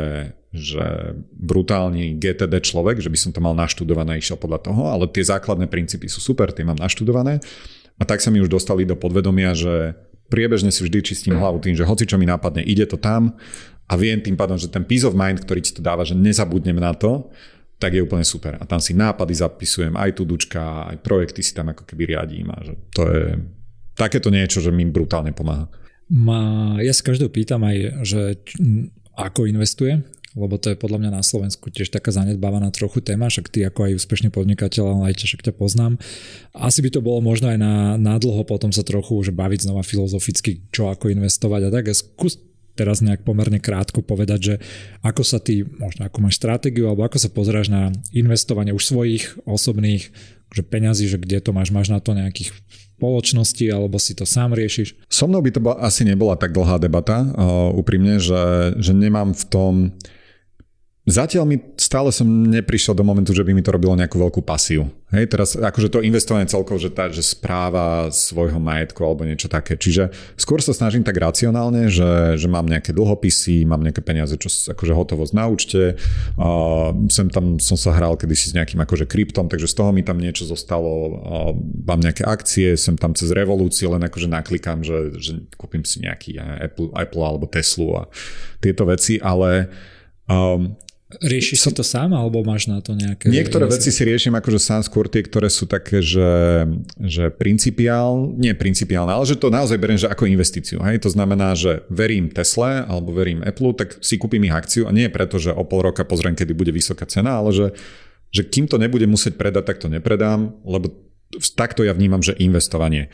že brutálny GTD človek, že by som to mal naštudované, išiel podľa toho, ale tie základné princípy sú super, tie mám naštudované a tak sa mi už dostali do podvedomia, že priebežne si vždy čistím hlavu tým, že hoci čo mi nápadne, ide to tam a viem tým pádom, že ten peace of mind, ktorý ti to dáva, že nezabudnem na to, tak je úplne super. A tam si nápady zapisujem, aj tu dučka, aj projekty si tam ako keby riadím a že to je takéto niečo, že mi brutálne pomáha. Ma, ja sa každého pýtam aj, že ako investuje, lebo to je podľa mňa na Slovensku tiež taká zanedbávaná trochu téma, však ty ako aj úspešný podnikateľ, ale aj však ťa poznám. Asi by to bolo možno aj na, na dlho potom sa trochu už baviť znova filozoficky, čo ako investovať a tak. Ja skús teraz nejak pomerne krátko povedať, že ako sa ty, možno ako máš stratégiu, alebo ako sa pozráš na investovanie už svojich osobných že peňazí, že kde to máš, máš na to nejakých spoločnosti, alebo si to sám riešiš? So mnou by to asi nebola tak dlhá debata, uh, úprimne, že, že nemám v tom Zatiaľ mi stále som neprišiel do momentu, že by mi to robilo nejakú veľkú pasiu. Hej, teraz akože to investovanie celkovo, že tá, že správa svojho majetku alebo niečo také. Čiže skôr sa snažím tak racionálne, že, že mám nejaké dlhopisy, mám nejaké peniaze, čo akože hotovosť na účte. Uh, sem tam som sa hral kedysi s nejakým akože kryptom, takže z toho mi tam niečo zostalo. Uh, mám nejaké akcie, sem tam cez revolúciu, len akože naklikám, že, že kúpim si nejaký Apple, Apple alebo Teslu a tieto veci, ale um, Riešiš si to sám, alebo máš na to nejaké... Niektoré veci si riešim akože sám, skôr tie, ktoré sú také, že, že principiál, nie principiálne, ale že to naozaj beriem, že ako investíciu. Hej? To znamená, že verím Tesle alebo verím Apple, tak si kúpim ich akciu a nie preto, že o pol roka pozriem, kedy bude vysoká cena, ale že, že kým to nebude musieť predať, tak to nepredám, lebo takto ja vnímam, že investovanie.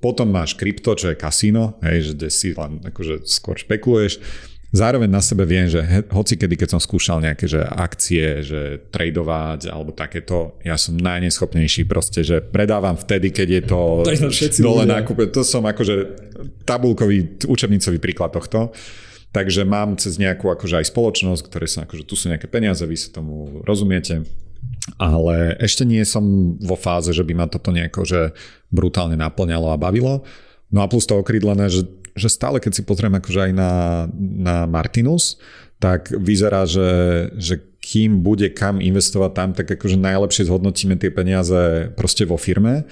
Potom máš krypto, čo je kasíno, hej, že si len akože skôr špekuluješ Zároveň na sebe viem, že hoci kedy, keď som skúšal nejaké že akcie, že tradovať alebo takéto, ja som najneschopnejší proste, že predávam vtedy, keď je to, dole nákupe. To som akože tabulkový, učebnicový príklad tohto. Takže mám cez nejakú akože aj spoločnosť, ktoré sa akože tu sú nejaké peniaze, vy sa tomu rozumiete. Ale ešte nie som vo fáze, že by ma toto nejako že brutálne naplňalo a bavilo. No a plus to okrydlené, že že stále keď si pozriem akože aj na, na Martinus, tak vyzerá, že, že kým bude kam investovať tam, tak akože najlepšie zhodnotíme tie peniaze proste vo firme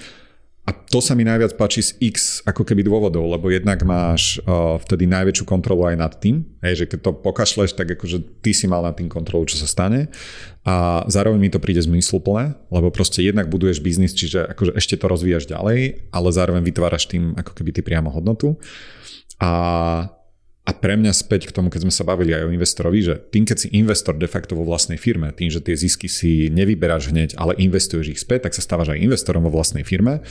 a to sa mi najviac páči z X ako keby dôvodov, lebo jednak máš uh, vtedy najväčšiu kontrolu aj nad tým, hej, že keď to pokašleš, tak akože ty si mal nad tým kontrolu, čo sa stane a zároveň mi to príde zmysluplné, lebo proste jednak buduješ biznis, čiže akože ešte to rozvíjaš ďalej, ale zároveň vytváraš tým ako keby ty priamo hodnotu. A a pre mňa späť k tomu, keď sme sa bavili aj o investorovi, že tým, keď si investor de facto vo vlastnej firme, tým, že tie zisky si nevyberáš hneď, ale investuješ ich späť, tak sa stávaš aj investorom vo vlastnej firme,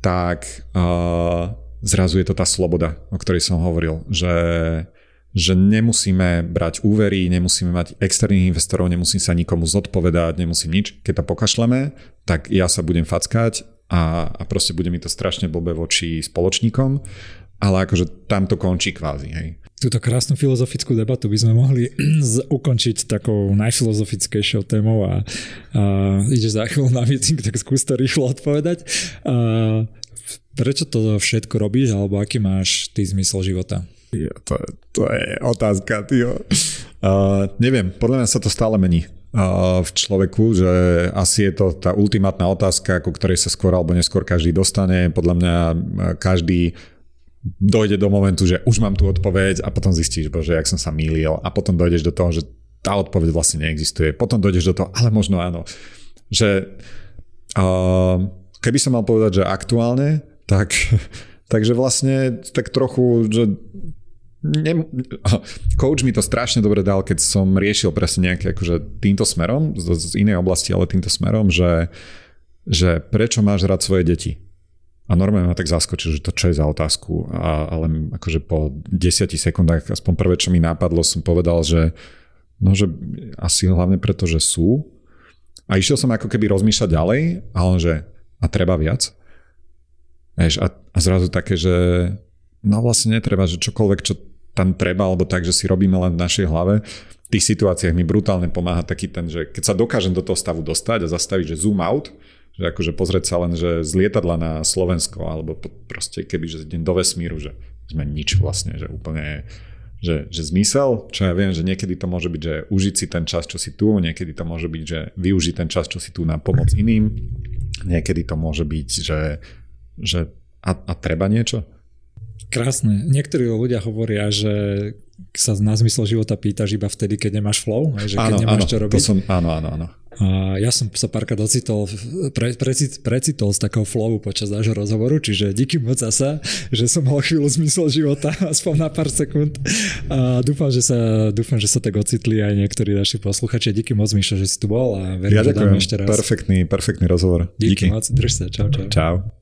tak uh, zrazu je to tá sloboda, o ktorej som hovoril, že, že nemusíme brať úvery, nemusíme mať externých investorov, nemusím sa nikomu zodpovedať, nemusím nič. Keď to pokašleme, tak ja sa budem fackať a, a proste bude mi to strašne blbé voči spoločníkom ale akože tam to končí kvázi, hej. Túto krásnu filozofickú debatu by sme mohli [CLEARS THROAT] ukončiť takou najfilozofickejšou témou a, a ideš za chvíľu na meeting, tak skús to rýchlo odpovedať. A, prečo to všetko robíš, alebo aký máš ty zmysel života? Jo, to, to je otázka, tyjo. Uh, neviem, podľa mňa sa to stále mení uh, v človeku, že asi je to tá ultimátna otázka, ku ktorej sa skôr alebo neskôr každý dostane. Podľa mňa každý dojde do momentu, že už mám tú odpoveď a potom zistíš, bože, jak som sa mýlil a potom dojdeš do toho, že tá odpoveď vlastne neexistuje. Potom dojdeš do toho, ale možno áno. Že uh, keby som mal povedať, že aktuálne, tak, [LAUGHS] takže vlastne tak trochu, že ne, [LAUGHS] coach mi to strašne dobre dal, keď som riešil presne nejaké akože týmto smerom, z, z inej oblasti, ale týmto smerom, že, že prečo máš rád svoje deti? A normálne ma tak zaskočil, že to čo je za otázku, a, ale akože po 10 sekundách, aspoň prvé, čo mi nápadlo, som povedal, že no, že asi hlavne preto, že sú. A išiel som ako keby rozmýšľať ďalej, ale že a treba viac. Vieš, a, a zrazu také, že no vlastne netreba, že čokoľvek, čo tam treba, alebo tak, že si robíme len v našej hlave, v tých situáciách mi brutálne pomáha taký ten, že keď sa dokážem do toho stavu dostať a zastaviť, že zoom out, že akože pozrieť sa len, že z lietadla na Slovensko, alebo proste keby, že idem do vesmíru, že sme nič vlastne, že úplne že, že zmysel, čo ja viem, že niekedy to môže byť, že užiť si ten čas, čo si tu, niekedy to môže byť, že využiť ten čas, čo si tu na pomoc iným, niekedy to môže byť, že, že a, a treba niečo. Krásne. Niektorí ľudia hovoria, že sa na zmysel života pýtaš iba vtedy, keď nemáš flow, že keď áno, nemáš áno, čo robiť. To som, áno, áno, áno. A ja som sa párkrát ocitol, pre, precit, precitol z takého flowu počas nášho rozhovoru, čiže díky moc zasa, že som mal chvíľu zmysel života, [LAUGHS] aspoň na pár sekúnd. A dúfam, že sa, dúfam, že sa tak ocitli aj niektorí naši posluchači. Díky moc, Mišo, že si tu bol a verím, ja že dáme ešte raz. Perfektný, perfektný rozhovor. Díky, díky. moc, drž sa, čau, čau. Čau.